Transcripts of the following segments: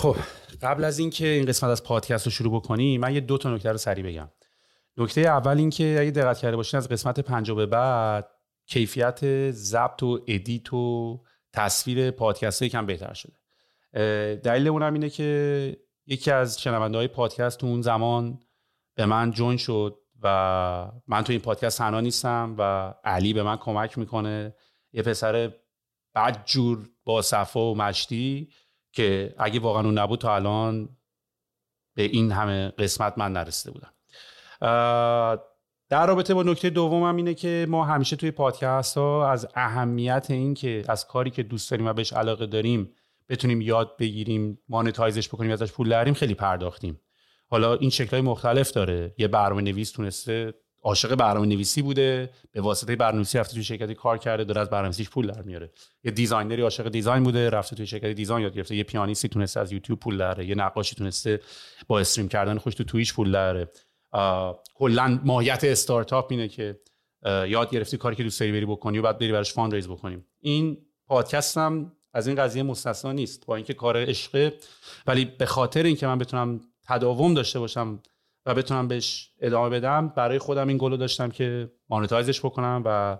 خب قبل از اینکه این قسمت از پادکست رو شروع بکنیم من یه دو تا نکته رو سریع بگم. نکته اول اینکه اگه دقت کرده باشین از قسمت پنجاه به بعد کیفیت ضبط و ادیت و تصویر پادکست کم بهتر شده. دلیل اونم اینه که یکی از شنونده های پادکست تو اون زمان به من جون شد و من تو این پادکست تنها نیستم و علی به من کمک می‌کنه. یه پسر بد جور با صفا و مشتی که اگه واقعا اون نبود تا الان به این همه قسمت من نرسیده بودم. در رابطه با نکته دومم اینه که ما همیشه توی پادکست ها از اهمیت این که از کاری که دوست داریم و بهش علاقه داریم بتونیم یاد بگیریم monetize ش بکنیم ازش پول دریم خیلی پرداختیم. حالا این شکلهای مختلف داره. یه برنامه نویس تونسته عاشق برنامه نویسی بوده به واسطه برنامه نویسی رفته توی شرکتی کار کرده داره از برنامه‌نویسیش پول در میاره. یه designer ی عاشق design بوده رفته توی شرکت design یاد گرفته. یه پیانیستی تونسته از یوتیوب پول دراره یه نقاشی تونسته با stream کردن خودش تو توییچ پول دراره کلا ماهیت استارتاپ اینه که یاد گرفتی کاری که دوست داری بری بکنی و بعد بری براش fundraise بکنیم. این پادکست هم از این قضیه مستثنا نیست با اینکه کار عشقه. ولی به خاطر اینکه من بتونم تداوم داشته باشم و بتونم بهش ادامه بدم. برای خودم این گلو داشتم که monetize ش بکنم و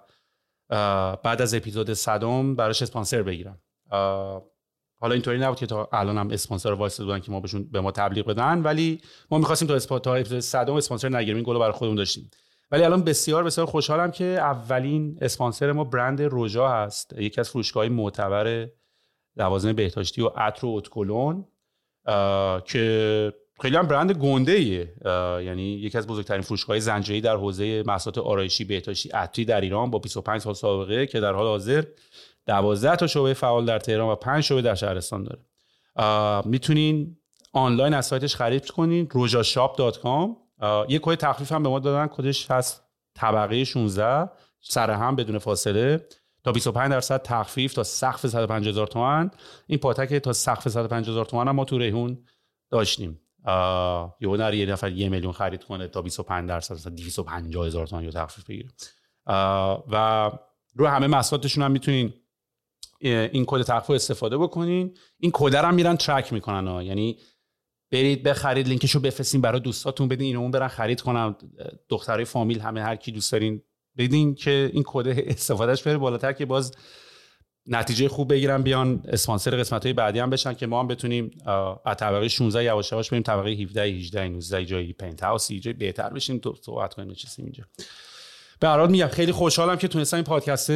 بعد از اپیزود صدم براش اسپانسر بگیرم. حالا اینطوری نبود که تا الان هم اسپانسر وایس بودن که ما بهشون به ما تبلیغ بدن ولی ما می‌خواستیم تا اسپا تا اپیزود صدم اسپانسر نگیریم. این گلو برای خودمون داشتیم. ولی الان بسیار بسیار خوشحالم که اولین اسپانسر ما برند روژا هست. یکی از فروشگاه معتبر لوازم بهداشتی و عطر و اتکلون که خیلی هم برند گنده ایه یعنی یکی از بزرگترین فروشگاه زنجیری در حوزه محصولات آرایشی بهداشتی عطری در ایران با 25 سال سابقه که در حال حاضر 12 تا شعبه فعال در تهران و 5 شعبه در شهرستان داره. می‌تونین آنلاین از سایتش خرید کنین rojashop.com یه کد تخفیف هم به ما دادن کدش هست طبقه 16 سر هم بدون فاصله تا 25 درصد تخفیف تا سقف 150 هزار تومان این پاتک تا سقف 150 هزار تومان ما تو ریحون داشتیم. یه نر یه نفر یه میلیون خرید کنه تا 25 درصد مثلا 250 هزار تومان یا تخفیف بگیره. و رو همه محصولاتشون هم می‌تونین این کد تخفیف استفاده بکنین. این کد هم میرن ترک می‌کنن ها. یعنی برید بخرید لینکشو بفرستین برای دوستاتون بدین اینو اون برن خرید کنن. دخترای فامیل همه هر کی دوست دارین بدین که این کد استفادهش بره بالاتر که باز نتیجه خوب بگیرن بیان اسپانسر قسمت های بعدی هم بشن که ما هم بتونیم از طبقه 16 یواش یواش بریم طبقه 17 18 19 جایی پنت هاوس جای بهتر بشیم. تو صحبت کنیم نشستیم اینجا. به هر حال میگم خیلی خوشحالم که تونستم این پادکست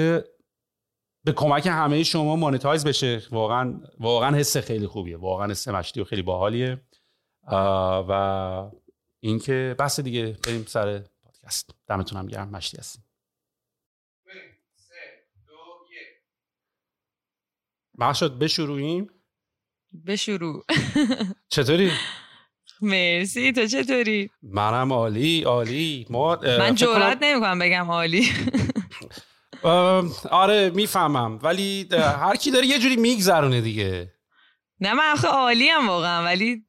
به کمک همه شما مانتایز بشه. واقعا واقعا حس خیلی خوبیه. واقعا حس مشتی و خیلی باحالیه. و اینکه بس دیگه بریم سر پادکست. دمتون هم گرم. مشتی هستیم. محشد بشروعیم بشروع چطوری؟ مرسی. تو چطوری؟ منم عالی عالی. ما من جورت نمی کنم بگم عالی. آره می‌فهمم. ولی هر کی داره یه جوری میگذرونه دیگه. نه من آخه عالی هم واقعا. ولی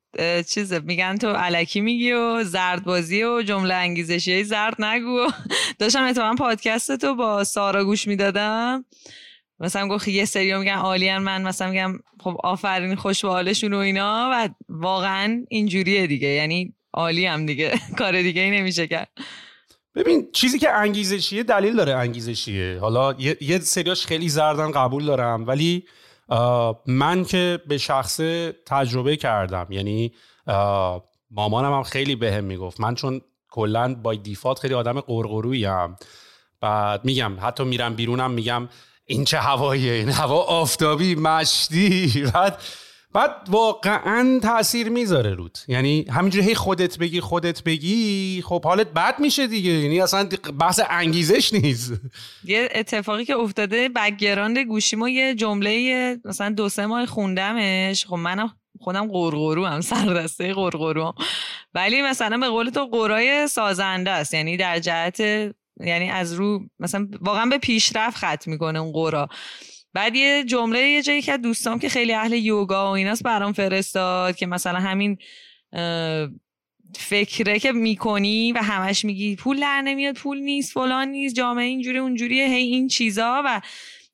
چیز میگن تو علکی میگی و زرد بازی و جمله انگیزشی. زرد نگو. داشتم اتفاقا پادکست تو با سارا گوش می‌دادم. مثلا گفت یه سری میگن عالیان من مثلا میگم خب آفرین خوش به حالشون و اینا و واقعا اینجوریه دیگه. یعنی عالی هم دیگه. کار دیگه ای نمیشه کرد. ببین چیزی که انگیزشیه دلیل داره انگیزشیه حالا یه, سریاش خیلی زردن قبول دارم ولی من که به شخص تجربه کردم. یعنی مامانم هم خیلی بهم به می‌گفت. من چون کلا با دیفات خیلی آدم قرقرویی هم بعد میگم حتی میرم بیرونم میگم این چه هواییه این هوا آفتابی مشتی بعد بعد واقعا تاثیر می‌ذاره رود. یعنی همینجوری هی خودت بگی خودت بگی خب حالت بد میشه دیگه. یعنی اصلا بحث انگیزش نیست. یه اتفاقی که افتاده بکگراند گوشیمو یه جمله مثلا دو سه ماه خوندمش. خب منم خودم قرقرو هم سردسته قرقرو ولی مثلا به قول تو قرای سازنده است. یعنی در جهت یعنی از رو مثلا واقعا به پیشرفت ختم می‌کنه اون قرا. بعد یه جمله یه جایی که دوستام که خیلی اهل یوگا و ایناست برام فرستاد که مثلا همین فکره که می‌کنی و همش میگی پول در نمیاد پول نیست فلان نیست جامعه اینجوری اونجوریه هی این چیزا و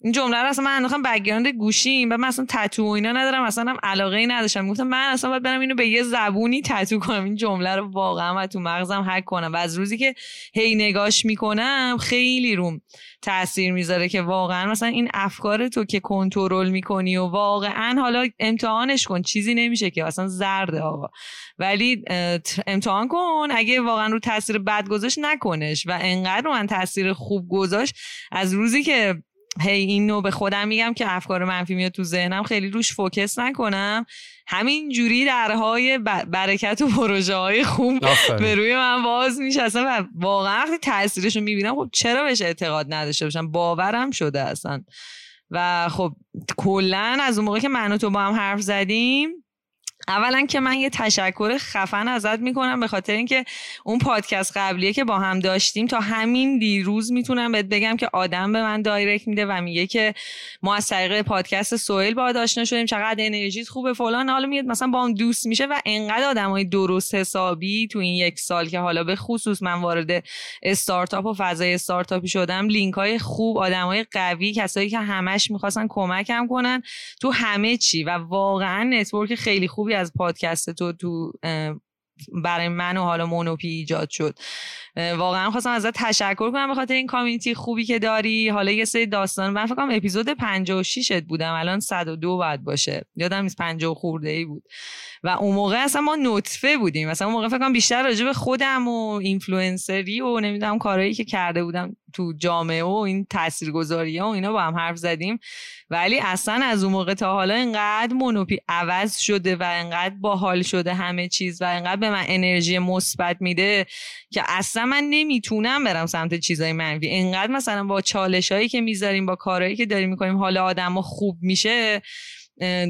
این جمله رو اصلا من انداختم background گوشیم و من اصلا تتو و اینا ندارم اصلا هم علاقه ای نداشتم. گفتم من اصلا باید برم اینو به یه زبونی تتو کنم. این جمله رو واقعا و تو مغزم حک کنم. و از روزی که هی نگاش می‌کنم خیلی روم تاثیر می‌ذاره که واقعا مثلا این افکار تو که کنترل می‌کنی و واقعا حالا امتحانش کن. چیزی نمیشه که. اصلا زرده آقا. ولی امتحان کن. اگه واقعا رو تاثیر بد گذاشت نکنش. و انقدر رو من تاثیر خوب گذاشت از روزی که هی اینو به خودم میگم که افکار منفی میاد تو ذهنم خیلی روش فوکس نکنم. همین جوری درهای برکت و پروژه های خوب به روی من باز میشه. اصلا و واقعا وقتی تاثیرش رو می‌بینم خب چرا بهش اعتقاد نداشته باشم؟ باورم شده اصلا. و خب کلا از اون موقع که من و تو با هم حرف زدیم اولا که من یه تشکر خفن ازت می‌کنم به خاطر اینکه اون پادکست قبلیه که با هم داشتیم تا همین دیروز می‌تونم بهت بگم که آدم به من direct میده و میگه که ما از طریق پادکست سویل با آشنا شدیم چقدر انرژیت خوبه فلان. حالا میاد مثلا با هم دوست میشه و انقدر آدمای درست حسابی تو این یک سال که حالا به خصوص من وارد استارتاپ و فضای استارتاپی شدم لینک های خوب آدمای قوی کسایی که همش می‌خواستن کمکم کنن تو همه چی و واقعا network خیلی خوبی از پادکست تو تو برای من و حالا مونوپی ایجاد شد. واقعا خواستم ازت تشکر کنم به خاطر این community خوبی که داری. حالا یه سری داستان من فکر کنم اپیزود 56 بودم الان 102 باید باشه. یادم نیست 50 خورده ای بود. و اون موقع اصلا ما نطفه بودیم. مثلا اون موقع فکر کنم بیشتر راجع به خودم و اینفلوئنسری و نمی‌دونم کارهایی که کرده بودم تو جامعه و این تاثیرگذاری و اینا با هم حرف زدیم. ولی اصلا از اون موقع تا حالا انقدر مونوپی عوض شده و انقدر باحال شده همه چیز و انقدر به من انرژی مثبت میده که اصلا من نمی‌تونم برم سمت چیزای منفی. انقدر مثلا با چالش هایی که می‌ذاریم با کارهایی که داریم می‌کنیم حال آدم خوب میشه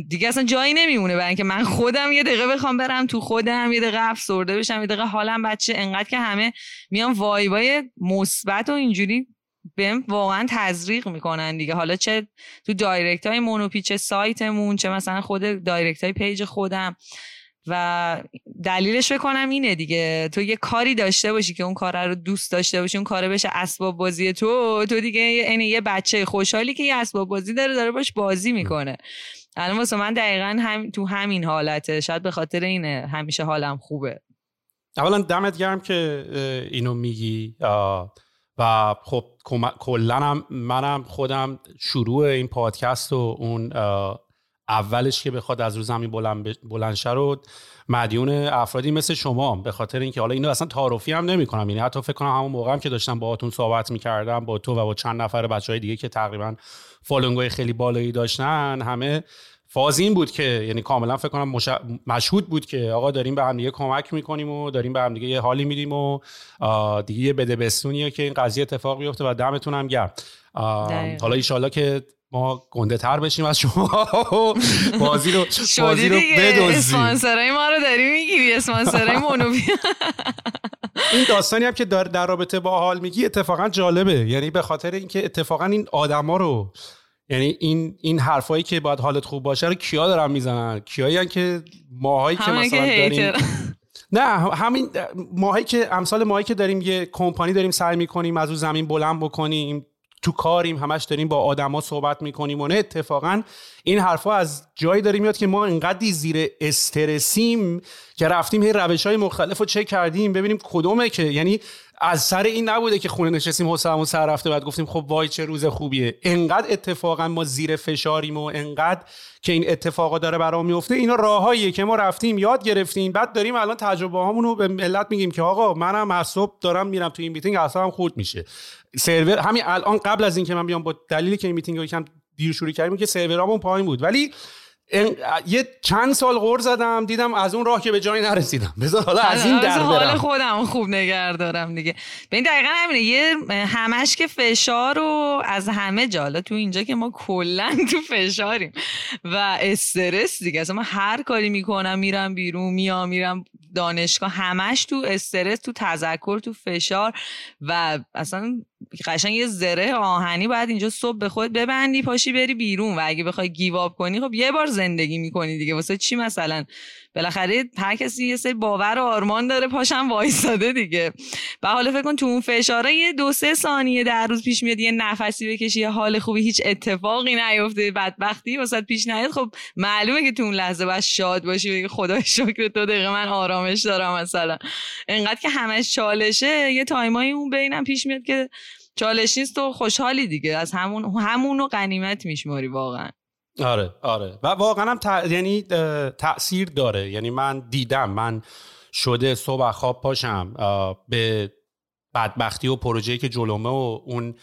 دیگه اصلا جایی نمیمونه. برای اینکه من خودم یه دقیقه بخوام برم تو خودم یه دقیقه افسرده بشم یه دقیقه حالم بچه. انقدر که همه میان وایبای مثبت و اینجوری بهم واقعا تزریق می‌کنن دیگه. حالا چه تو direct های مونوپی چه سایتمون چه مثلا خود direct های page خودم. و دلیلش فکر کنم اینه دیگه. تو یه کاری داشته باشی که اون کار رو دوست داشته باشی اون کاره بشه اسباب بازی تو تو دیگه یعنی یه بچه خوشحالی که یه اسباب بازی داره داره باش بازی می‌کنه. الان واسه من دقیقا هم تو همین حالته. شاید به خاطر اینه همیشه حالم خوبه. اولا دمت گرم که اینو میگی. و خب کلا منم خودم شروع این پادکست و اون اولش که بخواد از رو زمین بلند, بلند رو مدیون افرادی مثل شما به خاطر اینکه حالا اینو اصلا تعارفی هم نمی‌کنم. یعنی حتی فکر کنم همون موقع هم که داشتم باهاتون صحبت می‌کردم با تو و با چند نفر بچه های دیگه که تقریبا فالونگوی خیلی بالایی داشتن همه فاز این بود که یعنی کاملا فکر کنم مش... مشهود بود که آقا داریم به هم دیگه کمک می‌کنیم و داریم به هم دیگه یه حالی میدیم و دیگه یه بده بستونیه که این قضیه اتفاق بیفته و دمتون هم گرم حالا ایشالله که ما گنده تر بشیم از شما. بازی رو بازی رو بدوزیم اسپانسرای ما رو داری می‌گیری اسپانسرای مونوبی این داستانی هم که در, در رابطه با حال میگی اتفاقا جالبه. یعنی به خاطر اینکه اتفاقا این آدما رو یعنی این این حرفایی که باید حالت خوب باشه رو کیا دارن می‌زنن؟ کیایی که ماهایی که مثلا داریم نه همین ماهایی که امثال ماهایی که داریم یه کمپانی داریم سعی می‌کنیم از اون زمین بلند بکنیم. تو کاریم همش داریم با آدما صحبت می‌کنیم و نه اتفاقا این حرفها از جایی داریم میاد که ما انقدری زیر استرسیم که رفتیم هی روش های مختلف رو چک کردیم ببینیم کدومه که یعنی از سر این نبوده که خونه نشستیم حسابمون سر رفته بعد گفتیم خب وای چه روز خوبیه. انقدر اتفاقا ما زیر فشاریم و انقدر که این اتفاقا داره برام میفته. اینا راههاییه که ما رفتیم یاد گرفتیم. بعد داریم الان تجربه هامون رو به ملت میگیم که آقا منم صبح دارم میرم تو این میتینگ اصلا خورد میشه. سرور همین الان قبل از اینکه من بیام با دلیلی که این میتینگ رو یکم دیر شروع کردیم که سرورامون پایین بود. ولی یه چند سال غر زدم دیدم از اون راه که به جایی نرسیدم. بذار حالا از این در برم. حال خودم خوب نگه دارم دیگه. به این دقیقا همینه یه همش که فشار رو از همه جالا تو اینجا که ما کلا تو فشاریم و استرس دیگه. اصلا من هر کاری می‌کنم میرم بیرون میام میرم دانشگاه همش تو استرس تو تذکر تو فشار و اصلا قشنگ یه زره آهنی باید اینجا صبح به خود ببندی پاشی بری بیرون. و اگه بخوای گیواب کنی خب یه بار زندگی می‌کنی دیگه. واسه چی مثلا؟ بالاخره هر کسی یه سری باور و آرمان داره پاشم وایساده دیگه. و حالا فکر کن تو اون فشاره یه دو سه ثانیه در روز پیش میاد یه نفسی بکشی یه حال خوبی هیچ اتفاقی نیفته بدبختی واسه پیش نیاد. خب معلومه که تو اون لحظه باید شاد باشی بگی خدا شکر تو دقیقه من آرامش دارم مثلا. انقدر که همش چالشه یه تایمایی اون بینم پیش میاد که چالش نیست تو خوشحالی دیگه. از همون همونو غنیمت میشماری واقعا. آره آره. و واقعا هم یعنی تاثیر داره. یعنی من دیدم من شده صبح خواب پاشم به بدبختی و پروژه‌ای که جلومه و اون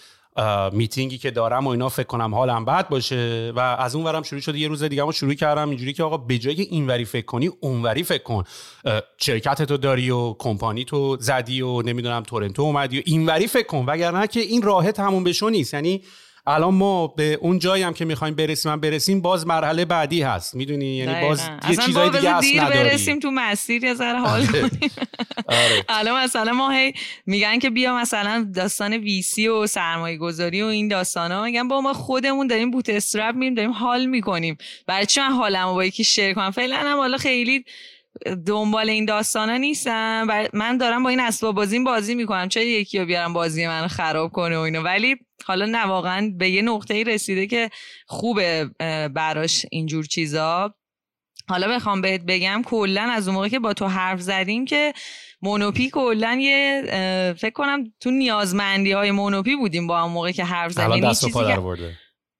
میتینگی که دارم و اینا فکر کنم حالم بد باشه و از اون ورم شروع شده یه روز دیگه شروع کردم. اینجوری که آقا به جای اینوری فکر کنی اونوری فکر کن. شرکت تو داری و کمپانی تو زدی و نمی‌دونم تورنتو اومدی و اینوری فکر کن. وگرنه که این راه تموم بشو نیست. یعنی الان ما به اون جایی هم که می‌خوایم برسیم هم برسیم باز مرحله بعدی هست. می‌دونی؟ یعنی باز یه چیزای دیگه هست دیر برسیم تو مسیر یه ذره حال آره. کنیم. آره. الان مثلا ما هی میگن که بیا مثلا داستان ویسی و سرمایه گذاری و این داستان ها میگن با ما خودمون داریم بوت استرپ میریم داریم حال می‌کنیم. برای چی من حالمو با یکی شیر کنم؟ فعلا هم حالا خیلی دنبال این داستانا نیستم. من دارم با این اسباب بازیم بازی می‌کنم. چه یکی رو بیارم بازی من خراب کنه و اینو؟ ولی حالا نه واقعا به یه نقطه رسیده که خوبه براش اینجور چیزا. حالا بخوام بهت بگم کلا از اون موقع که با تو حرف زدیم که مونوپی کلا یه فکر کنم تو نیازمندی های مونوپی بودیم با اون موقع که حرف زدیم.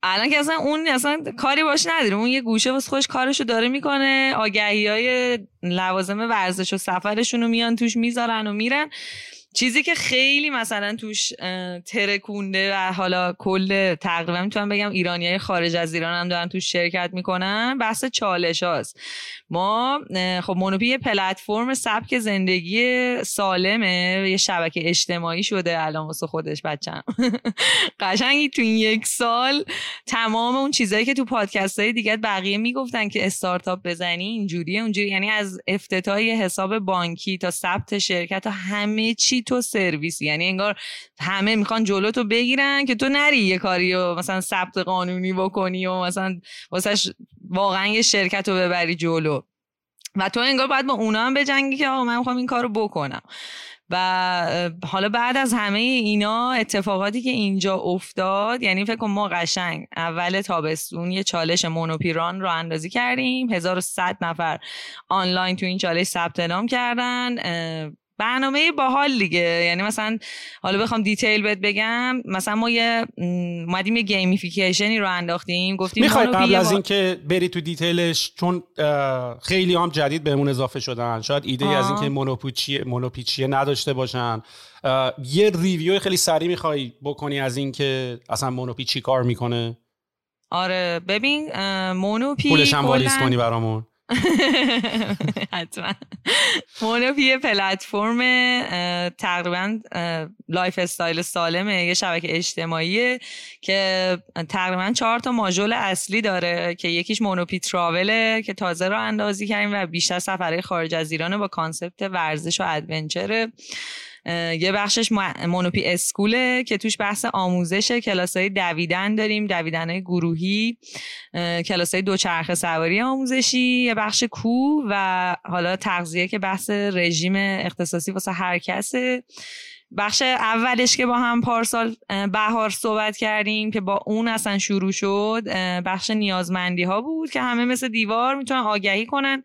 الان که اصلا اون اصلا کاری باش نداره اون یه گوشه واسه خوش کارشو داره می‌کنه آگهی های لوازم ورزش و سفرشون رو میان توش می‌ذارن و میرن. چیزی که خیلی مثلا توش ترکونده و حالا کل تقریبا می‌تونم بگم ایرانی خارج از ایران هم دارن توش شرکت می‌کنن. بحث چالش هاست. ما خب مونوپی یه پلتفرم سبک زندگی سالمه. یه شبکه اجتماعی شده الان واسه خودش بچم قشنگی تو این یک سال تمام اون چیزایی که تو پادکست های دیگه بقیه می‌گفتن که استارتاپ بزنی اینجوریه. اونجوری یعنی از افتتاح حساب بانکی تا ثبت شرکت تا همه چی تو سرویس. یعنی انگار همه می‌خوان جلو تو بگیرن که تو نری یه کاری و مثلا ثبت قانونی بکنی و مثلا واسه واقعا یه شرکت رو ببری جلو. و تو انگار باید با اونا هم بجنگی که آقا من می‌خوام این کار رو بکنم. و حالا بعد از همه اینا اتفاقاتی که اینجا افتاد یعنی فکر کنم ما قشنگ اول تابستون یه چالش مونوپی run راه اندازی کردیم. 1100 نفر آنلاین تو این چالش ثبت نام کردن. برنامه باحال دیگه. یعنی مثلا حالا بخوام detail بهت بگم مثلا ما یه اومدیم یه gamification ی راه انداختیم گفتیم می‌خوای قبل از اینکه بری تو detail ش چون خیلی هم جدید بهمون اضافه شدن. شاید ایده ای از اینکه مونوپی چیه مونوپی چیه نداشته باشن. یه review خیلی سریع می‌خوای بکنی از اینکه اصلا مونوپی چی کار می‌کنه؟ آره ببین مونوپی پولش هم واریز کنی برامون. حتما. مونوپی یه پلتفرم تقریبا lifestyle سالمه یه شبکه اجتماعی که تقریبا چهار تا ماژول اصلی داره که یکیش مونوپی travel ه که تازه راه اندازی کردیم و بیشتر سفرهای خارج از ایران با concept ورزش و adventure ه یه بخشش مونوپی school ه که توش بحث آموزش کلاس های دویدن داریم دویدن های گروهی کلاس های دوچرخه سواری آموزشی یه بخش coach و حالا تغذیه که بحث رژیم اختصاصی واسه هر کسه. بخش اولش که با هم پارسال بهار صحبت کردیم که با اون اصلا شروع شد بخش نیازمندی ها بود که همه مثل دیوار می‌تونن آگهی کنن.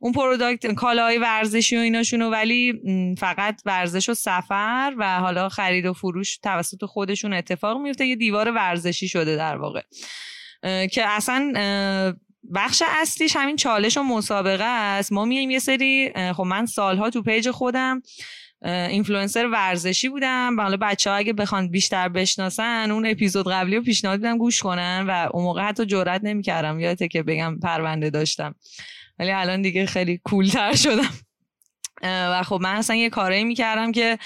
اون product کالاهای ورزشی و ایناشونو ولی فقط ورزش و سفر و حالا خرید و فروش توسط خودشون اتفاق میفته یه دیوار ورزشی شده در واقع. که اصلا بخش اصلیش همین چالش و مسابقه است. ما میایم یه سری خب من سالها تو پیج خودم اینفلوئنسر ورزشی بودم حالا بچه ها اگه بخوان بیشتر بشناسن اون اپیزود قبلی رو پیشنهاد دیدم گوش کنن و اون موقع حتی جرئت نمی‌کردم. یادته که بگم پرونده داشتم. ولی الان دیگه خیلی کولتر شدم. و خب من اصلا یه کارایی می‌کردم که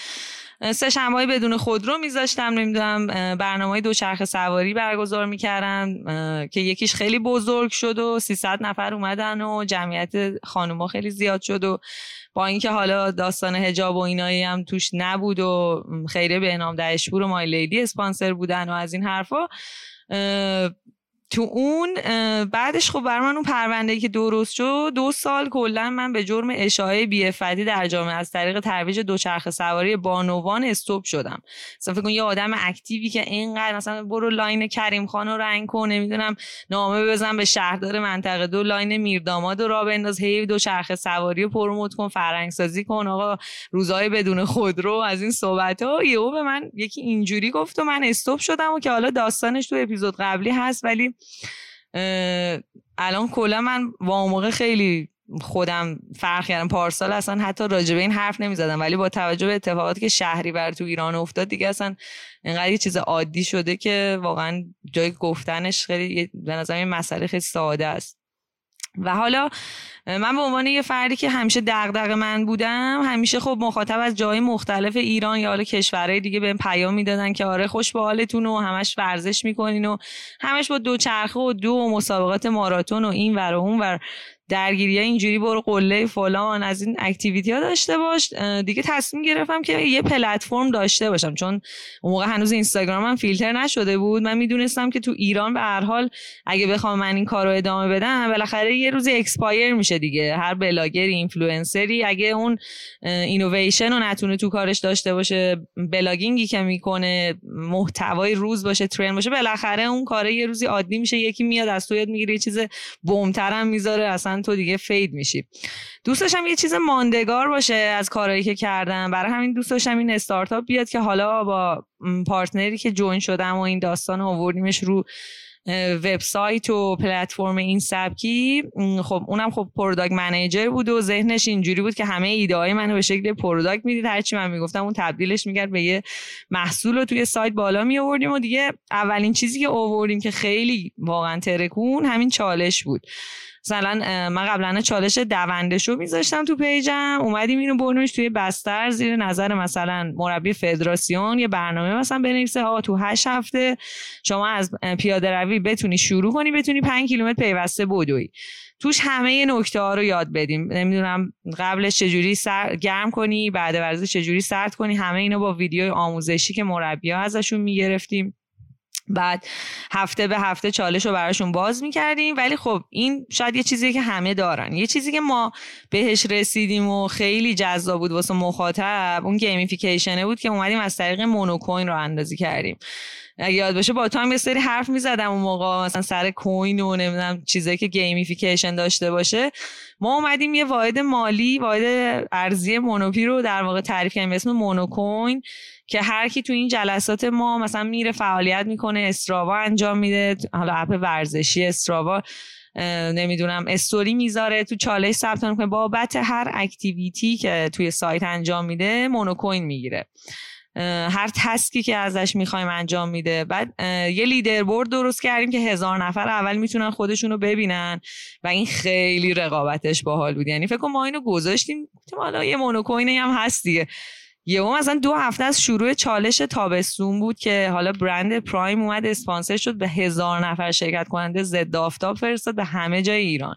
سه شنبه بدون خودرو میذاشتم نمی‌دونم برنامه دوچرخه سواری برگزار می‌کردم که یکیش خیلی بزرگ شد و 300 نفر اومدن و جمعیت خانوما خیلی زیاد شد و با اینکه حالا داستان حجاب و اینایی هم توش نبود و خیریه بهنام دهش‌پور و مای لیدی اسپانسر بودن و از این حرفا تو اون بعدش خب بر من اون پرونده که درست شد دو سال کلا من به جرم اشاعه بی‌عفتی در جامعه از طریق ترویج دوچرخه سواری بانوان stop شدم. مثلا فکر کن یه آدم active ی که اینقدر مثلا برو line کریم خان رو رنگ کن نمی‌دونم نامه بزن به شهردار منطقه دو line میرداماد رو را بنداز هی دوچرخه سواری رو promote کن فرهنگ سازی کن آقا روزای بدون خودرو از این صحبت ها یهو به من یکی اینجوری گفت و من استوب شدم و که حالا داستانش تو اپیزود قبلی هست ولی الان کلا من با موقع خیلی خودم فرق کردم. پارسال اصلا حتی راجع به این حرف نمی‌زدم ولی با توجه به اتفاقاتی که شهری بر تو ایران افتاد دیگه اصلا اینقدر یه چیز عادی شده که واقعا جای گفتنش خیلی به نظر این مسئله خیلی ساده است. و حالا من به عنوان یه فردی که همیشه دغدغه من بودم همیشه خب مخاطب از جای مختلف ایران یا حالا کشورهای دیگه به پیام می‌دادن که آره خوش به حالتون و همش ورزش می‌کنین و همش با دو چرخه و دو مسابقات ماراتون و این ور و اون ور. درگیری اینجوری برو قله فلان از این اکتیویتی ها داشته باش. دیگه تصمیم گرفتم که یه پلتفرم داشته باشم. چون اون موقع هنوز اینستاگرام هم فیلتر نشده بود. من می‌دونستم که تو ایران به هر حال اگه بخوام من این کار رو ادامه بدم بالاخره یه روزی expire میشه دیگه. هر بلاگری اینفلوئنسری اگه اون اینویشن رو نتونه تو کارش داشته باشه blogging ی که می‌کنه محتوای روز باشه trend باشه بالاخره اون کار یه روزی عادی میشه. یکی میاد از تو یاد می‌گیره یه چیز بهترم می‌ذاره. اصلا تو دیگه fade میشی. دوست داشتم یه چیز ماندگار باشه از کارهایی که کردم. برای همین دوست داشتم این استارتاپ بیاد که حالا با partner ی که join شدم و این داستان آوردیمش رو وبسایت و پلتفرم این سبکی خب اونم خب product manager بود و ذهنش اینجوری بود که همه ایده های منو به شکل product می‌دید. هرچی من می‌گفتم اون تبدیلش می‌کرد به یه محصول رو توی سایت بالا می آوردیم و دیگه اولین چیزی که آوردیم که خیلی واقعا ترکون همین چالش بود. مثلا من قبلا چالش دونده شو میذاشتم تو پیجم اومدیم اینو برنوش توی بستر زیر نظر مثلا مربی فدراسیون یه برنامه مثلا بنویسه آقا تو هشت هفته شما از پیاده روی بتونی شروع کنی بتونی پنج کیلومتر پیوسته بدوی. توش همه نکته ها رو یاد بدیم. نمی‌دونم قبلش چجوری سر گرم کنی بعد ورزش چجوری سرد کنی همه اینو با ویدیو آموزشی که مربی ها ازشون می‌گرفتیم. بعد هفته به هفته چالش رو براشون باز می‌کردیم. ولی خب این شاید یه چیزی که همه دارن. یه چیزی که ما بهش رسیدیم و خیلی جذاب بود واسه مخاطب اون گیمیفیکیشنه بود که اومدیم از طریق مونوکوین رو اندازی کردیم. اگه یاد باشه با تو هم یه سری حرف می‌زدم اون موقع مثلا سر coin و نمی‌دونم چیزایی که gamification داشته باشه. ما اومدیم یه واحد مالی واحد ارزی مونوپی رو در واقع تعریف کردیم به اسم مونوکوین. که هر کی تو این جلسات ما مثلا میره فعالیت می‌کنه استراوا انجام میده حالا اپ ورزشی استراوا نمی‌دونم استوری می‌ذاره تو چالش ثبت کنه. بابت هر اکتیویتی که توی سایت انجام میده مونوکوین می‌گیره. هر تسکی که ازش می‌خوایم انجام میده. بعد یه لیدر بورد درست کردیم که هزار نفر اول می‌تونن خودشونو ببینن و این خیلی رقابتش باحال بود. یعنی فکر کنم ما اینو گذاشتیم حالا یه مونوکوینی هم هست دیگه. یهو مثلا دو هفته از شروع چالش تابستون بود که حالا برند پرایم اومد اسپانسر شد به هزار نفر شرکت کننده ضد آفتاب فرستاد به همه جای ایران.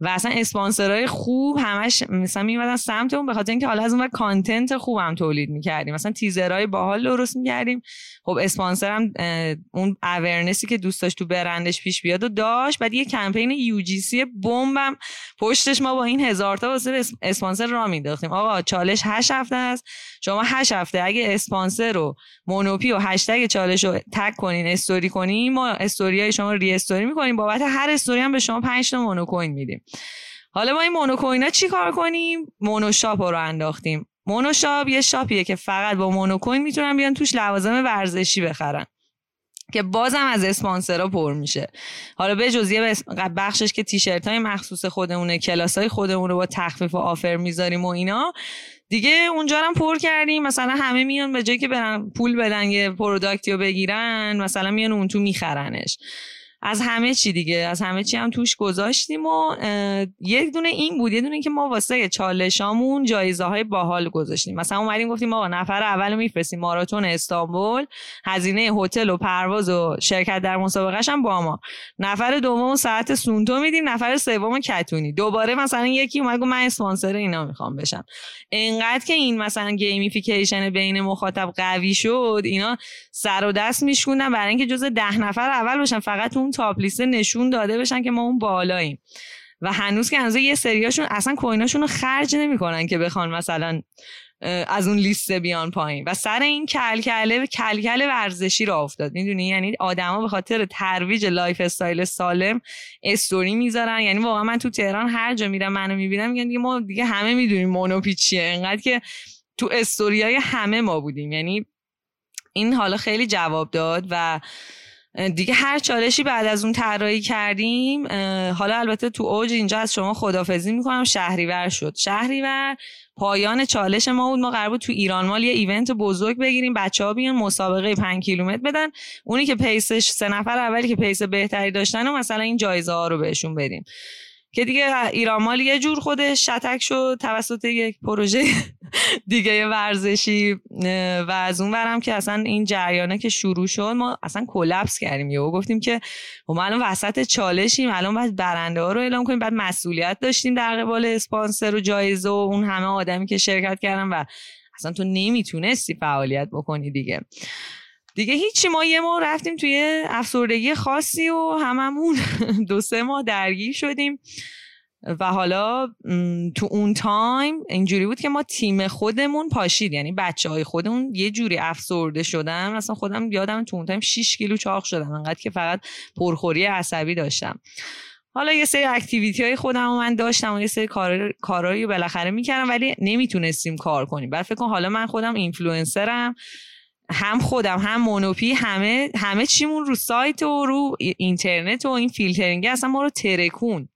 و اصلا اسپانسرهای خوب همش مثلا میمدن سمت اون به خاطر اینکه حالا از اون کانتنت خوب هم تولید می‌کردیم. مثلا تیزرهای باحال درست می‌کردیم. خب اسپانسر هم اون awareness ی که دوست داشت تو برندش پیش بیاد و داشت. بعد یه کمپین UGC بمبم. پشتش ما با این هزار تا واسه اسپانسر را مینداختیم آقا چالش 8 هفته است. شما 8 هفته اگه اسپانسر رو مونوپی و هشتگ چالش رو tag کنین استوری کنین ما استوری های شما restory می‌کنیم. بابت هر استوری هم به شما 5 تا مونو کوین میدیم. حالا ما این مونو کوین ها چی کار کنیم؟ مونو شاپ رو انداختیم. مونو شاپ یه shop یه که فقط با مونو کوین می‌تونن بیان توش لوازم ورزشی بخرن. که بازم از اسپانسرها پر میشه. حالا به جزیه بخشش که تیشرت های مخصوص خودمونه کلاس های خودمون رو با تخفیف و آفر می‌ذاریم و اینا دیگه اونجا هم پر کردیم. مثلا همه میان به جایی که برن پول بدن یه پروداکتی رو بگیرن مثلا میان اون تو میخرنش. از همه چی دیگه از همه چی هم توش گذاشتیم و یک دونه این بود یه دونه که ما واسه چالشامون جایزه های باحال گذاشتیم. مثلا اومدیم گفتیم آقا نفر اول میفرستیم ماراتون استانبول هزینه هتل و پرواز و شرکت در مسابقهش هم با ما. نفر دوم ساعت سونتو میدیم نفر سوم کتونی. دوباره مثلا یکی اومد گفت من اسپانسر اینا می‌خوام بشم. انقدر که این مثلا gamification بین مخاطب قوی شد اینا سر و دست میشکوندن برای اینکه جز ده نفر اول بشن فقط اون top list نشون داده بشن که ما اون بالاییم. و هنوز که هنوز یه سریاشون اصلا coin اشون رو خرج نمی‌کنن که بخوان مثلا از اون لیست بیان پایین. و سر این کلکله کلکل ورزشی راه افتاد. می‌دونی؟ یعنی آدما به خاطر ترویج lifestyle سالم استوری می‌ذارن. یعنی واقعا من تو تهران هر جا میرم منو می‌بینم میگن دیگه ما دیگه همه می‌دونیم مونوپی چیه انقدر که تو استوریای همه ما بودیم. یعنی این حالا خیلی جواب داد و دیگه هر چالشی بعد از اون طراحی کردیم حالا البته تو اوج اینجا از شما خدافظی می‌کنم شهریور شد. شهریور پایان چالش ما بود. ما قرار بود تو ایران مال یه event بزرگ بگیریم. بچه ها بیان مسابقه 5 کیلومتر بدن. اونی که pace ش سه نفر اولی که pace بهتری داشتن و مثلا این جایزه ها رو بهشون بدیم. که دیگه ایران مال یه جور خودش شتک شد توسط یک پروژه دیگه ورزشی و از اون برم که اصلا این جریانه که شروع شد ما اصلا collapse کردیم. یهو گفتیم که ما الان وسط چالشیم الان باید برنده ها رو اعلام کنیم. بعد مسئولیت داشتیم در قبال اسپانسر و جایزه و اون همه آدمی که شرکت کردن و اصلا تو نمی‌تونستی فعالیت بکنی دیگه. دیگه هیچی ما یه ما رفتیم توی افسردگی خاصی و هممون دو سه ماه درگیر شدیم. و حالا تو اون time اینجوری بود که ما تیم خودمون پاشید. یعنی بچه های خودمون یه جوری افسرده شدن. اصلا خودم یادم تو اون time 6 کیلو چاق شدم. انقدر که فقط پرخوری عصبی داشتم. حالا یه سری activity های خودم من داشتم و یه سری کار کارهایی بالاخره می‌کردم ولی نمی‌تونستیم کار کنیم. بعد فکر کن حالا من خودم اینفلوئنسرم هم خودم هم مونوپی همه همه چیمون رو سایت و رو اینترنت و این فیلترینگ اصلا ما رو ترکون.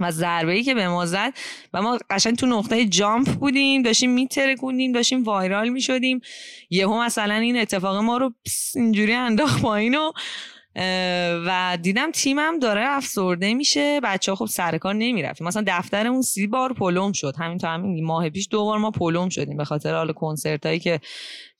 و ضربه ای که به ما زد و ما قشنگ تو نقطه jump بودیم داشتیم میترکوندیم داشتیم viral می‌شدیم. یهو مثلا این اتفاق ما رو اینجوری انداخت پایین و و دیدم تیمم داره افسرده میشه. بچه ها خب سر کار نمی‌رفتیم. مثلا دفترمون سی بار پلمب شد. همین تا همین ماه پیش دو بار ما پلمب شدیم. به خاطر حالا کنسرت هایی که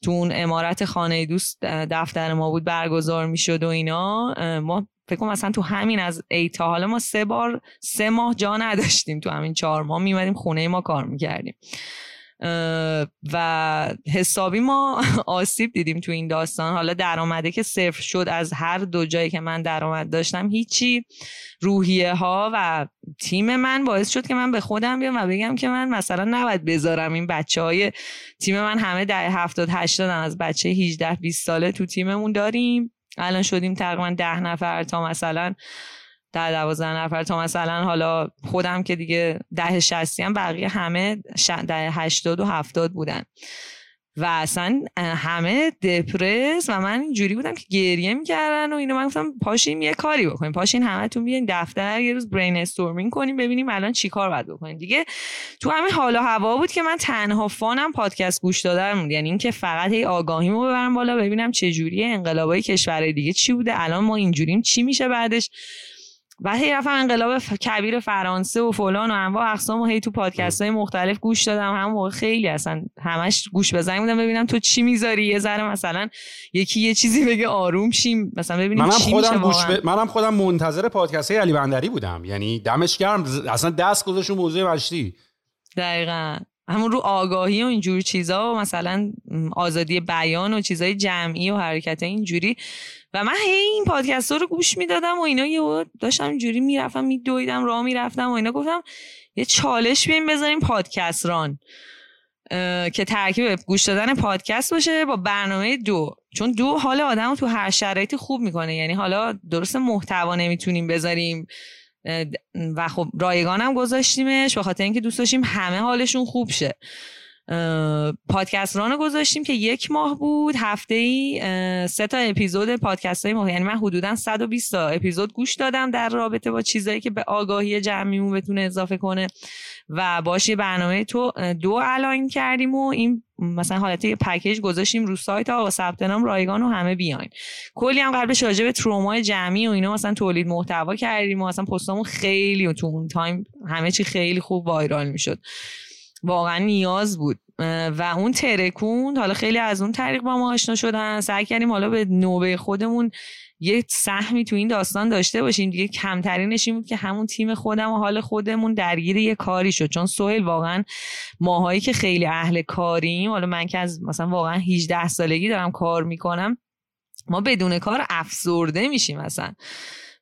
تو اون امارت خانه دوست دفتر ما بود برگزار می‌شد و اینا ما فکر کنم مثلا تو همین از ای تا حالا ما سه بار سه ماه جا نداشتیم. تو همین چهار ماه میمدیم خونه ما کار می‌کردیم. و حسابی ما آسیب دیدیم تو این داستان. حالا درآمده که صفر شد از هر دو جایی که من درآمد داشتم هیچی. روحیه ها و تیم من باعث شد که من به خودم بیام و بگم که من مثلا نباید بذارم این بچه های تیم من همه در هفتاد هشتاد از بچه 18 20 ساله تو تیممون داریم. الان شدیم تقریبا ده نفر تا مثلا ده دوازده نفر تا مثلا حالا خودم که دیگه ده شستی هم بقیه همه ده هشتاد و هفتاد بودن. و اصلا همه دپرس و من اینجوری بودم که گریه می‌کردن و اینو من گفتم پاشیم یه کاری بکنیم. پاشین همه تون بیاین دفتر یه روز برین استورمینگ کنیم ببینیم الان چی کار باید بکنیم. دیگه تو همین حال و هوا بود که من تنها فانم پادکست گوش دادن بود. یعنی اینکه فقط هی آگاهیمو ببرم بالا ببینم چه جوریه انقلابای کشورهای دیگه چی بوده الان ما اینجوریم چی میشه بعدش؟ و هی رفتم انقلاب کبیر فرانسه و فلان و انواع اقسام و هی تو پادکست های مختلف گوش دادم. هم موقع خیلی اصلا همش گوش بزنیم بودم ببینم تو چی می‌ذاری. یه ذره مثلا یکی یه چیزی بگه آروم شیم. مثلا ببینیم منم چی خودم گوش. ب... منم خودم منتظر پادکست علی بندری بودم. یعنی دمش گرم. اصلا دست گذاشت رو موضوع مشتی دقیقا. همون رو آگاهی و اینجور چیزا و مثلا آزادی بیان و چیزای جمعی و حرکت اینجوری. و من هی این پادکست رو گوش می‌دادم و اینا یه داشتم اینجوری می‌رفتم میدویدم راه می‌رفتم و اینا گفتم یه چالش بیایم بذاریم پادکست ران که ترکیب گوش دادن پادکست باشه با برنامه دو. چون دو حال آدم رو تو هر شرایطی خوب می‌کنه. یعنی حالا درست محتوا نمی‌تونیم بذاریم. و خب رایگانم گذاشتیمش به خاطر اینکه دوست داشتیم همه حالشون خوب شه. پادکست رانو گذاشتیم که یک ماه بود. هفته ای سه تا اپیزود پادکست های ماه یعنی من حدودا 120 تا اپیزود گوش دادم در رابطه با چیزایی که به آگاهی جمعیمون بتونه اضافه کنه و باش برنامه to-do align کردیم و این مثلا حالت یه پکیج گذاشتیم رو سایت آقا ثبت نام رایگان و همه بیاین. کلی هم قبلش راجع به ترومای جمعی و اینا مثلا تولید محتوا کردیم و مثلا پستامون خیلی و تو اون time همه چی خیلی خوب viral می‌شد. واقعا نیاز بود. و اون ترکوند حالا خیلی از اون طریق با ما آشنا شدن. سعی کردیم حالا به نوبه خودمون یه سهمی تو این داستان داشته باشیم. دیگه کمترینش این بود که همون تیم خودم و حال خودمون درگیر یه کاری شد. چون سوهل واقعا ماهایی که خیلی اهل کاریم حالا من که از مثلا واقعا 18 سالگی دارم کار می‌کنم ما بدون کار افسرده میشیم مثلا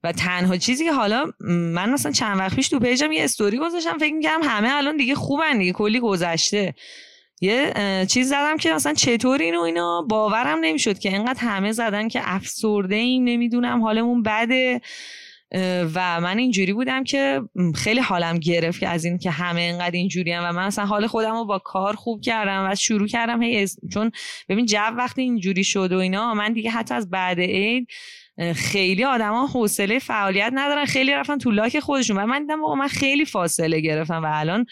و تنها چیزی که حالا من مثلا چند وقت پیش تو پیجم یه استوری گذاشتم فکر می‌کردم همه الان دیگه خوبن دیگه کلی گذشته. یه چیز زدم که مثلا چطور اینو اینا باورم نمی‌شد که انقدر همه زدن که افسرده ایم نمی‌دونم حالمون بده. و من اینجوری بودم که خیلی حالم گرفت از این که همه انقدر اینجوری هم و من مثلا حال خودم رو با کار خوب کردم و شروع کردم هی از- چون ببین جو وقتی اینجوری شد و اینا من دیگه حتی از بعد عید خیلی آدما حوصله فعالیت ندارن خیلی رفتن تو لاک خودشون و من دیدم من خیلی فاصله گرفتم و الان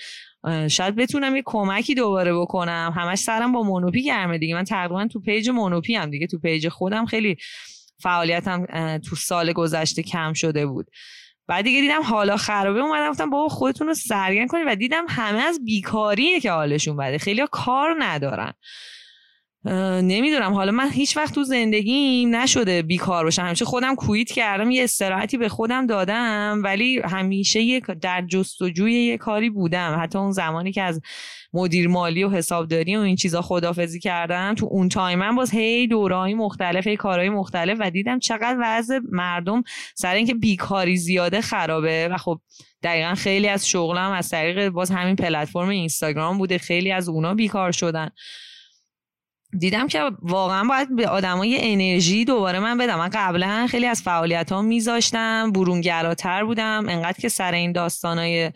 شاید بتونم یه کمکی دوباره بکنم. همش سرم با مونوپی گرمه دیگه. من تقریبا تو پیج مونوپی هم دیگه. تو پیج خودم خیلی فعالیتم تو سال گذشته کم شده بود. بعد دیگه دیدم حالا خرابه اومدم گفتم بابا خودتون رو سرگرم کنید و دیدم همه از بیکاریه که حالشون بده. خیلی کار ندارن. نمی‌دونم. حالا من هیچ وقت تو زندگیم نشده بیکار باشم. همیشه خودم quit کردم یه استراحتی به خودم دادم ولی همیشه یه در جستجوی یه کاری بودم. حتی اون زمانی که از مدیر مالی و حسابداری و این چیزا خدافزی کردم تو اون تایم من باز هی دورهای مختلف هی کارهای مختلف و دیدم چقدر وضع مردم سر اینکه بیکاری زیاده خرابه. و خب دقیقا خیلی از شغلم از طریق باز همین پلتفرم اینستاگرام بوده. خیلی از اونا بیکار شدن. دیدم که واقعا باید به آدمای انرژی دوباره من بدم. من قبلا خیلی از فعالیت ها میذاشتم برونگراتر بودم. انقدر که سر این داستانای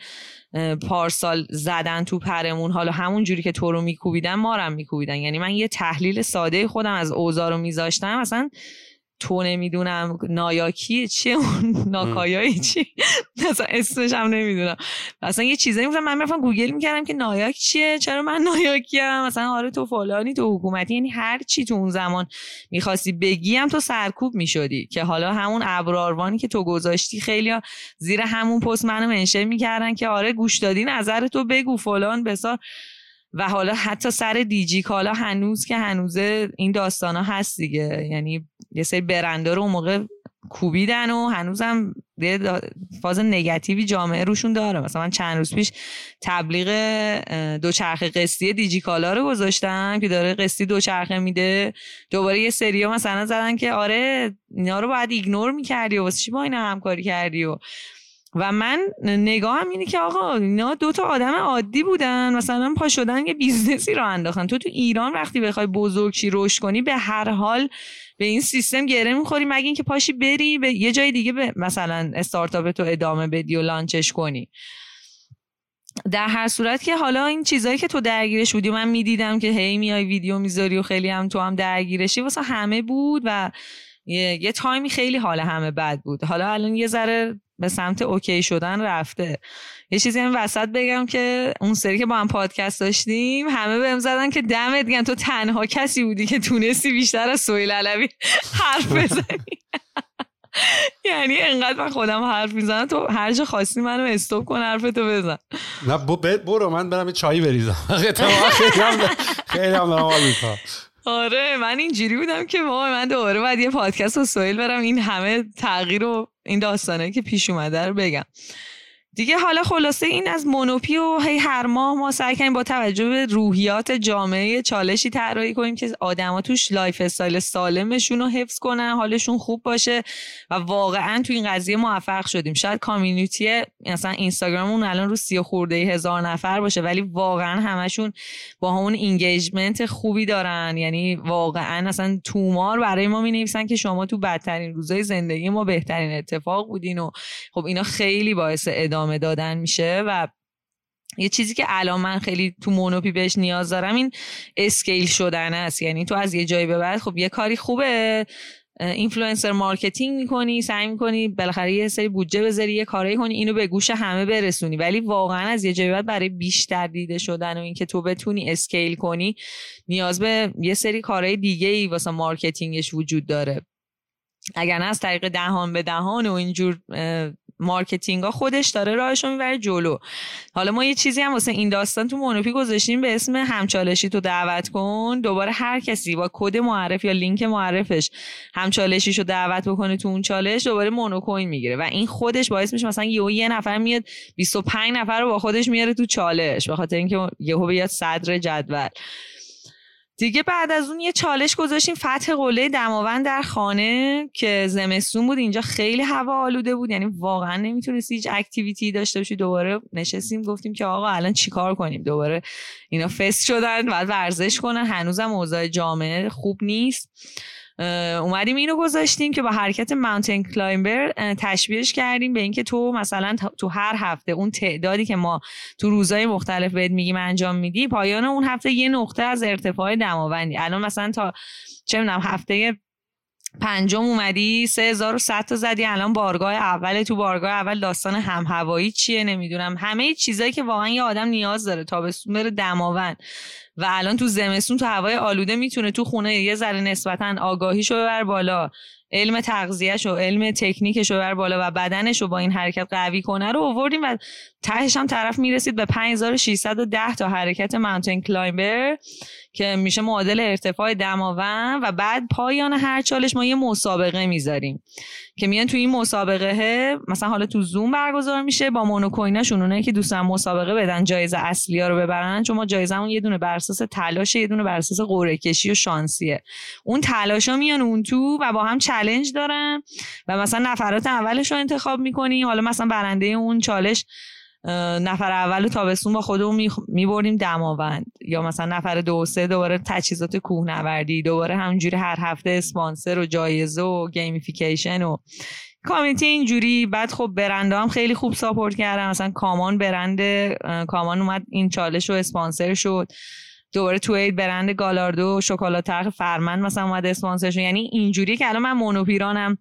پارسال زدن تو پرمون حالا همون جوری که تو رو میکوبیدن مارم میکوبیدن. یعنی من یه تحلیل ساده خودم از اوضاع رو میذاشتم. اصلا تو نمی‌دونم نایاکی چیه اون ناکایایی چی؟ اصلا اسمش هم نمی‌دونم. اصلا یه چیزایی مثلا من می‌رفتم گوگل می‌کردم که نایاک چیه چرا من نایاکیم؟ مثلا آره تو فلانی تو حکومتی یعنی هر چی تو اون زمان می‌خواستی بگی هم تو سرکوب می‌شدی. که حالا همون ابراروانی که تو گذاشتی خیلی زیر همون پست منو منشن می‌کردن که آره گوش دادی نظر تو بگو فلان بسار. و حالا حتی سر دیجی کالا هنوز که هنوزه این داستان ها هست دیگه. یعنی یه سری برنده رو اون موقع کوبیدن و هنوزم یه فاز نگاتیوی جامعه روشون داره. مثلا من چند روز پیش تبلیغ اه، دوچرخه قسطی دیجی کالا رو گذاشتم که داره قسطی دوچرخه میده. دوباره یه سریا مثلا زدن که آره اینا رو باید ایگنور می‌کردی و واسه چی با اینا همکاری کردی و و من نگاهم اینه که آقا اینا دو تا آدم عادی بودن. مثلا پا شدن یه بیزنسی رو انداختن. تو تو ایران وقتی بخوای بزرگ شی رشد کنی به هر حال به این سیستم گره می‌خوری. مگه اینکه پاشی بری به یه جای دیگه به مثلا استارتاپ تو ادامه بدی و launch ش کنی. در هر صورت که حالا این چیزایی که تو درگیرش بودی من می‌دیدم که هی میای ویدیو می‌ذاری و خیلی هم تو هم درگیرشی. واسه همه بود و یه, یه تایمی خیلی حال همه بد بود. حالا الان یه ذره به سمت اوکی شدن رفته. یه چیزی هم وسط بگم که اون سری که با هم پادکست داشتیم همه بهم زدن که دمت گرم تو تنها کسی بودی که تونستی بیشتر از سویل علوی حرف بزنی. یعنی انقدر من خودم حرف می‌زنم تو هر جا خواستی منو استوب کن حرفتو بزن. نه برو من برم چای بریزم. خیلی هم آره من اینجوری بودم که ما من دوباره باید یه پادکست وسیع‌تر برم این همه تغییر و این داستانه که پیش اومده رو بگم. دیگه حالا خلاصه این از مونوپی و هی هر ماه ما سعی کنیم با توجه به روحیات جامعه چالشی طراحی کنیم که آدما توش lifestyle سالمشون رو حفظ کنن حالشون خوب باشه و واقعا تو این قضیه موفق شدیم. شاید community مثلا اینستاگراممون الان رو سی خورده هزار نفر باشه ولی واقعا همشون با همون engagement خوبی دارن. یعنی واقعا اصلا تومار برای ما می نویسن که شما تو بدترین روزای زندگی ما بهترین اتفاق بودین و خب اینا خیلی باعث ادامه ادامه دادن میشه و یه چیزی که الان من خیلی تو مونوپی بهش نیاز دارم این scale شدن است. یعنی تو از یه جایی به بعد خب یه کاری خوبه. influencer marketing می‌کنی سعی می‌کنی بالاخره یه سری بودجه بذاری یه کاری کنی اینو به گوش همه برسونی. ولی واقعا از یه جایی بعد برای بیشتر دیده شدن و اینکه تو بتونی scale کنی نیاز به یه سری کارهای دیگه ای واسه marketing ش وجود داره. اگر نه از طریق دهان به دهان و اینجور marketing ها خودش داره راهش رو می‌بره جلو. حالا ما یه چیزی هم واسه این داستان تو مونوپی گذاشتیم به اسم همچالشیتو دعوت کن. دوباره هر کسی با کد معرف یا لینک معرفش همچالشیشو دعوت بکنه تو اون چالش دوباره مونوکوین می‌گیره و این خودش باعث میشه مثلا یهو یه نفر میاد 25 نفر رو با خودش میاره تو چالش به خاطر اینکه یهو بیاد صدر جدول. دیگه بعد از اون یه چالش گذاشتیم فتح قله دماوند در خانه که زمستون بود. اینجا خیلی هوا آلوده بود یعنی واقعا نمی‌تونستی هیچ activity داشته باشی دوباره نشستیم گفتیم که آقا الان چیکار کنیم؟ دوباره اینا fast شدن بعد ورزش کنن. هنوزم اوضاع جامعه خوب نیست. اومدیم اینو گذاشتیم که با حرکت mountain climber تشبیهش کردیم به اینکه تو مثلا تو هر هفته اون تعدادی که ما تو روزهای مختلف بهت میگیم انجام میدی پایان اون هفته یه نقطه از ارتفاع دماوندی. الان مثلا تا چه می‌دونم هفته پنجم اومدی سه هزار تا زدی. الان بارگاه اول تو بارگاه اول داستان هم هوایی چیه؟ نمی‌دونم. همه چیزایی که واقعا یه آدم نیاز داره. تابستون بره دماوند. و الان تو زمستون تو هوای آلوده می‌تونه تو خونه یه ذره نسبتا آگاهیشو ببر بالا. علم تغذیهش و علم تکنیکش رو بر بالا و بدنش رو با این حرکت قوی کنه رو آوردیم و تهش هم طرف می‌رسید به 5610 تا حرکت mountain climber که میشه معادل ارتفاع دماوند و بعد پایان هر چالش ما یه مسابقه می‌ذاریم. که میان تو این مسابقه مثلا حالا تو زوم برگزار میشه با مونوکویناشون اونایی که دوست دارن مسابقه بدن جایزه اصلی ها رو ببرن چون ما جایزمون یه دونه بر اساس تلاش یه دونه بر اساس قرعه کشی و شانسیه. اون تلاشا میان اون تو و با هم challenge دارن و مثلا نفرات اولش رو انتخاب می‌کنی. حالا مثلا برنده اون چالش نفر اول تابستون با خودمون می‌بریم دماوند. یا مثلا نفر دو سه دوباره تجهیزات کوهنوردی دوباره همجوری هر هفته اسپانسر و جایزه و گیمیفیکیشن و کامیتی اینجوری. بعد خب برنده هم خیلی خوب ساپورت کردن. مثلا کامان برند کامان اومد این چالش رو اسپانسر شد. دوباره تو اید برند گالاردو شکلات فرمن مثلا اومد اسپانسر شد. یعنی اینجوری که الان من مونوپیرانم.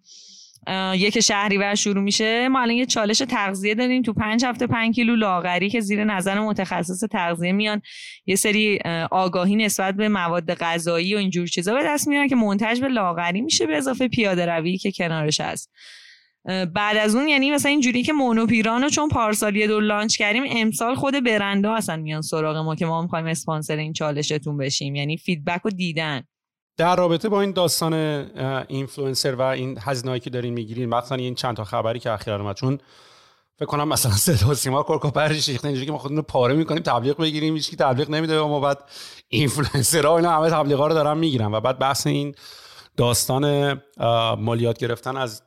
یک شهریور شروع میشه. ما الان یه چالش تغذیه داریم تو پنج هفته پنج کیلو لاغری که زیر نظر متخصص تغذیه میان. یه سری آگاهی نسبت به مواد غذایی و اینجور چیزا به دست میارن که منتج به لاغری میشه به اضافه پیاده روی که کنارش هست. بعد از اون یعنی مثلا اینجوری که مونوپیران رو چون پارسال یه دور launch کردیم امسال خود برندا اصلا میان سراغ ما که ما می‌خوایم اسپانسر این چالشتون بشیم. یعنی feedback رو دیدن. در رابطه با این داستان اینفلوئنسر و این هزینه‌ای که دارین می‌گیرین مثلا این چند تا خبری که اخیرا اومد چون فکر کنم مثلا صدا سیما کرک و پرش ریخته اینجوری که ما خودمون پاره می‌کنیم تبلیغ بگیریم هیچ تبلیغ نمیده و ما بعد اینفلوئنسرها اینا همه تبلیغا رو دارن می‌گیرن. و بعد بحث این داستان مالیات گرفتن از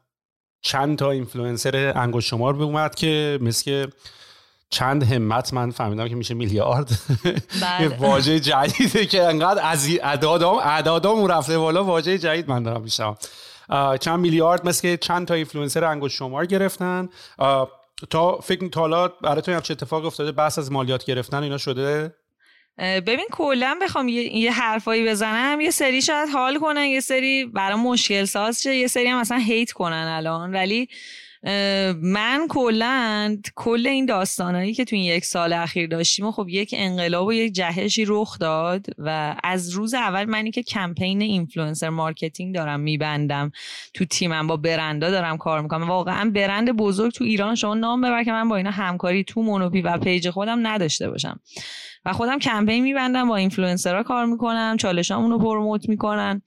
چند تا اینفلوئنسر انگشت شمار اومد که مثل چند همت من فهمیدم که میشه میلیارد. بله. واژه جدیده که انقدر از اعدادام اعدادام رفته بالا واژه جدید من دارم میشم چند میلیارد مثل چند تا اینفلوئنسر انگشت شمار گرفتن. تا فکر تا حالا برای تو چه اتفاق افتاده؟ بحث از مالیات گرفتن اینا شده؟ ببین کلا بخوام یه, یه حرفایی بزنم. یه سری شاید حال کنن یه سری برای مشکل ساز شه. یه سری هم مثلا hate کنن الان. ولی من کلا کل این داستانایی که تو این یک سال اخیر داشتیم و خب یک انقلاب و یک جهشی رخ داد و از روز اول منی که کمپین influencer marketing دارم میبندم تو تیمم با برندا دارم کار می‌کنم. واقعا برند بزرگ تو ایران شما نام ببر که من با اینا همکاری تو مونوپی و پیج خودم نداشته باشم. و خودم کمپین می‌بندم با اینفلوئنسرها کار می‌کنم چالشامون رو promote می‌کنن.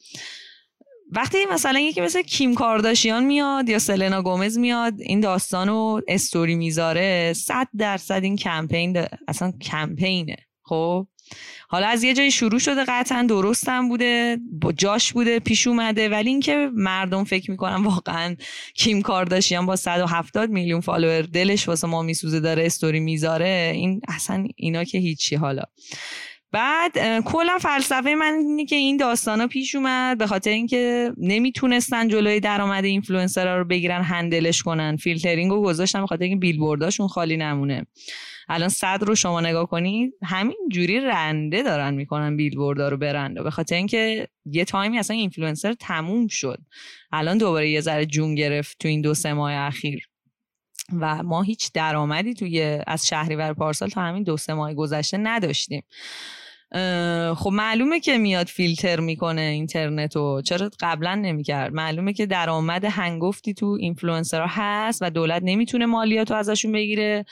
وقتی مثلا یکی مثل کیم کارداشیان میاد یا سلنا گومز میاد این داستان رو استوری می‌ذاره صد درصد این کمپین اصلا کمپینه خب؟ حالا از یه جایی شروع شده قطعا درستم بوده جاش بوده پیش اومده ولی اینکه مردم فکر می‌کنن واقعا کیم کارداشیان با 170 میلیون follower دلش واسه ما میسوزه داره استوری می‌ذاره این اصلا اینا که هیچی حالا. بعد کلا فلسفه من اینه که این داستانا پیش اومد به خاطر اینکه نمی‌تونستن جلوی درآمد اینفلوئنسرها رو بگیرن handle ش کنن. فیلترینگ رو گذاشتن به خاطر اینکه بیلبورداشون خالی نمونه. الان صدر رو شما نگاه کنید همین جوری کنده دارن می‌کنن بیلبوردا رو برنده به خاطر اینکه یه تایمی اصلا اینفلوئنسر تموم شد. الان دوباره یه ذره جون گرفت تو این دو سه ماه اخیر. و ما هیچ درآمدی توی از شهریور پارسال تا همین دو سه ماه گذشته نداشتیم. خب معلومه که میاد فیلتر می‌کنه اینترنت و چرا قبلا نمی‌کرد؟ معلومه که درآمد هنگفتی تو اینفلوئنسرها هست و دولت نمی‌تونه مالیات رو ازشون بگیره.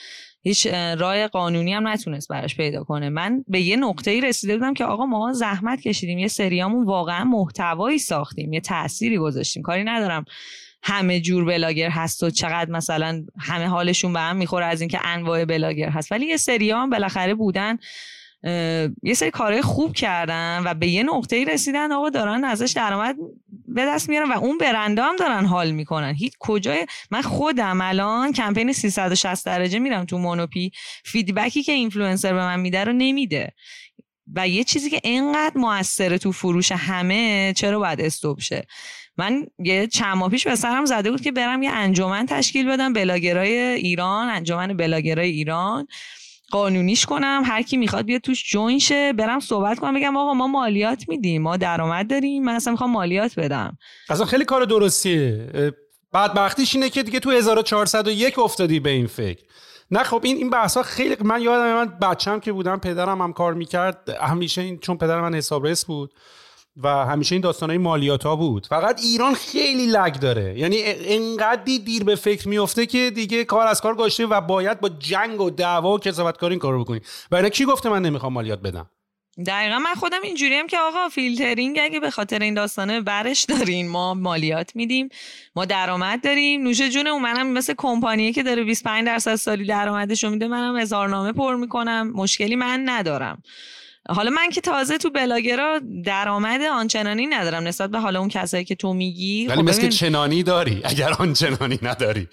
هیچ رای قانونی هم نتونست براش پیدا کنه. من به یه نقطه ای رسیده بودم که آقا ما زحمت کشیدیم. یه سریامون واقعا محتوایی ساختیم. یه تأثیری گذاشتیم. کاری ندارم همه جور بلاگر هست و چقدر مثلا همه حالشون به هم می‌خوره از اینکه انواع بلاگر هست. ولی یه سری هم بالاخره بودن یه سری کارهای خوب کردن و به یه نقطه رسیدن آقا دارن ازش درآمد به دست میارن و اون برنده هم دارن حال می‌کنن. هیچ کجای من خودم الان کمپین 360 درجه میرم تو مونوپی feedback ی که اینفلوئنسر به من میده رو نمیده. و یه چیزی که انقدر موثره تو فروش همه چرا باید stop شه؟ من یه چند ماه پیش به سرم زده بود که برم یه انجمن تشکیل بدم بلاگرای ایران انجمن بلاگرای ایران. قانونیش کنم هر کی می‌خواد بیاد توش جوین شه برم صحبت کنم بگم آقا ما مالیات میدیم ما درآمد داریم من اصلا می‌خوام مالیات بدم. اصلا خیلی کار درستیه. بدبختیش اینه که دیگه تو 1401 افتادی به این فکر. نه خب این این بحث ها خیلی من یادم من بچم که بودم پدرم هم کار می‌کرد همیشه این چون پدر من حسابرس بود. و همیشه این داستان های مالیات ها بود. فقط ایران خیلی لگ داره. یعنی انقدری دیر به فکر میفته که دیگه کار از کار گذاشته و باید با جنگ و دعوا و کسابت کار این کارو بکنی. برای کی گفته من نمی‌خوام مالیات بدم؟ دقیقا من خودم اینجوریم که آقا فیلترینگ اگه به خاطر این داستانه برش دارین ما مالیات میدیم ما درآمد داریم. نوش جون اون منم مثل کمپانیه که داره 25 درصد سالی درآمدش میده منم اظهارنامه پر می‌کنم. مشکلی من ندارم. حالا من که تازه تو بلاگرا درآمد آنچنانی ندارم نسبت به حالا اون کسایی که تو میگی. ولی خب مثل چنانی داری. اگر آنچنانی نداری.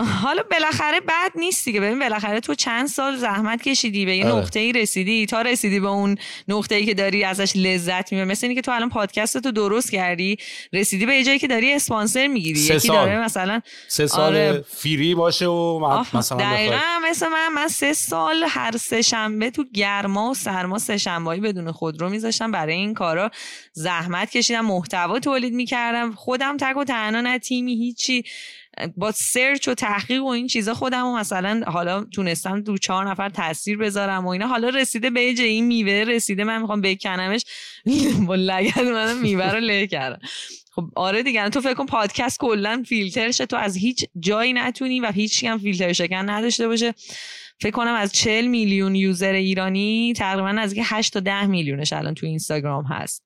حالا بالاخره بد نیست دیگه. ببین بالاخره تو چند سال زحمت کشیدی به یه آره. نقطه ای رسیدی. تا رسیدی به اون نقطه ای که داری ازش لذت می‌بری. مثل اینکه تو الان پادکست تو درست کردی رسیدی به جایی که داری اسپانسر می‌گیری. یکی سال. داره مثلا سه سال آره. فیری باشه و مثلا دقیقا مثل من من سه سال هر سه شنبه تو گرما و سرما سه شنبهایی بدون خودرو میذاشتم. برای این کارا زحمت کشیدم محتوا تولید می‌کردم. خودم تک و تنها نه تیمی هیچی. با سرچ و تحقیق و این چیزا خودم و مثلا حالا تونستم دو چهار نفر تاثیر بذارم و اینا. حالا رسیده به یه این میوه رسیده من می‌خوام بکنمش. با لگت منم میوه رو له کردم. خب آره دیگه تو فکر کن پادکست کلا فیلترشه تو از هیچ جایی نتونی و هیچ هم فیلتر شکن نداشته باشه. فکر کنم از 40 میلیون user ایرانی تقریبا از 8 تا 10 میلیونش الان تو اینستاگرام هست.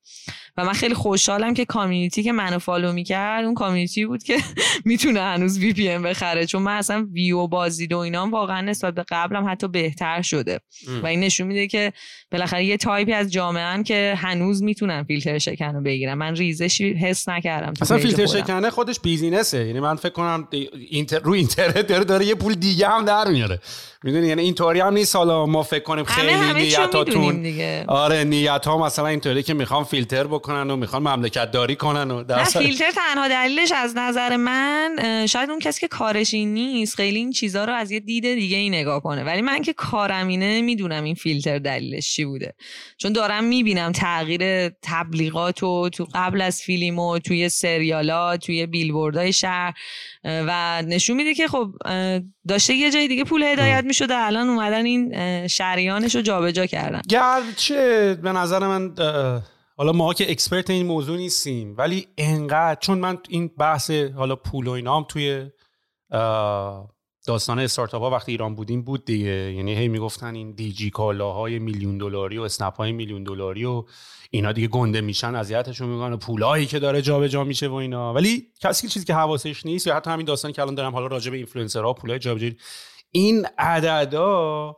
و من خیلی خوشحالم که community که منو follow می‌کرد اون community بود که می‌تونه هنوز VPN بخره. چون من اصلا ویو بازدید و اینا واقعا نسبت به قبلم حتی بهتر شده. و این نشون میده که بالاخره یه تایپی از جامعه که هنوز می‌تونن فیلتر شکن رو بگیرن. من ریزشی حس نکردم اصلا فیلتر شکنه خودش بیزینسه. یعنی من فکر کنم اینتر... رو اینترنت داره داره یه پول دیگه هم در میاره. می‌دونی؟ یعنی اینطوری هم نیست. حالا ما فکر کنیم خیلی نیتاتون آره نیت ها مثلا اینطوری که می‌خوام فیلتر بکنم. بکنن و می‌خوان مملکت داری کنن و در فیلتر تنها دلیلش از نظر من شاید اون کسی که کارش این نیست خیلی این چیزها رو از یه دید دیگه ای نگاه کنه. ولی من که کارم اینه می‌دونم این فیلتر دلیلش چی بوده. چون دارم می‌بینم تغییر تبلیغات و تو قبل از فیلم و توی سریالا توی بیلبوردهای شهر و نشون میده که خب داشته یه جای دیگه پول هدایت می‌شده الان اومدن این شریانش رو جابجا کردن. گرچه به نظر من حالا ما که expert این موضوع نیستیم ولی انقدر چون من این بحث حالا پول و اینا توی داستان استارتاپ ها وقتی ایران بودیم بود دیگه. یعنی هی می‌گفتن این دیجی کالاهای میلیون دلاری و اسنپ های میلیون دلاری و اینا دیگه گنده میشن اذیتشون می‌کنن پولایی که داره جابجا جا میشه و اینا. ولی کسی چیزی که حواسش نیست یا حتی همین داستانی که الان دارم حالا راجع به اینفلوئنسرها پولای جابجا این عددا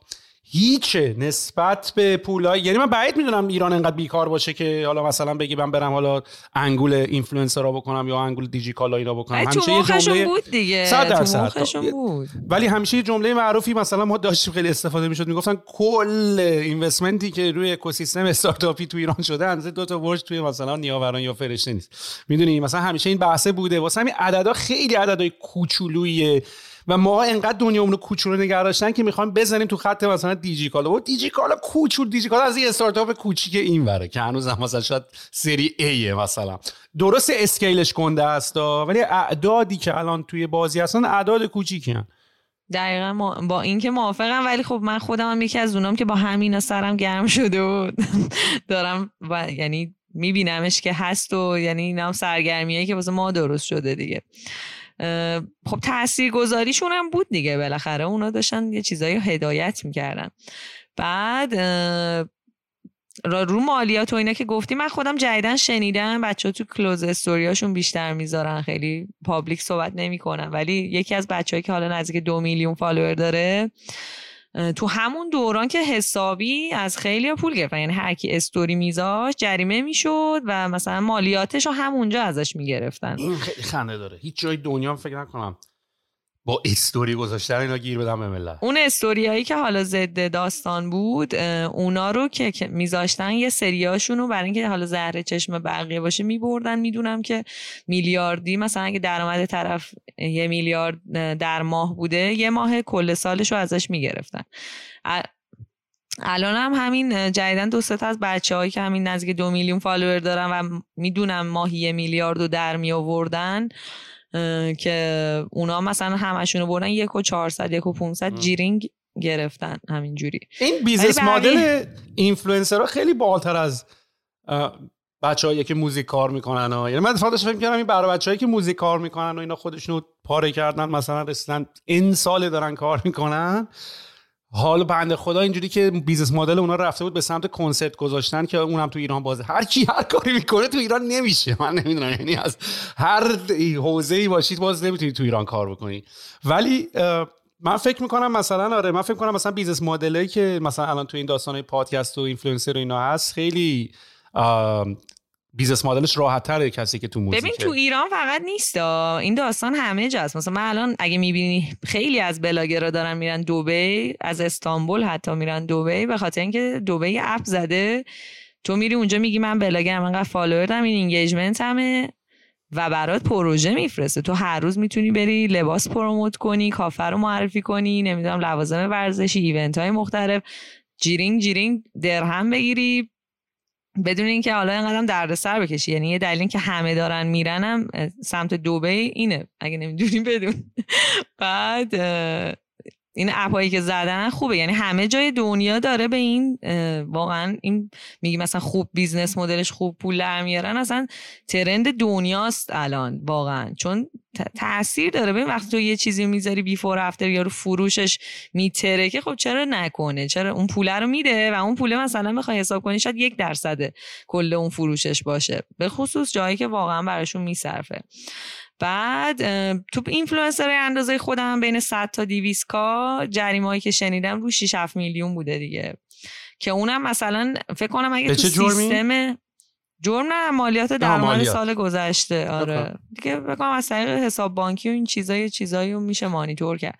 هیچه نسبت به پولای یعنی من بعید می‌دونم ایران انقدر بیکار باشه که حالا مثلا بگی من برم حالا انگول اینفلوئنسرا بکنم یا انگول دیجی کالا اینا بکنم. همیشه یه جمله بود دیگه. 100 درصد. بود. ولی همیشه یه جمله معروفی مثلا ما داشتیم خیلی استفاده می‌شد. می‌گفتن کل اینوستمنتی که روی اکوسیستم استارتاپی تو ایران شده اندازه دو تا برج توی مثلا نیاوران یا فرشته نیست. می‌دونی؟ مثلا همیشه این بحثه بوده. واسه همین عددا خیلی عددهای کوچولویی و ما انقدر دنیامون رو کوچولو نگه داشتن که می‌خوایم بزنیم تو خط مثلا دیجی کالا و دیجی کالا کوچول دیجی کالا از این استارتاپ کوچیک این وره که هنوز هم مثلا شاید سری ای مثلا. درست اسکیلش کنده است ولی اعدادی که الان توی بازی هستن اعداد کوچیکی هن. دقیقا ما با این که موافقم ولی خب من خودم هم یکی از اونام که با همینا سرم گرم شده و دارم و یعنی میبینمش که هست و یعنی اینم سرگرمیه که واسه ما درست شده دیگه. خب تأثیر گذاریشون هم بود دیگه بالاخره. اونا داشتن یه چیزایی هدایت می‌کردن. بعد رو مالیات و اینا که گفتی من خودم جدیدن شنیدم بچه ها تو close استوریاشون بیشتر می‌ذارن. خیلی public صحبت نمی‌کنن. ولی یکی از بچههایی که حالا نزدیک دو میلیون follower داره تو همون دوران که حسابی از خیلی پول گرفت یعنی هر کی استوری میذاش جریمه می‌شد و مثلا مالیاتش رو همونجا ازش می‌گرفتن. این خیلی خنده داره. هیچ جای دنیا فکر نکنم با استوری گذاشتن اینا گیر بدم به ملت. اون استوریایی که حالا ضد داستان بود اونا رو که میذاشتن یه سریاشون رو برای اینکه حالا زهر چشم بقیه باشه میبردن می‌دونم که میلیاردی مثلا اگه درآمد طرف یه میلیارد در ماه بوده یه ماه کل سالش رو ازش می‌گرفتن. الان هم همین جدیدن دو تا از بچه هایی که همین نزدیک دو میلیون فالوور دارن و می‌دونم ماهی یه میلیارد رو در می آوردن که اونا مثلا همشونو بردن یک و چهارصد یک و پونصد جیرینگ گرفتن همینجوری. این بیزنس مدل اینفلوئنسرها خیلی بالاتر از بچه‌هایی که موزیک کار می‌کنن و یعنی من فقط فکر کردم این برای بچه‌هایی که موزیک کار می‌کنن و اینا خودشونو پاره کردن مثلا رسیدن این سال دارن کار می‌کنن. حالا بنده خدا اینجوری که business model اونا رفته بود به سمت کنسرت گذاشتن که اونم تو ایران بازه. هر کی هر کاری می‌کنه تو ایران نمیشه. من نمی‌دونم یعنی از هر حوزه ای باشید باز نمی‌تونید تو ایران کار بکنی. ولی من فکر می‌کنم مثلا آره من فکر کنم مثلا business model ی که مثلا الان تو این داستان پادکست و اینفلوئنسر و اینا هست خیلی business model ش راحت تره کسی که تو موزیکه. ببین تو ایران فقط نیست این داستان همه جاست. مثلا من الان اگه می‌بینی خیلی از بلاگرها دارن میرن دوبی از استانبول حتی میرن دوبی به خاطر اینکه دوبی app زده. تو میری اونجا میگی من بلاگرم انقدر دارم این engagement مه و برات پروژه میفرسته. تو هر روز می‌تونی بری لباس promote کنی کافه رو معرفی کنی نمی‌دونم لوازم ورزشی event های مختلف جیرینگ جیرینگ درهم بگیری. بدون اینکه حالا اینقدر دردسر بکشی. یعنی یه دلیل که همه دارن میرنم سمت دوبی اینه. اگه نمی‌دونی بدون. بعد این app ایی که زدن خوبه. یعنی همه جای دنیا داره به این واقعا این میگی مثلا خوب business model ش خوب پول در میارن اصلا trend دنیاست الان واقعا. چون تاثیر داره. ببین وقتی تو یه چیزی می‌ذاری before after یا رو فروشش می‌پره که خب چرا نکنه؟ چرا اون پوله رو میده و اون پوله مثلا بخوای حساب کنی شاید یک درصد کل اون فروشش باشه. به خصوص جایی که واقعا براشون میصرفه. بعد تو اینفلوئنسر اندازه خودم بین 100 تا 200 K جریمه که شنیدم رو 6 7 میلیون بوده دیگه. که اونم مثلا فکر کنم اگه تو سیستم جرم نه مالیات درآمد سال گذشته آره. دیگه بگم از طریق حساب بانکی و این چیزای چیزایی رو میشه مانیتور کرد.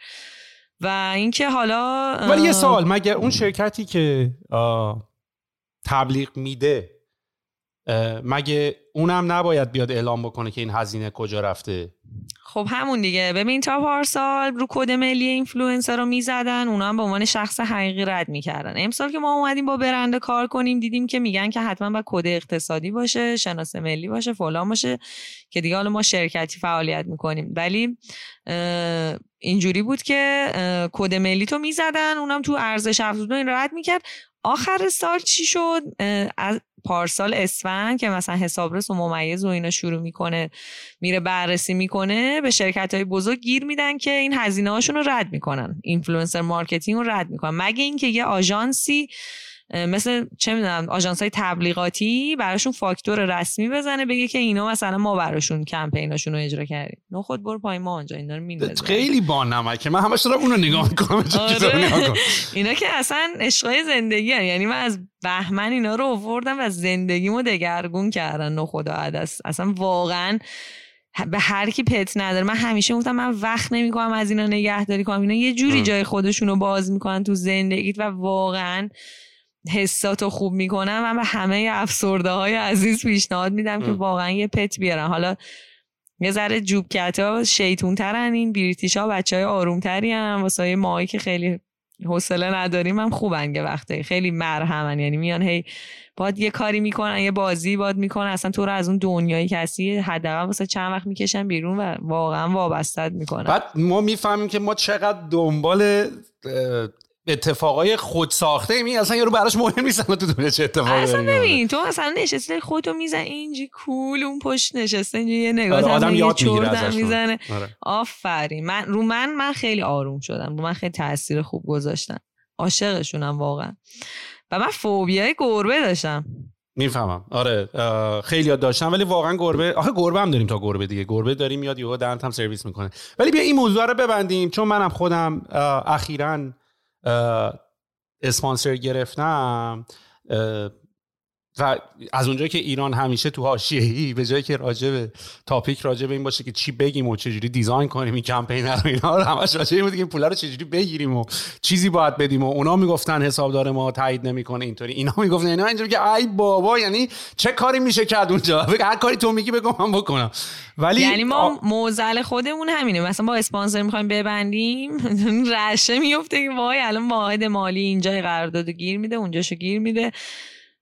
و اینکه حالا ولی یه سوال مگه اون شرکتی که تبلیغ میده مگه اونم نباید بیاد اعلام بکنه که این هزینه کجا رفته؟ خب همون دیگه. ببین تا پارسال رو کد ملی اینفلوئنسر رو می‌زدن اونا هم به عنوان شخص حقیقی رد می‌کردن. امسال که ما اومدیم با برند کار کنیم دیدیم که میگن که حتما باید کد اقتصادی باشه شناسه ملی باشه فلان باشه که دیگه حالا ما شرکتی فعالیت می‌کنیم. ولی اینجوری بود که کد ملی تو می‌زدن اونم تو ارزش افزوده این رد می‌کرد. آخر سال چی شد؟ از پارسال اسفند که مثلا حسابرس و ممیز و اینا شروع می‌کنه میره بررسی می‌کنه به شرکت های بزرگ گیر میدن که این هزینه هاشون رو رد می‌کنن. influencer marketing رو رد می‌کنن. مگه اینکه یه آژانسی مثل چه می‌دونم آژانس های تبلیغاتی براشون فاکتور رسمی بزنه بگه که اینا مثلا ما براشون کمپیناشون رو اجرا کردیم. نو خود برو پای ما آنجا اینا رو خیلی با نمکه من همش دارم اونو نگاه می‌کنم آره. اینا که اصلا عشقای زندگی هن. یعنی من از بهمن اینا رو آوردم و زندگیمو دگرگون کردن نو خدا عدس. اصلا واقعا به هر کی پت نداره. من همیشه گفتم من وقت نمی‌کنم از اینا نگهداری کنم. اینا یه جوری جای خودشونو باز می‌کنن تو زندگیت و واقعا حساتو خوب می‌کنم من به همه افسرده های عزیز پیشنهاد میدم که واقعا یه پت بیارن. حالا یه ذره جوبکت ها شیطون ترن این بریتیش ها بچه های آروم تری هم واسه ماهی که خیلی حوصله نداریم هم خوبن که وقتی خیلی مرهمن یعنی میان هی باید یه کاری می‌کنن یه بازی باید می‌کنن اصلا تو رو از اون دنیایی کسی حداقل واسه چند وقت می‌کشن بیرون و واقعا وابستت می‌کنن. بعد ما می‌فهمیم که ما چقدر دنبال اتفاقای خود ساخته می اصلا یارو براش مهم نیست تو دنیا چه اتفاقی اصلا ببین تو مثلا نشسته خودتو میزن اینجی کول اون پشت نشسته اینجا یه نگاه آره آدم یاد می‌گیره می‌زنه. آره. آفرین. من رو من من خیلی آروم شدم. رو من خیلی تاثیر خوب گذاشتن عاشقشونم واقعا. و من فوبیای گربه داشتم. می‌فهمم. آره خیلی یاد داشتم ولی واقعا گربه آخه گربه هم داریم تا گربه دیگه. گربه داریم میاد یهو درنت هم سرویس می‌کنه. ولی بیا این موضوع رو ببندیم چون منم خودم اخیرا اسپانسر گرفتم و از اونجا که ایران همیشه تو حاشیه ای به جایی که راجع به تاپیک راجع به این باشه که چی بگیم و چجوری دیزاین کنیم این کمپین رو اینا رو همش راجع این این پولا رو چجوری بگیریم و چیزی باید بدیم و اونا می‌گفتن حسابدار ما تایید نمی‌کنه اینطوری. اینا می‌گفتن اینا اینجوری که ای بابا یعنی چه کاری میشه کرد اونجا؟ هر کاری تو میگی بگم من بکنم. ولی یعنی ما موزل خودمون همینه. مثلا با اسپانسر می‌خوایم ببندیم رشه میفته که وای الان واحد مالی اینجا قرارداد گیر میده اونجاشو گیر میده.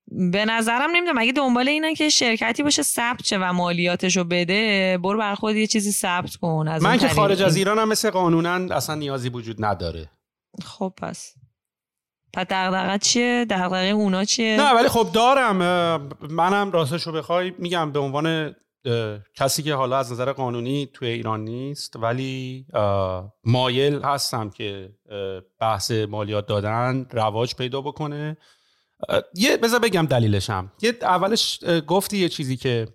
به نظرم نمی‌دونم اگه دنبال اینه که شرکتی باشه ثبت شه و مالیاتشو بده برو بر خود یه چیزی ثبت کن از من که خارج از ایران هم مثل قانونا اصلا نیازی وجود نداره. خب پس. پس دغدغه چیه؟ دغدغه اونا چیه؟ نه ولی خب دارم. منم راستشو بخوای میگم به عنوان کسی که حالا از نظر قانونی توی ایران نیست ولی مایل هستم که بحث مالیات دادن رواج پیدا بکنه. یه بذار بگم دلیلشم. یه اولش گفتی یه چیزی که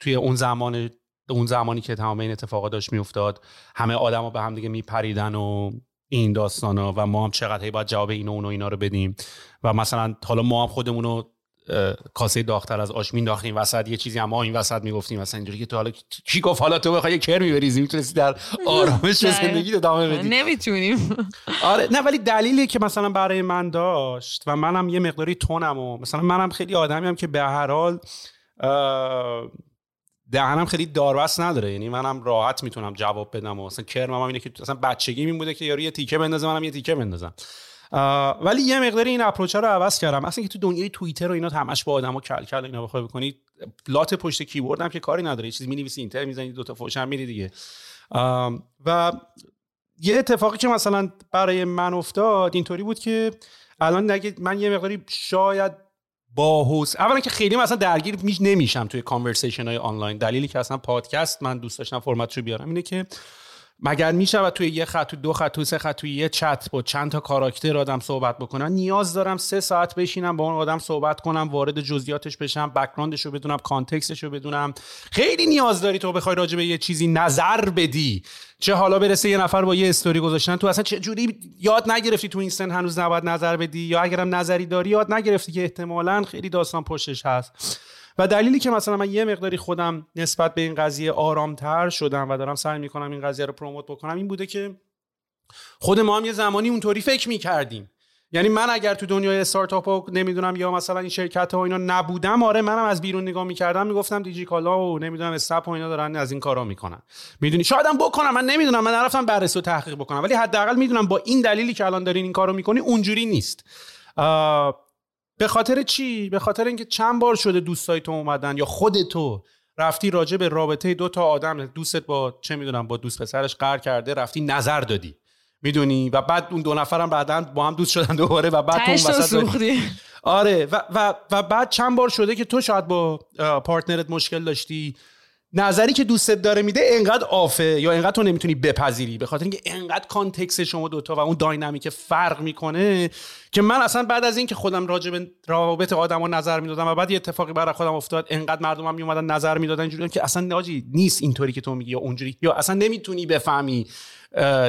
توی اون زمان اون زمانی که تمام این اتفاقات داشت میافتاد همه آدما به هم دیگه میپریدن و این داستانا و ما هم چقدر هی باید جواب اینو اونو اینا رو بدیم. و مثلا حالا ما هم خودمون کاسه داختر از آش مینداختیم وسط یه چیزی اما این وسط می‌گفتیم. مثلا اینجوری که تو حالا کی گفت؟ حالا تو بخوای کرمی بریزی می‌تونستی در آرامش زندگی ادامه بدی. نمی‌تونیم. آره نه ولی دلیلی که مثلا برای من داشت و منم یه مقداری تونم و مثلا منم خیلی آدمی هم که به هر حال دهنم خیلی داربست نداره. یعنی منم راحت می‌تونم جواب بدم و مثلا کرمم اینه که مثلا بچگی این بوده که یارو یه تیکه بندازه منم یه تیکه بندازم. ولی یه مقداری این اپروچ رو عوض کردم. اصلا که تو دنیای توییتر و اینا همش با آدمو کل اینا بخوای بکنی لات پشت کیبورد هم که کاری نداره. چیزی می‌نویسی enter می‌زنی دو تا فوش هم میری دیگه. و یه اتفاقی که مثلا برای من افتاد اینطوری بود که الان نگه من یه مقداری شاید باهوس اولا که خیلی مثلا درگیر میش نمیشم توی conversation های آنلاین. دلیلی که اصلا پادکست من دوست داشتم فرمتشو بیارم اینه که مگر می‌شود توی یه خط تو دو خط تو سه خط توی یه چت با چند تا کاراکتر آدم صحبت بکنن؟ نیاز دارم سه ساعت بشینم با اون آدم صحبت کنم وارد جزئیاتش بشم background ش رو بدونم context ش رو بدونم. خیلی نیاز داری تو بخوای راجع به یه چیزی نظر بدی. چه حالا برسه یه نفر با یه استوری گذاشتن تو اصلا چه جوری یاد نگرفتی تو این سن هنوز نباید نظر بدی؟ یا اگرم نظری داری یاد نگرفتی که احتمالا خیلی داستان پشتش هست. و دلیلی که مثلا من یه مقداری خودم نسبت به این قضیه آرامتر شدم و دارم سعی می‌کنم این قضیه رو پروموت بکنم این بوده که خود ما هم یه زمانی اونطوری فکر می‌کردیم. یعنی من اگر تو دنیای استارتاپ نمی‌دونم یا مثلا این شرکت ها اینا نبودم آره منم از بیرون نگاه می‌کردم می‌گفتم دیجی کالا و نمی‌دونم استپ و اینا دارن از این کارا می‌کنن. می‌دونی؟ شایدم بکنم من نمی‌دونم من نرفتم بررسی و تحقیق بکنم ولی حداقل می‌دونم با این دلیلی که الان دارین این کارو می‌کنی اونجوری نیست. به خاطر چی؟ به خاطر اینکه چند بار شده دوستای تو اومدن یا خود تو رفتی راجع به رابطه دو تا آدم دوستت با چه می‌دونم با دوست پسرش قرار کرده رفتی نظر دادی. می‌دونی؟ و بعد اون دو نفرم بعدا با هم دوست شدن دوباره و بعد تو اون آره. و, و, و بعد چند بار شده که تو شاید با partner ت مشکل داشتی. نظری که دوستت داره میده انقدر off ه یا انقدر تو نمی‌تونی بپذیری؟ به خاطر اینکه انقدر context شما دوتا و اون dynamic فرق می‌کنه که من اصلا بعد از اینکه خودم راجع به روابط ها نظر می‌دادم و بعد یه اتفاقی برای خودم افتاد انقدر مردم هم میومدن نظر می‌دادن اینجوری که اصلا ناجی نیست اینطوری که تو میگی یا اونجوری یا اصلا نمی‌تونی بفهمی.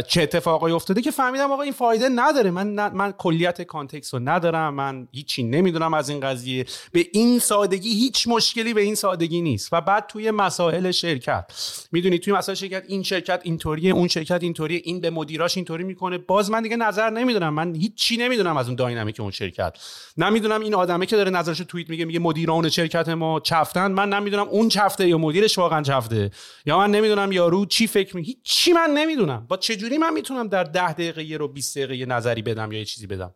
چه اتفاقایی افتاده که فهمیدم آقا این فایده نداره. من من کلیت context رو ندارم. من هیچی نمی‌دونم از این قضیه. به این سادگی هیچ مشکلی به این سادگی نیست. و بعد توی مسائل شرکت. می‌دونی توی مسائل شرکت این شرکت اینطوریه اون شرکت اینطوریه این به مدیراش اینطوری می‌کنه. باز من دیگه نظر نمی‌دونم. من هیچی نمی‌دونم از اون داینامیک اون شرکت. نمی‌دونم این آدمه که داره نظرش توییت میگه میگه مدیران شرکت ما چفتن. من نمی‌دونم اون چفته یا مدیرش واقعا چفته. یا من نمی‌دونم یارو چی فکر می هیچی من نمی‌دونم. با چجوری من می‌تونم در ده دقیقه یه رو 20 دقیقه یه نظری بدم یا یه چیزی بدم؟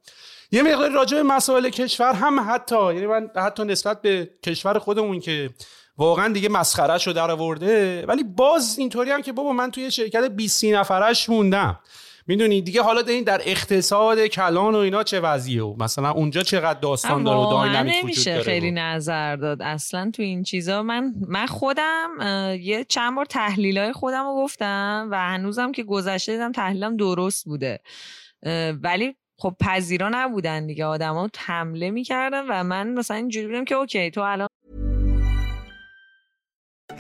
یه مقدار راجع به مسائل کشور هم حتی یعنی من حتی نسبت به کشور خودمون که واقعا دیگه مسخره شده در آورده ولی باز اینطوری هم که بابا من توی شرکت 20 نفرش موندم. می‌دونی دیگه حالا این در اقتصاد کلان و اینا چه وضعیه؟ و مثلا اونجا چقدر داستان داره و داینامیک وجود داره خیلی نظر داد. اصلا تو این چیزا من من خودم یه چند بار تحلیلای خودم رو گفتم و هنوزم که گذشته دیدم تحلیلم درست بوده. ولی خب پذیرا نبودن دیگه. آدما حمله می‌کردن و من مثلا اینجوری بودم که اوکی تو الان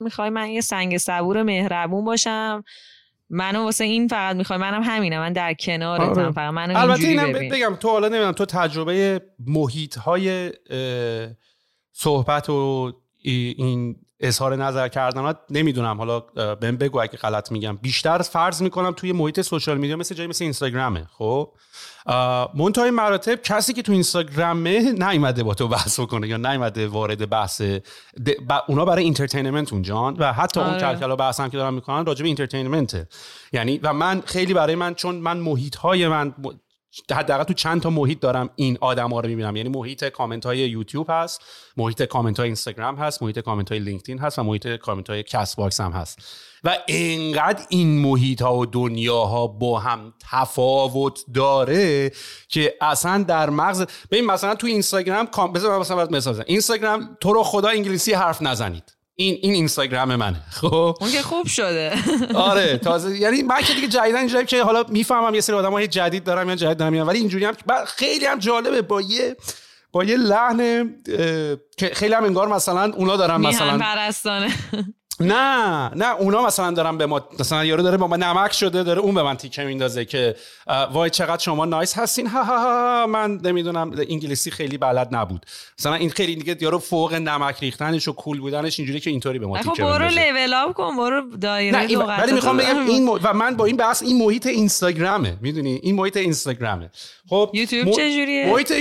می‌خوای من یه سنگ صبور مهربون باشم. منو واسه این فقط می‌خوای منم همینه. من در کنارتم آره. فقط. منو البته اینم بگم تو حالا نمی‌دونم تو تجربه محیط های صحبت و این اظهار نظر کردنات نمی‌دونم. حالا بهم بگو اگه غلط میگم. بیشتر فرض می‌کنم توی محیط سوشال میدیا مثل جای مثل اینستاگرامه خب؟ منتهای مراتب کسی که تو اینستاگرامه نیومده با تو بحث کنه یا نیومده وارد بحث اونا برای entertainment اونجان و حتی آره. اون کلکلا بحث هم که دارن می‌کنن راجع به entertainment ه یعنی و من خیلی برای من چون من محیط های من حداقل تو چند تا محیط دارم این آدم ها رو می‌بینم. یعنی محیط کامنت های یوتیوب هست محیط کامنت های اینستاگرام هست محیط کامنت های لینکدین هست و محیط کامنت های کست باکس هم هست. و انقدر این محیط ها و دنیا ها با هم تفاوت داره که اصلا در مغز ببین مثلا تو اینستاگرام کام... مثلا مثال اینستاگرام تو رو خدا انگلیسی حرف نزنید. این این اینستاگرام منه. خب؟ اون که خوب شده. آره تازه یعنی من که دیگه جدیدن اینجوری که حالا می‌فهمم یه سری آدمای جدید دارم یا جدید دارم ولی اینجوری هم خیلی هم جالبه با یه با یه لحن که خیلی هم انگار مثلا اونا دارن مثلا پرستانه. نه. نه اونا مثلا دارن به ما مثلا یارو داره با ما نمک شده داره اون به من تیکه میندازه که وای چقدر شما نایس هستین ها ها ها من نمی‌دونم انگلیسی خیلی بلد نبود. مثلا این خیلی دیگه یارو فوق نمک ریختنش و کول بودنش اینجوری که اینطوری به ما تیکه برو لول اپ کن برو دایره ولی می‌خوام بگم این و من با این بحث این محیط اینستاگرامه می‌دونی؟ این محیط اینستاگرامه. خب یوتیوب چجوریه؟ محیط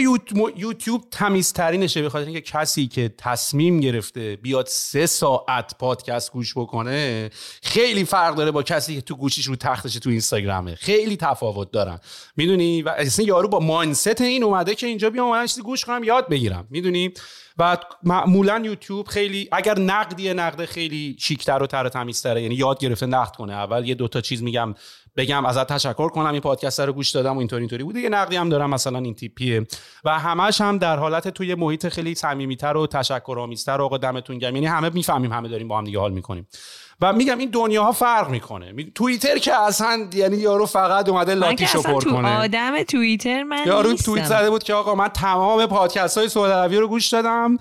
یوتیوب تمیزترینشه به خاطر اینکه کسی که تصمیم گرفته بیاد سه ساعت پادکست پادکست گوش بکنه خیلی فرق داره با کسی که تو گوشیش رو تختش تو اینستاگرامه. خیلی تفاوت دارن. می‌دونی؟ و اصلا یارو با ماینست این اومده که اینجا بیام من چیزی گوش کنم یاد بگیرم. می‌دونی؟ و معمولا یوتیوب خیلی اگر نقدیه نقد خیلی شیکتر و تر و تمیزتره یعنی یاد گرفته نقد کنه. اول یه دوتا چیز میگم بگم ازت تشکر کنم این پادکست رو گوش دادم و اینطوری اینطوری بوده یه نقدی هم دارم مثلا این تیپیه و همش هم در حالت توی محیط خیلی صمیمیتر و تشکرآمیزتر آقا دمتون گرم. یعنی همه می‌فهمیم همه داریم با هم دیگه حال می‌کنیم. و میگم این دنیاها فرق می‌کنه. توییتر که اصلا یعنی یارو فقط اومده لاتیشو پر تو کنه. آدم توییتر من یارو. توییت زده بود که آقا من تمام پادکست های رو گوش دادم.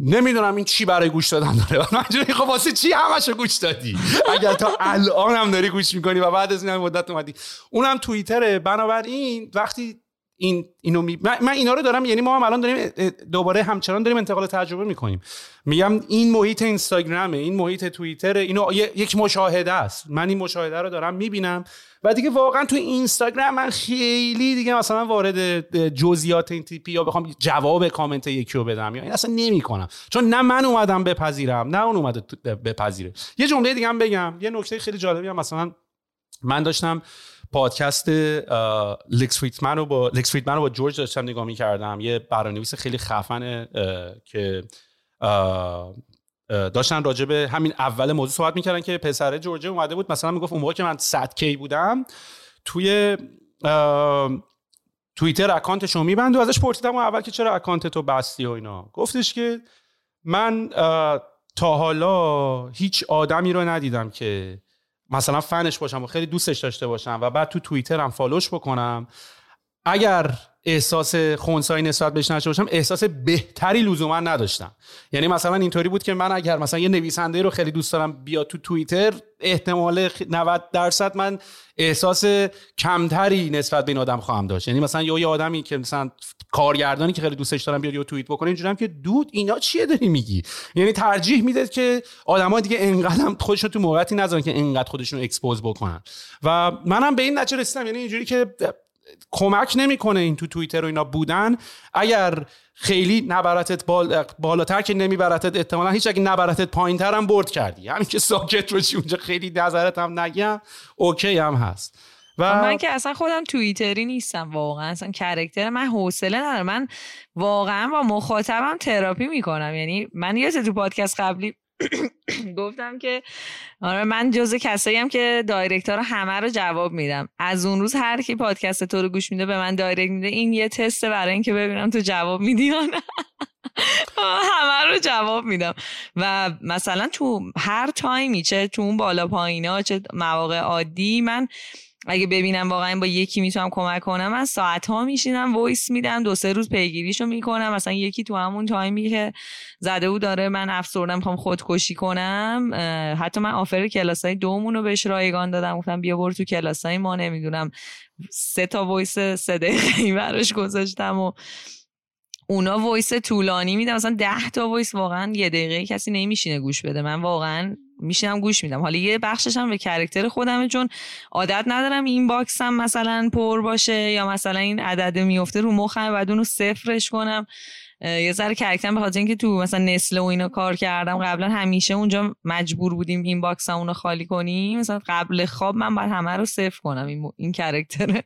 نمی‌دونم این چی برای گوش دادن داره. منجوری خب واسه چی همشو گوش دادی؟ اگر تا الان هم داری گوش می‌کنی و بعد از این مدت اومدی. اونم توییتره. بنابراین وقتی این اینو می... من, من اینا رو دارم یعنی ما هم الان داریم دوباره همچنان داریم انتقال تجربه می‌کنیم. میگم این محیط اینستاگرامه این محیط توییتر اینو یک مشاهده است. من این مشاهده رو دارم می‌بینم. و دیگه واقعا تو اینستاگرام من خیلی دیگه مثلا وارد جزئیات این تیپی یا بخوام جواب کامنت یکی رو بدم یا این اصلا نمی‌کنم. چون نه من اومدم بپذیرم نه اون اومده بپذیره. یه جمله دیگه هم بگم یه نکته خیلی جالبی هم مثلا من داشتم. پادکست لکس فریدمن رو با لکس فریدمن رو با جورج داشتم نگاه می‌کردم. یه برنامه‌نویس خیلی خفنه که داشتن راجع به همین اول موضوع صحبت می‌کردن که پسر جورجه اومده بود مثلا می‌گفت اون موقع که من 100 کی بودم توی توییتر اکانتش رو میبند و ازش پرسیدم و اول که چرا اکانت تو بستی و اینا. گفتش که من تا حالا هیچ آدمی رو ندیدم که مثلا فنش باشم و خیلی دوستش داشته باشم و بعد تو توییترم فالوش بکنم. اگر احساس خونسایی نسبت بهش نشه باشم احساس بهتری لزوما نداشتم. یعنی مثلا اینطوری بود که من اگر مثلا یه نویسنده رو خیلی دوست دارم بیا تو توییتر احتمال 90 درصد من احساس کمتری نسبت به این آدم خواهم داشت. یعنی مثلا یه آدمی که مثلا کارگردانی که خیلی دوستش دارم بیاد یه توییت بکنه اینجوری که دود اینا چیه داری میگی؟ یعنی ترجیح میده که آدما دیگه انقدر خودشون تو موقعیتی نذارن که انقدر خودشون اکسپوز بکنن. و منم به این نتیجه رسیدم. یعنی اینجوری که کمک نمی‌کنه این تو توییتر و اینا بودن. اگر خیلی نبرتت بال... بالاتر که نمیبرتت احتمالا هیچ اگه نبرتت پایینتر هم برد کردی. همین که ساکت باشی اونجا خیلی نظرت هم نگم okay هم هست. و من که اصلا خودم توییتری نیستم واقعا. اصلا character من حوصله ندارم. من واقعا با مخاطبم تراپی می‌کنم. یعنی من یه تو پادکست قبلی گفتم که آره من جز کسایی هم که direct رو همه رو جواب میدم. از اون روز هر کی پادکست تو رو گوش میده به من direct میده. این یه تسته برای اینکه ببینم تو جواب میدی یا نه. همه رو جواب میدم. و مثلا تو هر time ی چه تو اون بالا پایینا چه مواقع عادی من اگه ببینم واقعا با یکی می‌تونم کمک کنم من ساعت ها میشینم voice میدم دو سه روز پیگیریشو می‌کنم. مثلا یکی تو همون time ی که زده بود داره من افسردم می‌خوام خودکشی کنم. حتی من offer کلاس های دومون رو بهش رایگان دادم. گفتم بیا برو تو کلاس های ما نمی‌دونم سه تا voice سه دقیقه براش گذاشتم و اونا voice طولانی میدم مثلا ده تا voice واقعا یه دقیقه کسی نمیشینه گوش بده. من واقعا میشینم گوش میدم. حالا یه بخشش هم به character خودمه چون عادت ندارم inbox م مثلا پر باشه یا مثلا این عدد میفته رو مخم بعد اونو صفرش کنم. یه ذره character م به خاطر اینکه تو مثلا نستله و اینا کار کردم. قبلا همیشه اونجا مجبور بودیم inbox مونو خالی کنیم. مثلا قبل خواب من باید همه رو صفر کنم. این, این character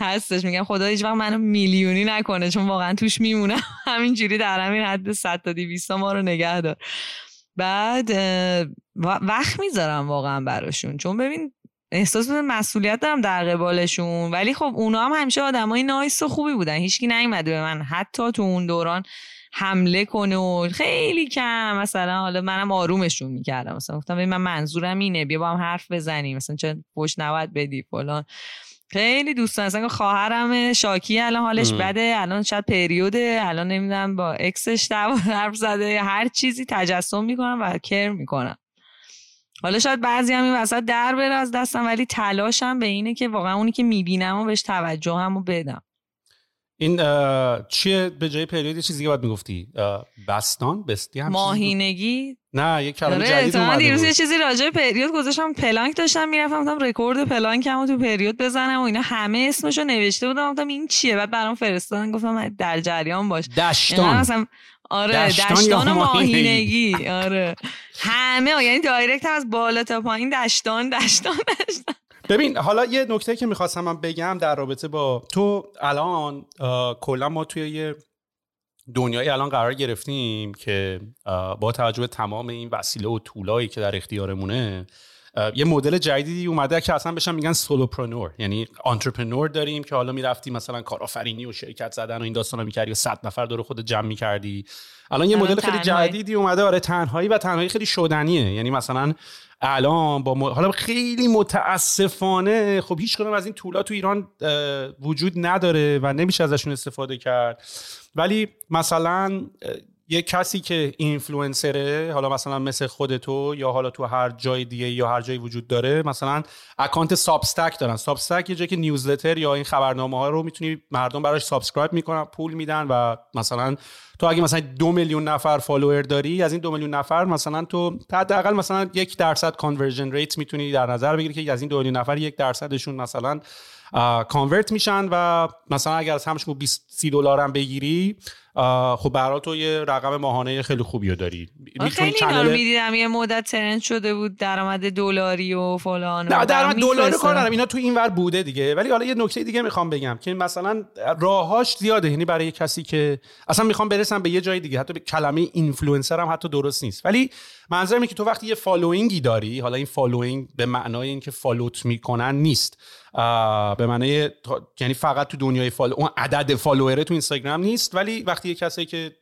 هستش. میگم خدا هیچ وقت منو میلیونی نکنه چون واقعا توش میمونم همینجوری در همین حد 100 تا 200 ما رو نگه دار. بعد وقت می‌ذارم واقعا براشون. چون ببین احساس مسئولیت دارم در قبالشون. ولی خب اونا هم همیشه آدمای nice و خوبی بودن. هیچکی نیومده به من حتی تو اون دوران حمله کنه و خیلی کم. مثلا حالا منم آرومشون می‌کردم. مثلا گفتم من منظورم اینه بیا با هم حرف بزنیم. مثلا چه پشت نوت بدی فلان. خیلی دوستان اصلا خواهرم شاکی الان حالش بده الان شاید پریوده الان نمی‌دونم با اکسش دعوا حرف زده هر چیزی تجسم می‌کنم و کر می‌کنم. حالا شاید بعضی هم این وسط در بره از دستم ولی تلاشم به اینه که واقعا اونی که می‌بینم و بهش توجه هم بدم. این چیه؟ به جای پریود چیزی که باید می‌گفتی بستان بستی هم ماهینگی نه یک کلمه جدید اومده دیروز یه چیزی راجع پریود گذاشتم پلانک داشتم می‌رفتم گفتم رکورد پلانکمو تو پریود بزنم و اینا همه اسمشو نوشته بودم گفتم این چیه؟ بعد برام فرستادن گفتم در جریان باش. دشتان. آره دشتان, دشتان ماهینگی آره. همه یعنی direct هم از بالا تا پایین دشتان دشتان دشتان. ببین حالا یه نکته که می‌خواستم من بگم در رابطه با تو الان کلا ما توی یه دنیای الان قرار گرفتیم که با توجه به تمام این وسیله و tool هایی که در اختیارمونه یه مدل جدیدی اومده که اصلا بهش میگن solopreneur یعنی entrepreneur داریم که حالا می‌رفتی مثلا کارآفرینی و شرکت زدن و این داستانا می‌کردی و صد نفر دور خود جمع می‌کردی. الان یه مدل خیلی جدیدی اومده. آره تنهایی و تنهایی خیلی شدنیه. یعنی مثلا الان با حالا خیلی متاسفانه خب هیچ کدوم از این tool ا تو ایران وجود نداره و نمیشه ازشون استفاده کرد. ولی مثلا یه کسی که اینفلوئنسره حالا مثلا مثل خودتو یا حالا تو هر جای دیگه یا هر جایی وجود داره مثلا account Substack دارن. Substack یه جایی که newsletter یا این خبرنامه ها رو می‌تونی مردم براش subscribe می‌کنن پول میدن و مثلا تو اگه مثلا دو میلیون نفر follower داری از این دو میلیون نفر مثلا تو حداقل مثلا یک درصد conversion rate می‌تونی در نظر بگیری که از این دو میلیون نفر یک درصدشون مثلا convert میشن و مثلا اگر از همش 20 سی دلار هم بگیری خب برای تو یه رقم ماهانه خیلی خوبی رو داری خیلی اینا رو می‌دیدم یه مدت trend شده بود درآمد دلاری و فلان نه درآمد دلاری کار ندارم اینا تو اینور بوده دیگه. ولی حالا یه نکته دیگه می‌خوام بگم که مثلا راهاش زیاده یعنی برای کسی که اصلا می‌خوام برسم به یه جای دیگه. حتی به کلمه اینفلوئنسر هم حتی درست نیست. ولی منظورم که تو وقتی یه following ی داری حالا این following به معنای اینکه follow ت می‌کنن نیست. به معنای یعنی فقط تو دنیای follow اون عدد follower ه تو اینستاگرام نیست ولی وقتی یه کسی که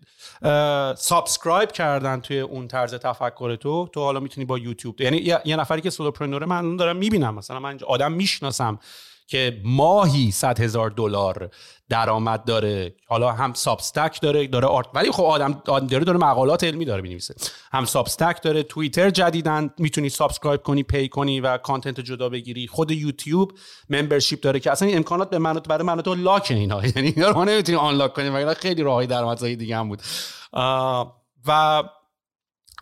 subscribe کردن توی اون طرز تفکر تو تو حالا می‌تونی با یوتیوب یعنی یه نفری که solopreneur ه من دارم می‌بینم مثلا من آدم می‌شناسم. که ماهی 100 هزار دلار درآمد داره. حالا هم Substack داره داره art ولی خب آدم داره داره مقالات علمی داره می‌نویسه. هم Substack داره توییتر جدیدن می‌تونی subscribe کنی pay کنی و content جدا بگیری. خود یوتیوب ممبرشیپ داره که اصلا امکانات به من برای من تو لاک اینا. یعنی اینا رو نمی‌تونی آنلاک کنی وگرنه خیلی راههای درآمدزایی دیگه هم بود. و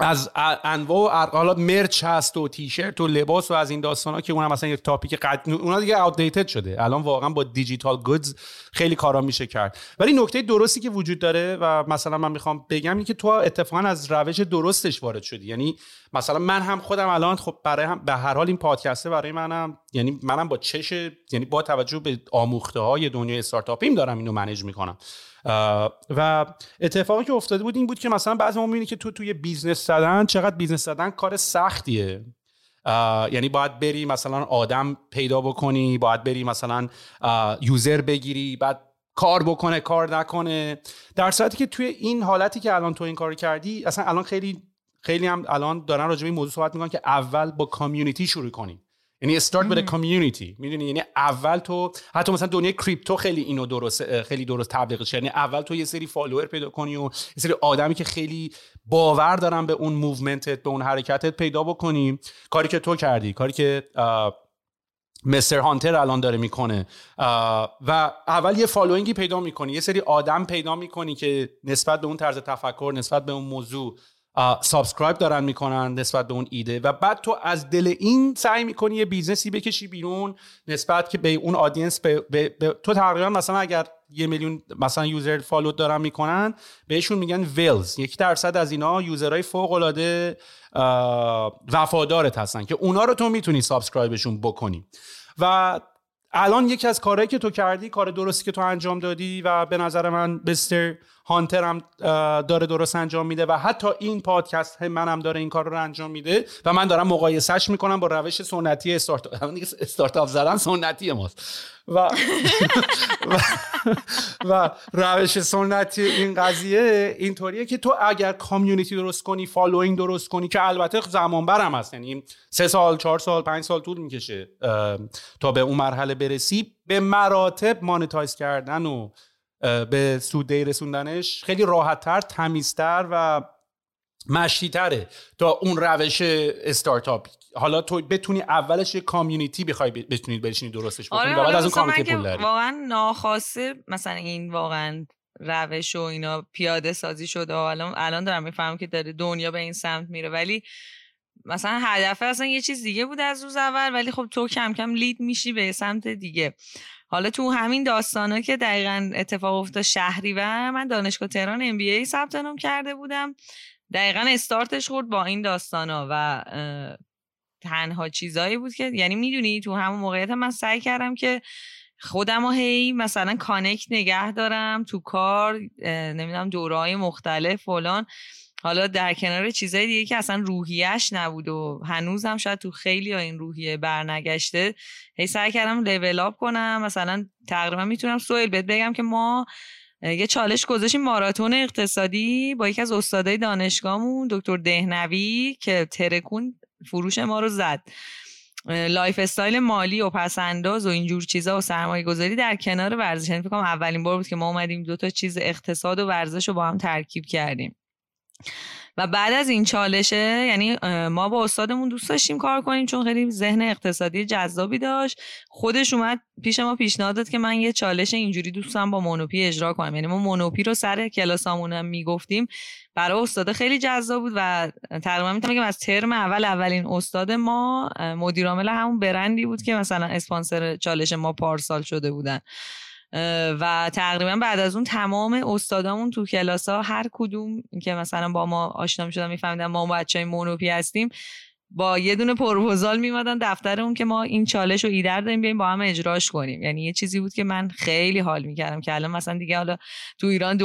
از انواع و حالا مرچ هست و تیشرت و لباس و از این داستان ها که اونم مثلا یک تاپیک قد اونا دیگه اوتدیتد شده. الان واقعا با دیجیتال گودز خیلی کارا میشه کرد. ولی نکته درستی که وجود داره و مثلا من می‌خوام بگم اینه که تو اتفاقا از روش درستش وارد شدی. یعنی مثلا من هم خودم الان خب برای هم به هر حال این پادکسته برای منم یعنی منم با چش یعنی با توجه به آموخته های دنیای استارتاپیم دارم اینو manage می‌کنم. و اتفاقی که افتاده بود این بود که مثلا بعضی ما می‌بینی که تو توی business زدن چقدر business زدن کار سختیه. یعنی باید بری مثلا آدم پیدا بکنی باید بری مثلا user بگیری بعد کار بکنه کار نکنه. در صورتی که توی این حالتی که الان تو این کار کردی اصلا الان خیلی خیلی هم الان دارن راجع به این موضوع صحبت می‌کنن که اول با community شروع کنی. یعنی start with community می‌دونی؟ یعنی اول تو حتی مثلا دنیای crypto خیلی اینو درست خیلی درست تبلیغش یعنی اول تو یه سری follower پیدا کنی و یه سری آدمی که خیلی باور دارن به اون movement ت به اون حرکتت پیدا بکنی. کاری که تو کردی کاری که مستر هانتر الان داره می‌کنه. و اول یه following ی پیدا می‌کنی. یه سری آدم پیدا می‌کنی که نسبت به اون طرز تفکر نسبت به اون موضوع subscribe دارن می‌کنن نسبت به اون ایده. و بعد تو از دل این سعی می‌کنی یه business ی بکشی بیرون نسبت که به اون audience به, تو تقریبا مثلا اگر یه میلیون مثلا user follow دارن می‌کنن بهشون میگن whales یک درصد از اینا user های فوق العاده وفادارت هستن که اونا رو تو می‌تونی subscribe شون بکنی. و الان یکی از کارهایی که تو کردی کار درستی که تو انجام دادی و به نظر من مستر هانتر هم داره درست انجام میده و حتی این پادکست منم داره این کار رو انجام میده و من دارم مقایسهش می‌کنم با روش سنتی start startup زدن سنتی ماست. و و, روش سنتی این قضیه اینطوریه که تو اگر community درست کنی following درست کنی که البته زمان‌بر هم هست. یعنی سه سال چهار سال پنج سال طول می‌کشه تا به اون مرحله برسی به مراتب مانیتایز کردن و به سوده رسوندنش خیلی راحتتر تمیزتر و مشتیتره تا اون روش استارتاپ. حالا تو بتونی اولش یه کامیونیتی بخوای بتونید بشینی درستش بکنی آره و بعد از اون کامیونیتی پول واقعا ناخواسته مثلا این واقعا روش و اینا پیاده سازی شده و الان الان دارم می‌فهمم که داره دنیا به این سمت میره. ولی مثلا هدف اصلا یه چیز دیگه بود از روز اول ولی خب تو کم کم lead میشی به سمت دیگه. حالا تو همین داستانا که دقیقا اتفاق افتاد شهری و من دانشگاه تهران MBA ثبت نام کرده بودم. دقیقا استارتش خورد با این داستانا و تنها چیزایی بود که یعنی می‌دونی تو همون موقعیت من سعی کردم که خودم هی مثلا connect نگه دارم تو کار نمی‌دونم دوره‌های مختلف فلان. حالا در کنار چیزای دیگه که اصلا روحیش نبود و هنوز هم شاید تو خیلی این روحیه برنگشته هی سعی کردم لیول اپ کنم. مثلا تقریبا می‌تونم سویل بهت بگم که ما یه چالش گذاشیم ماراتون اقتصادی با یکی از استادای دانشگاهمون دکتر دهنوی که ترکون فروش ما رو زد. لایف استایل مالی و پسنداز و اینجور چیزا و سرمایه گذاری در کنار ورزش. یعنی فکر اولین بار بود که ما اومدیم دو تا چیز اقتصاد و ورزش رو با هم ترکیب کردیم. و بعد از این چالشه یعنی ما با استادمون دوست داشتیم کار کنیم چون خیلی ذهن اقتصادی جذابی داشت. خودش اومد پیش ما پیشنهاد داد که من یه چالش اینجوری دوستم با مونوپی اجرا کنم. یعنی ما مونوپی رو سر کلاسامون هم می‌گفتیم. برای استاد خیلی جذاب بود و تقریبا می‌تونم بگم از ترم اول اولین استاد ما مدیرعامل همون برندی بود که مثلا اسپانسر چالش ما پارسال شده بودن. و تقریبا بعد از اون تمام استادامون تو کلاس ها هر کدوم که مثلا با ما آشنا شدن میفهمیدن ما بچه های مونوپی هستیم با یه دونه پروپوزال میمدن دفتر اون که ما این چالش و ایدر داریم بیایم با هم اجراش کنیم. یعنی یه چیزی بود که من خیلی حال می‌کردم که الان مثلا دیگه حالا تو ایران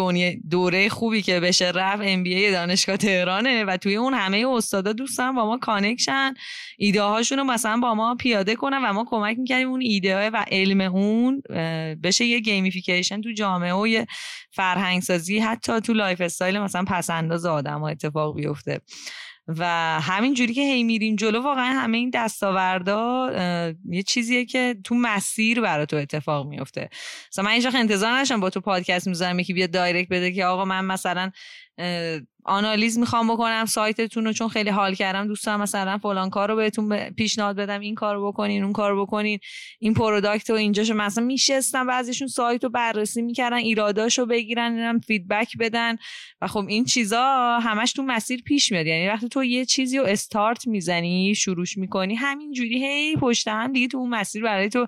دوره خوبی که بشه رفت ام بی دانشگاه تهرانه و توی اون همه استادا دوستان با ما کانکشن ایده هاشون رو مثلا با ما پیاده کنن و ما کمک می‌کردیم اون ایده و علم اون بشه یه گیمیفیکیشن تو جامعه و یه فرهنگ سازی حتی تو لایف استایل مثلا پسنداز آدم اتفاق بیفته. و همین جوری که هی میریم جلو واقعا همه این دستاوردا یه چیزیه که تو مسیر برای تو اتفاق میفته مثلا من اینجا انتظار نداشتم با تو پادکست می‌ذارم یکی بیاد direct بده که آقا من مثلا analyze می‌خوام بکنم سایتتون رو چون خیلی حال کردم. دوستم مثلا فلان کار رو بهتون پیشنهاد بدم. این کار رو بکنین اون کار رو بکنین. این product و اینجاشو مثلا میشستم بعضیشون سایت رو بررسی می‌کردن ایراداشو بگیرن اینم feedback بدن. و خب این چیزا همش تو مسیر پیش میاد. یعنی وقتی تو یه چیزی رو استارت می‌زنی شروعش می‌کنی همین جوری هی پشت هم دیگه تو اون مسیر برای تو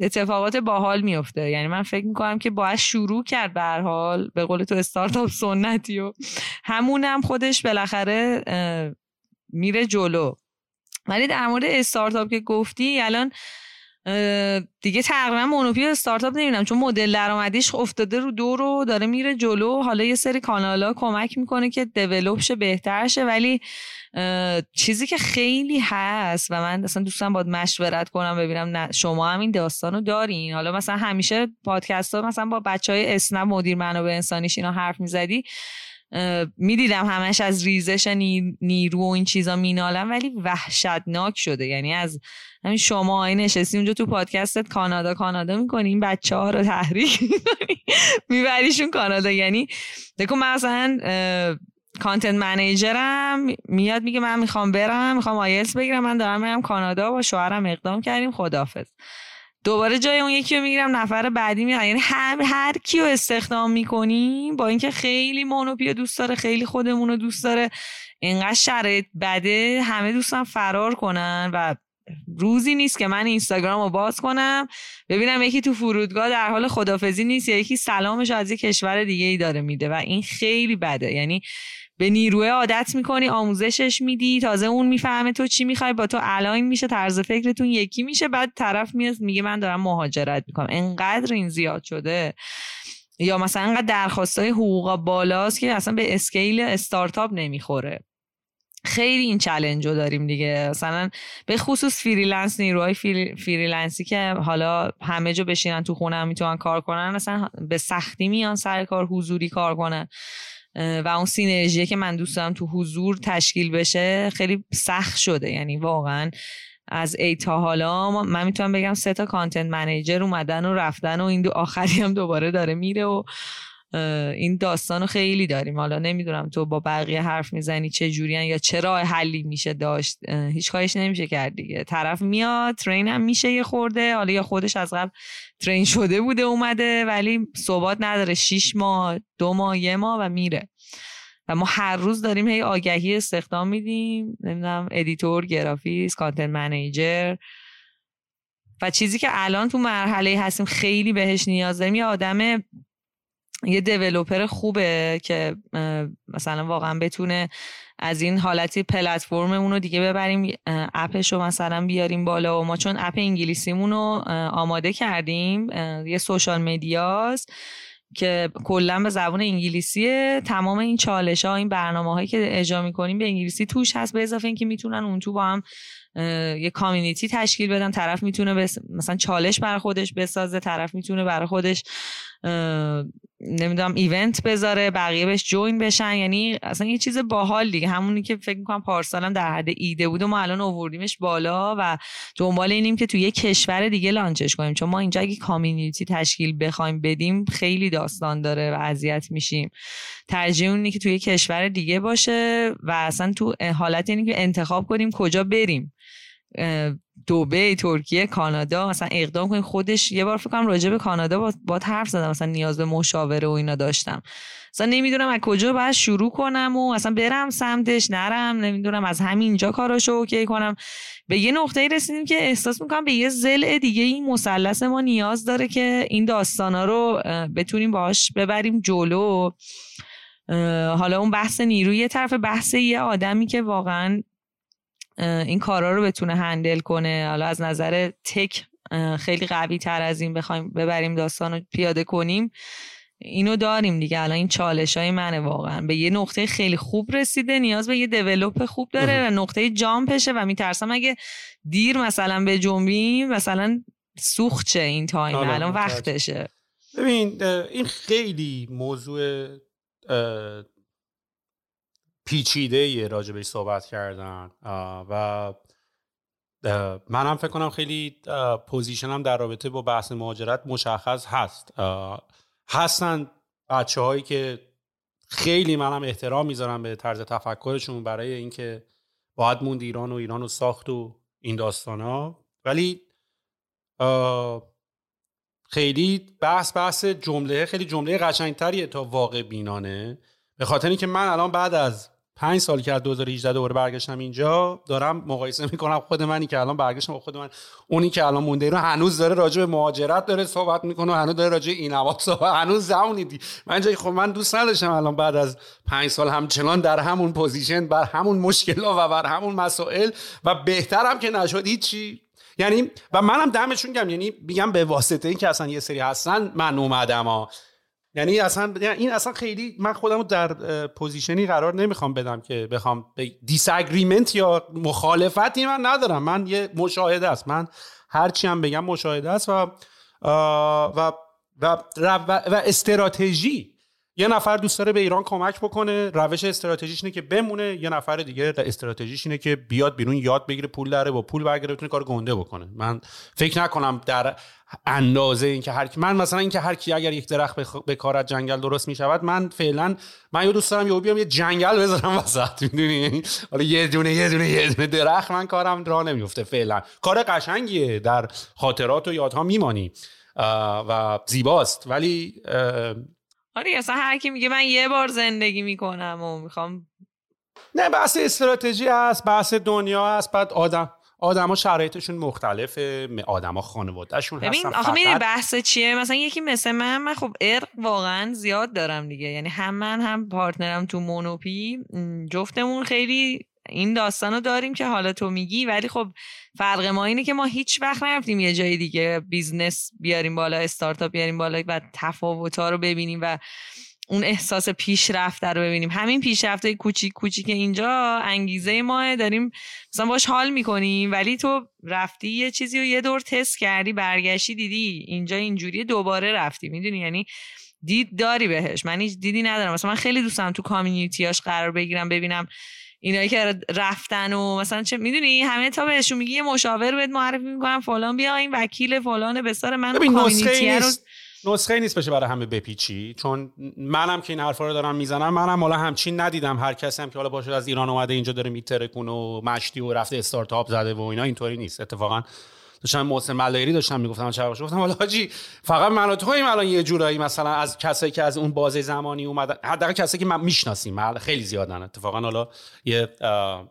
اتفاقات باحال میفته یعنی من فکر می‌کنم که باید شروع کرد به هر حال به قول تو استارتاپ سنتی و همونم خودش بالاخره میره جلو. ولی در مورد استارتاپ که گفتی الان دیگه تقریبا مونوپی استارتاپ نمی‌دونم چون مدل درآمدیش افتاده رو دو رو داره میره جلو. حالا یه سری کانال ها کمک می‌کنه که دیولوب شه بهتر شه. ولی چیزی که خیلی هست و من اصلا دوستم باید مشورت کنم ببینم نه شما هم این داستانو دارین. حالا مثلا همیشه پادکست ها مثلا با بچه های اسنپ مدیر منابع انسانیش اینا حرف می‌زدی می‌دیدم همش از ریزش نیرو و این چیزا مینالم ولی وحشتناک شده. یعنی از همین شما این نشستی اونجا تو پادکستت کانادا کانادا می‌کنی این بچه ها رو تحریک میبریشون کانادا. یعنی دکو مثلا کانتنت منیجرم میاد میگه من می‌خوام برم می‌خوام آیلس بگیرم من دارم میرم کانادا با شوهرم اقدام کردیم خدافظ دوباره جای اون یکی رو می‌گیرم نفر بعدی میاد. یعنی هر هر کیو استخدام می‌کنیم با اینکه خیلی مونوپی دوست داره خیلی خودمون رو دوست داره اینقدر شرایط بده همه دوستم فرار کنن و روزی نیست که من اینستاگرام رو باز کنم. ببینم یکی تو فرودگاه در حال خدافزی نیست یا یکی سلامش از یه کشور دیگه ای داره میده و این خیلی بده. یعنی یه نیرویی عادت می‌کنی آموزشش میدی تازه اون می‌فهمه تو چی می‌خوای با تو align میشه طرز فکرتون یکی میشه بعد طرف میاد میگه من دارم مهاجرت می‌کنم. انقدر این زیاد شده. یا مثلا انقدر درخواست های حقوق بالاست که اصلا به scale استارتاپ نمی‌خوره. خیلی این challenge رو داریم دیگه. مثلا به خصوص freelance نیروهای freelance ی که حالا همه جا بشینن تو خونه هم می‌تونن کار کنن مثلا به سختی میان سر کار حضوری کار کنن. و اون سینرژی که من دوست دارم تو حضور تشکیل بشه خیلی سخت شده. یعنی واقعا از ای تا حالا من می‌تونم بگم سه تا کانتنت منیجر اومدن و رفتن و این دو آخری هم دوباره داره میره و این داستان رو خیلی داریم. حالا نمی‌دونم تو با بقیه حرف می‌زنی چه جوریان یا چه راه حلی میشه داشت. هیچ کارش نمیشه کرد دیگه. طرف میاد ترین هم میشه یه خورده. حالا یا خودش از قبل ترین شده بوده اومده ولی ثبات نداره. شیش ماه دو ماه یه ماه و میره. و ما هر روز داریم هی آگهی استخدام میدیم. نمی‌دونم editor گرافیست content manager. و چیزی که الان تو مرحله هستیم خیلی بهش نیاز داریم یه آدم یه developer خوبه که مثلا واقعا بتونه از این حالتی پلتفرممون رو دیگه ببریم اپش رو مثلا بیاریم بالا و ما چون اپ انگلیسیمون رو آماده کردیم یه social media ست که کلا به زبان انگلیسیه. تمام این چالش ها این برنامه هایی که اجرا می‌کنیم به انگلیسی توش هست به اضافه اینکه می‌تونن اون تو با هم یه کامیونیتی تشکیل بدن. طرف می‌تونه بس... مثلا چالش برای خودش بسازه طرف می‌تونه برای خودش نمی‌دونم ایونت بذاره بقیه بهش جوین بشن. یعنی اصلا یه چیز باحال دیگه. همونی که فکر می‌کنم پارسالم در حد ایده بود و ما الان آوردیمش بالا و دنبال اینیم که توی یه کشور دیگه لانچش کنیم. چون ما اینجا اگه کامیونیتی تشکیل بخوایم بدیم خیلی داستان داره و اذیت میشیم. ترجیح اونی که توی کشور دیگه باشه و اصلا تو حالت اینی که انتخاب کنیم کجا بریم. دوبه ترکیه کانادا مثلا اقدام کنیم خودش یه بار فکر کنم راجع به کانادا با, حرف زدم مثلا نیاز به مشاوره و اینا داشتم. مثلا نمی‌دونم از کجا باید شروع کنم و اصلا برم سمتش نرم نمی‌دونم از همینجا کاراشو اوکی کنم. به یه نقطه رسیدیم که احساس می‌کنم به یه زل دیگه این مثلث ما نیاز داره که این داستانا رو بتونیم باش ببریم جلو. حالا اون بحث نیروی طرف بحث یه آدمی که واقعا این کارا رو بتونه هندل کنه. حالا از نظر تک خیلی قوی تر از این بخوایم ببریم داستان رو پیاده کنیم. اینو داریم دیگه. الان این چالش های منه واقعا. به یه نقطه خیلی خوب رسیده نیاز به یه دیولوپ خوب داره و نقطه جامپشه و میترسم اگه دیر مثلا به جنبیم مثلا سوخت چه این time آره، الان وقتشه. ببین این خیلی موضوع پیچیده راجبش صحبت کردن. و منم فکر کنم خیلی position م در رابطه با بحث مهاجرت مشخص هست. هستن بچه هایی که خیلی منم احترام می‌ذارم به طرز تفکرشون برای اینکه باید موند ایران و ایران رو ساخت و این داستان ها ولی خیلی بحث بحث جمله خیلی جمله قشنگتریه تا واقع بینانه. به خاطر اینکه من الان بعد از پنج سال که از 2018 دوباره برگشتم اینجا دارم مقایسه می‌کنم خود منی که الان برگشتم با خود من. اونی که الان مونده رو هنوز داره راجع به مهاجرت داره صحبت می‌کنه و هنوز داره راجع به این صحبت هنوز زمانی دی من جای خب من دوست نداشتم الان بعد از پنج سال همچنان در همون position بر همون مشکلات و بر همون مسائل و بهترم که نشد هیچی. یعنی و منم دمشون گرم یعنی میگم به واسطه این که اصلا یه سری هستن من اومدم ها. یعنی اصلا یعنی این اصلا خیلی من خودم در position ی قرار نمی‌خوام بدم که بخوام disagreement یا مخالفتی من ندارم. من یه مشاهده است. من هرچی هم بگم مشاهده است و و و, و استراتژی یه نفر دوست داره به ایران کمک بکنه روش استراتژیش اینه که بمونه یه نفر دیگه استراتژیش اینه که بیاد بیرون یاد بگیره پول داره با پول برگره بتونه کار گنده بکنه. من فکر نکنم در اندازه اینکه هر من مثلا اینکه هر کی اگر یک درخت به کار از جنگل درست می‌شود من فعلا من یه دوست دارم یه بیام یه جنگل بذارم وسط می‌دونی؟ یعنی حالا یه دونه یه دونه یه دونه درخت من کارم راه نمیفته فعلا. کار قشنگیه در خاطرات و یادها میمانی. و زیباست. ولی آره اصلا هر کی میگه من یه بار زندگی می‌کنم و می‌خوام نه بحث استراتژی هست بحث دنیا هست بعد آدم آدما شرایطشون مختلفه آدما خانوادهشون هستن ببین آخه می‌دونی بحث چیه؟ مثلا یکی مثل من من خب ارق واقعا زیاد دارم دیگه. یعنی هم من هم پارتنرم تو مونوپی جفتمون خیلی این داستانو داریم که حالا تو میگی ولی خب فرق ما اینه که ما هیچ وقت نرفتیم یه جای دیگه business بیاریم بالا استارتاپ بیاریم بالا و تفاوت‌ها رو ببینیم و اون احساس پیشرفت رو ببینیم. همین پیشرفت کوچیک کوچیک اینجا انگیزه ما داریم مثلا باش حال می‌کنیم ولی تو رفتی یه چیزی رو یه دور تست کردی برگشتی دیدی اینجا اینجوری دوباره رفتی. می‌دونی؟ یعنی دید داری بهش. من هیچ دیدی ندارم. مثلا من خیلی دوستم تو community اش قرار بگیرم ببینم اینایی که رفتن و مثلا چه می‌دونی؟ همه تا بهشون میگی یه مشاور بهت معرفی می‌کنم فلان بیا این وکیل فلان بسار من کامیونیتی رو نسخه نیست بشه برای همه بپیچی. چون منم که این حرفا رو دارم می‌زنم منم حالا همچین ندیدم. هر کسی هم که حالا باشه از ایران اومده اینجا داره میترکونه و مشتی و رفته استارتاپ زده و اینا اینطوری نیست. اتفاقا داشتم محسن ملایری داشتم می‌گفتم چرا؟ گفتم حالا حاجی فقط من و تویم الان یه جورایی مثلا از کسایی که از اون بازه زمانی اومدن حداقل کسایی که من می‌شناسیم خیلی زیادن اتفاقا حالا یه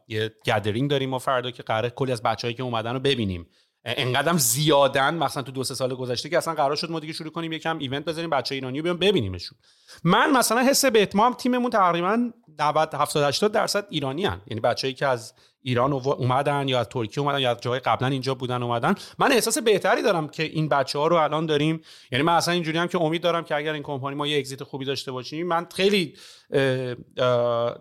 یه گدرینگ داریم ما فردا که قراره کلی از بچه‌ای که اومدن رو ببینیم. انقدرم زیادن مثلا تو دو سه سال گذشته که اصلا قرار شد ما دیگه شروع کنیم یکم ایونت بذاریم بچه ایرانی رو بیان ببینیمشون. من مثلا حس به اتمام تیممون تقریبا 90 70 80 درصد ایرانی هن. یعنی بچه‌ای که از ایران اومدن یا از ترکیه اومدن یا از جای قبلا اینجا بودن اومدن. من احساس بهتری دارم که این بچه ها رو الان داریم. یعنی من اصلا اینجوری هم که امید دارم که اگر این کمپانی ما یه اگزیت خوبی داشته باشیم من خیلی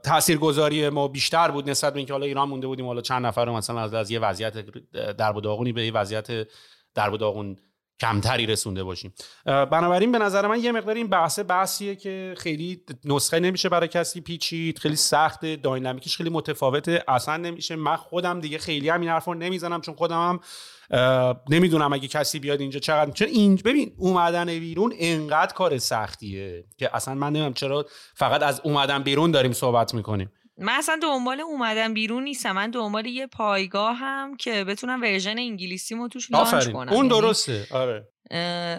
تاثیرگذاری ما بیشتر بود نسبت به اینکه حالا ایران مونده بودیم حالا چند نفر رو مثلا از, از یه وضعیت در به یه وضعیت در داغون کمتری رسونده باشیم. بنابراین به نظر من یه مقدار این بحث بحثیه که خیلی نسخه نمیشه برای کسی پیچید خیلی سخته داینامیکش خیلی متفاوته. اصلا نمیشه. من خودم دیگه خیلی هم این حرف رو نمی‌زنم چون خودم هم نمی‌دونم اگه کسی بیاد اینجا چقدر چون این ببین اومدن بیرون انقدر کار سختیه که اصلا من نمی‌دونم چرا فقط از اومدن بیرون داریم صحبت می‌کنیم. من اصلا دنبال اومدن بیرون نیستم. من دنبال یه پایگاهم که بتونم version انگلیسی مو توش launch کنم. اون یعنی درسته. آره.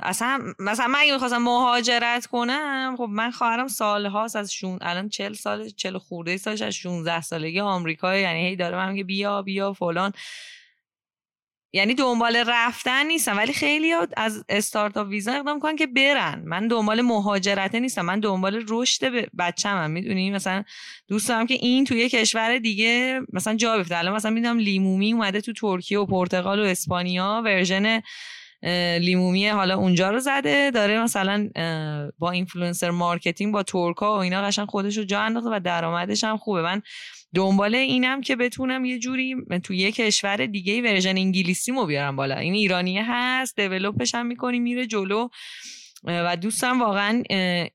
اصلا مثلا من اگه می‌خواستم مهاجرت کنم خب من خواهرم سالهاست از شون الان چهل سال چهل خورده سالش از 16 سالگی آمریکا یعنی هی داره من میگه بیا بیا فلان. یعنی دنبال رفتن نیستم ولی خیلی از استارتاپ ویزا اقدام کنن که برن. من دنبال مهاجرت نیستم من دنبال رشد بچه‌م می‌دونی؟ مثلا دوست دارم که این توی کشور دیگه مثلا جا بیفته. الان مثلا می‌دونم لیمومی اومده تو ترکیه و پرتغال و اسپانیا version لیمومی حالا اونجا رو زده. داره مثلا با influencer marketing با ترکا و اینا قشنگ خودش رو جا انداخته و درآمدش هم خوبه. من دنبال اینم که بتونم یه جوری تو یه کشور دیگه version انگلیسی مو بیارم بالا. این ایرانیه هست develop ش هم می‌کنی میره جلو. و دوستم واقعا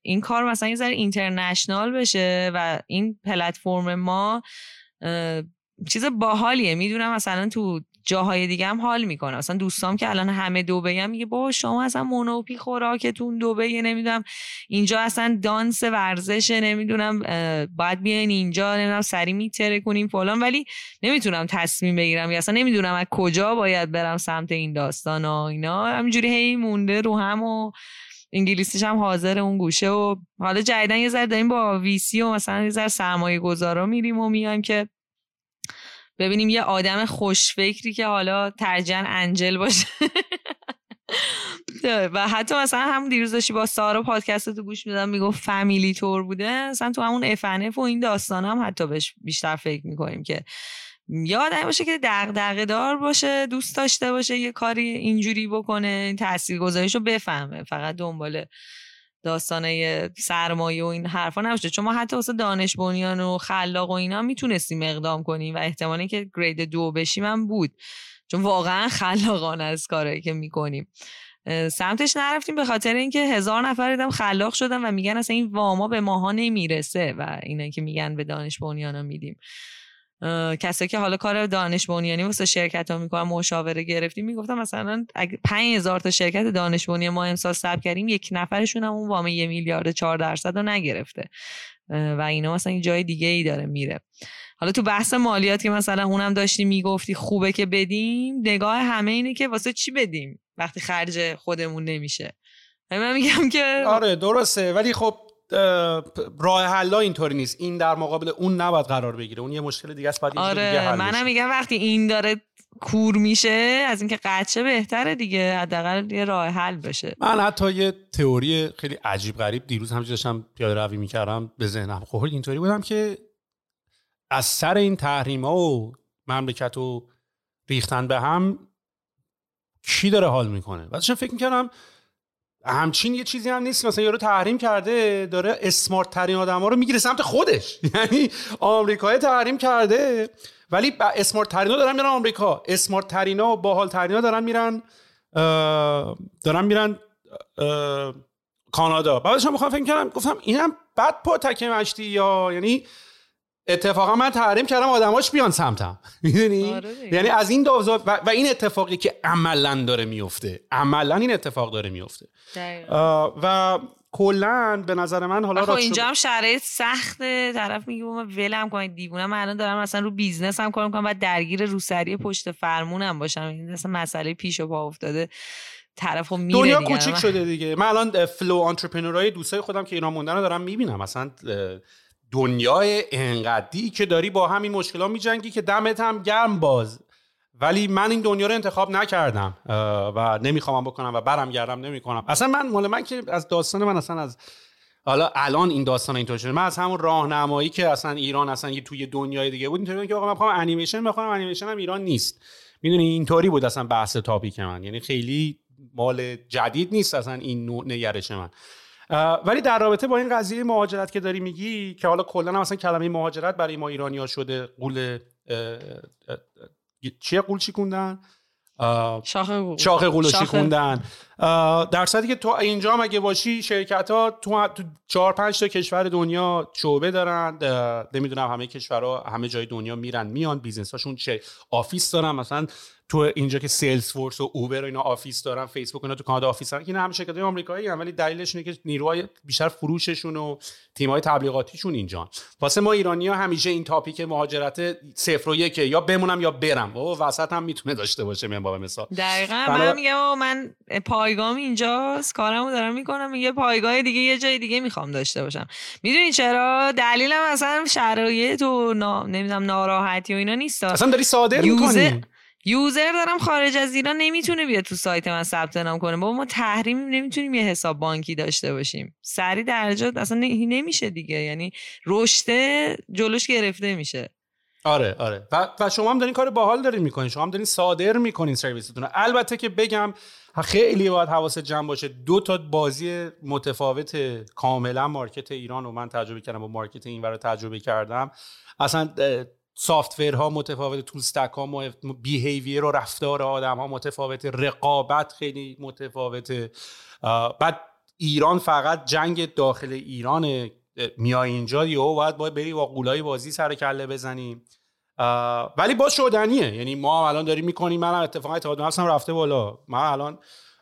این کار مثلا یه ذره اینترنشنال بشه و این پلتفرم ما چیز باحالیه. می‌دونم مثلا تو جاهای دیگه هم حال می‌کنه. اصلا دوستام که الان همه دبی هم میگه با شما اصلا مونوپی خوراکتون دبی نمی‌دونم اینجا اصلا دانس ورزشه نمی‌دونم باید بیاین اینجا نمی‌دونم سری میتره کنیم فلان. ولی نمی‌تونم تصمیم بگیرم. یا اصلا نمی‌دونم از کجا باید برم سمت این داستان و اینا. همینجوری هی مونده رو هم و انگلیسیش هم حاضر اون گوشه و حالا جدیدن یه ذره داریم با ویسی و مثلا یه ذره سرمایه گذارا میریم و میایم که ببینیم یه آدم خوشفکری که حالا ترجیحاً انجل باشه. و حتی مثلا هم دیروز داشتی با سارا پادکست تو گوش میدم می‌گفت فامیلی تور بوده. مثلا تو همون افنف و این داستان هم حتی بهش بیشتر فکر می‌کنیم که یادم باشه که دغدغه دار باشه دوست داشته باشه یه کاری اینجوری بکنه تاثیرگذاریش رو بفهمه فقط دنبال داستانه سرمایه و این حرفا نباشه. چون ما حتی واسه دانش بنیان و خلاق و اینا می‌تونستیم اقدام کنیم و احتمالی که گرید دو بشیم هم بود. چون واقعا خلاقانه از کاری که می‌کنیم. سمتش نرفتیم به خاطر اینکه هزار نفر دیدم خلاق شدن و میگن اصلا این واما به ماها نمی‌رسه و اینا که میگن به دانش بنیانا میدیم. کسایی که حالا کار دانش بنیانی واسه شرکت ها می‌کنن مشاوره گرفتیم. می‌گفتم مثلا اگه 5000 تا شرکت دانش ما امسال ثبت کردیم یک نفرشون هم اون وام یه میلیارد 4 درصد رو نگرفته. و اینا مثلا این جای دیگه ای داره میره. حالا تو بحث مالیات که مثلا اونم داشتی می‌گفتی خوبه که بدیم نگاه همه اینه که واسه چی بدیم؟ وقتی خرج خودمون نمیشه. من میگم که آره درسته. ولی خب راه حل اینطوری نیست. این در مقابل اون نباید قرار بگیره. اون یه مشکل دیگه است بعد آره دیگه حل منم میگم وقتی این داره کور میشه از اینکه قچه بهتره دیگه حداقل یه راه حل بشه. من حتی یه تئوری خیلی عجیب غریب دیروز همش داشتم پیاده روی می‌کردم به ذهنم خورد اینطوری بودم که از سر این تحریم ها و مملکت و ریختن به هم کی داره حال می‌کنه؟ بعدش فکر می‌کردم همچین یه چیزی هم نیست. مثلا یارو تحریم کرده داره اسمارت ترین آدم ها رو می‌گیره سمت خودش. یعنی آمریکای تحریم کرده ولی اسمارت ترین ها دارن میرن آمریکا. اسمارت ترین ها و باحال ترین ها دارن میرن دارن میرن کانادا. بعدش هم بخوام فکر کردم گفتم اینم بد پا تکه مشتی یا یعنی اتفاقا من تحریم کردم آدماش بیان سمتم. می‌دونی؟ آره یعنی از این دوزا و, و, این اتفاقی که عملا داره میفته عملا این اتفاق داره میفته و کلا به نظر من حالا خب اینجا هم شرایط سخته. طرف میگه ما ولم کنید دیوونه من الان دارم مثلا رو بیزنس هم کار می‌کنم و درگیر روسری پشت فرمونم باشم. این مثلا مسئله پیش و پا افتاده. طرفو میره دنیا کوچیک شده دیگه. من الان fellow entrepreneur ای دوستای خودم که اینا موندن رو دارم می‌بینم. مثلا دنیای انقدی که داری با همین مشکلات میجنگی که دمت هم گرم باز. ولی من این دنیا رو انتخاب نکردم و نمی‌خوام بکنم و برم گردم نمی‌کنم. اصلا من مال من که از داستان من اصلا از حالا الان این داستان اینطور شده. من از همون راهنمایی که اصلا ایران اصلا یه توی دنیای دیگه بود اینطوری که آقا من می‌خوام انیمیشن بخونم انیمیشن هم ایران نیست. می‌دونی اینطوری بود اصلا بحث تاپیک من. یعنی خیلی مال جدید نیست اصلا این نوع نگرش من. ولی در رابطه با این قضیه مهاجرت که داری میگی که حالا کلا هم اصلا کلمه مهاجرت برای ما ایرانی ها شده قول چیه قول شاخ قول. شاخ قول شیکوندن در صورتی که تو اینجا هم اگه باشی شرکت ها تو چهار پنج تا کشور دنیا شعبه دارن نمی‌دونم همه کشورها همه جای دنیا میرن میان business هاشون چه office دارن مثلا تو اینجا که سیلز فورس و اوبر و اینا office دارن فیسبوک اینا تو کانادا office دارن اینا هم شرکت آمریکایی هم ولی دلیلش اینه که نیروهای بیشتر فروششون و تیم‌های تبلیغاتیشون اینجا واسه ما ایرانی ها همیشه این topic مهاجرت صفر و یکه یا بمونم یا برم. و وسط هم می‌تونه داشته باشه من با مثال. دقیقاً من میگم من پایگام اینجاست کارمو دارم می‌کنم یه پایگاه دیگه یه جای دیگه می‌خوام داشته باشم. می‌دونی چرا؟ دلیلم اصلا شرایط و نا... نمی‌دونم ناراحتی و اینا نیست. اصلا داری صادر می‌کنی. یوزر دارم خارج از ایران نمی‌تونه بیاد تو سایت من ثبت نام کنه. بابا ما تحریم نمی‌تونیم یه حساب بانکی داشته باشیم. سری درجات اصلا نمیشه دیگه. یعنی رشته جلوش گرفته میشه. آره آره. و, و شما هم دارین کار باحال دارین می‌کنین. شما هم دارین صادر می‌کنین سرویستون البته که بگم خیلی باید حواست جمع باشه. دو تا بازی متفاوت کاملا مارکت ایران و من تجربه کردم و مارکت این رو تجربه کردم. اصلا ها متفاوت تول استک ها بیهیویر و رفتار آدم ها متفاوت رقابت خیلی متفاوته. بعد ایران فقط جنگ داخل ایران میای اینجا یهو باید باید بری با قولای بازی سر کله بزنیم ولی با شدنیه. یعنی ما الان داریم می‌کنیم من اتفاقا اتحاد نفسم رفته بالا. من الان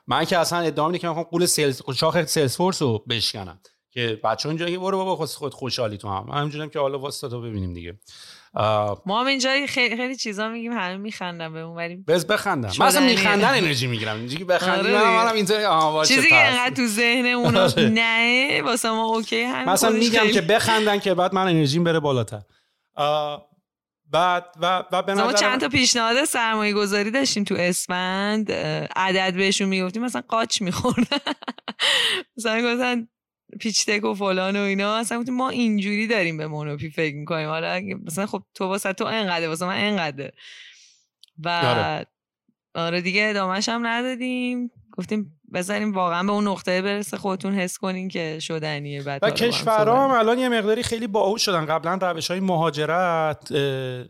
من که اصلا ادعا که می‌خوام قول سلز شاخ سلز فورس رو بشکنم. که بچه اونجا که برو بابا خود خوشحالی تو هم. من همینجوریم که حالا واسه تو ببینیم دیگه. ما هم اینجا خیلی خیلی چیزا میگیم همه میخندن به اون ولی بز بخندم من اصلا میخندن انرژی می‌گیرم. اینجوری که بخندیم آره. منم اینطوری آها چیزی که انقدر تو ذهن اونا آره. نه واسه ما اوکی همین مثلا میگم که بخندن که بعد من انرژیم بره بالاتر. بعد و و به ما چند تا پیشنهاد سرمایه گذاری داشتیم تو اسفند عدد بهشون می‌گفتیم مثلا قاچ میخوردن. مثلا گفتن پیچ تک و فلان و اینا. اصلا ما اینجوری داریم به مونوپی فکر می‌کنیم. حالا مثلا خب تو واسه تو انقدر واسه من انقدر و آره, آره دیگه ادامهش هم ندادیم. گفتیم بذاریم واقعا به اون نقطه برسه خودتون حس کنین که شدنیه بعد و کشورها هم الان یه مقداری خیلی باهوش شدن. قبلا روش های مهاجرت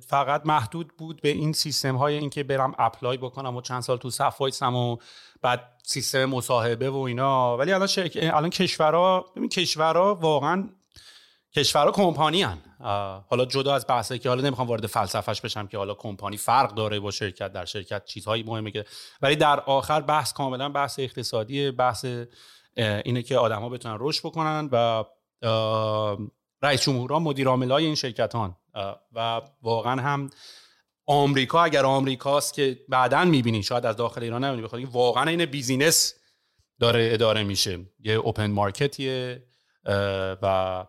فقط محدود بود به این سیستم های اینکه برم اپلای بکنم و چند سال تو صف وایسم و بعد سیستم مصاحبه و اینا ولی الان شرک... الان کشورها ببین کشورها واقعا کشورها کمپانی هن. حالا جدا از بحثی که حالا نمی‌خوام وارد فلسفهش بشم که حالا کمپانی فرق داره با شرکت در شرکت چیزهایی مهمه که ولی در آخر بحث کاملا بحث اقتصادی بحث اینه که آدما بتونن رشد بکنن و رئیس جمهورها مدیر های این شرکتان و واقعا هم آمریکا اگر آمریکاست که بعدا می‌بینین شاید از داخل ایران نمی‌بینی بخاطر واقعا این بیزینس داره اداره میشه. یه اوپن مارکتیه و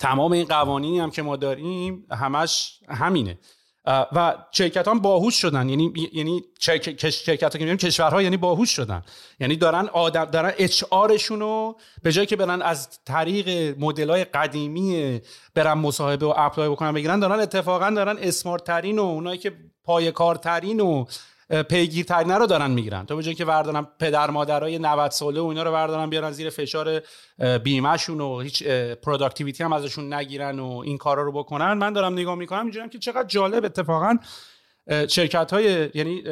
تمام این قوانینی هم که ما داریم همش همینه. و شرکت هم باهوش شدن. یعنی یعنی شرکت ها که کشورها یعنی باهوش شدن. یعنی دارن آدم دارن اچ آرشون رو به جای که برن از طریق مدل های قدیمی برن مصاحبه و apply بکنن بگیرن دارن اتفاقا دارن smart ترین و اونایی که پای کارترین و پیگیرترینه رو دارن می‌گیرن. تو به جای که بردارن پدر مادرای 90 ساله و اینا رو بردارن بیارن زیر فشار بیمهشون و هیچ productivity هم ازشون نگیرن و این کارا رو بکنن من دارم نگاه می‌کنم اینجوریه که چقدر جالب اتفاقا شرکت های یعنی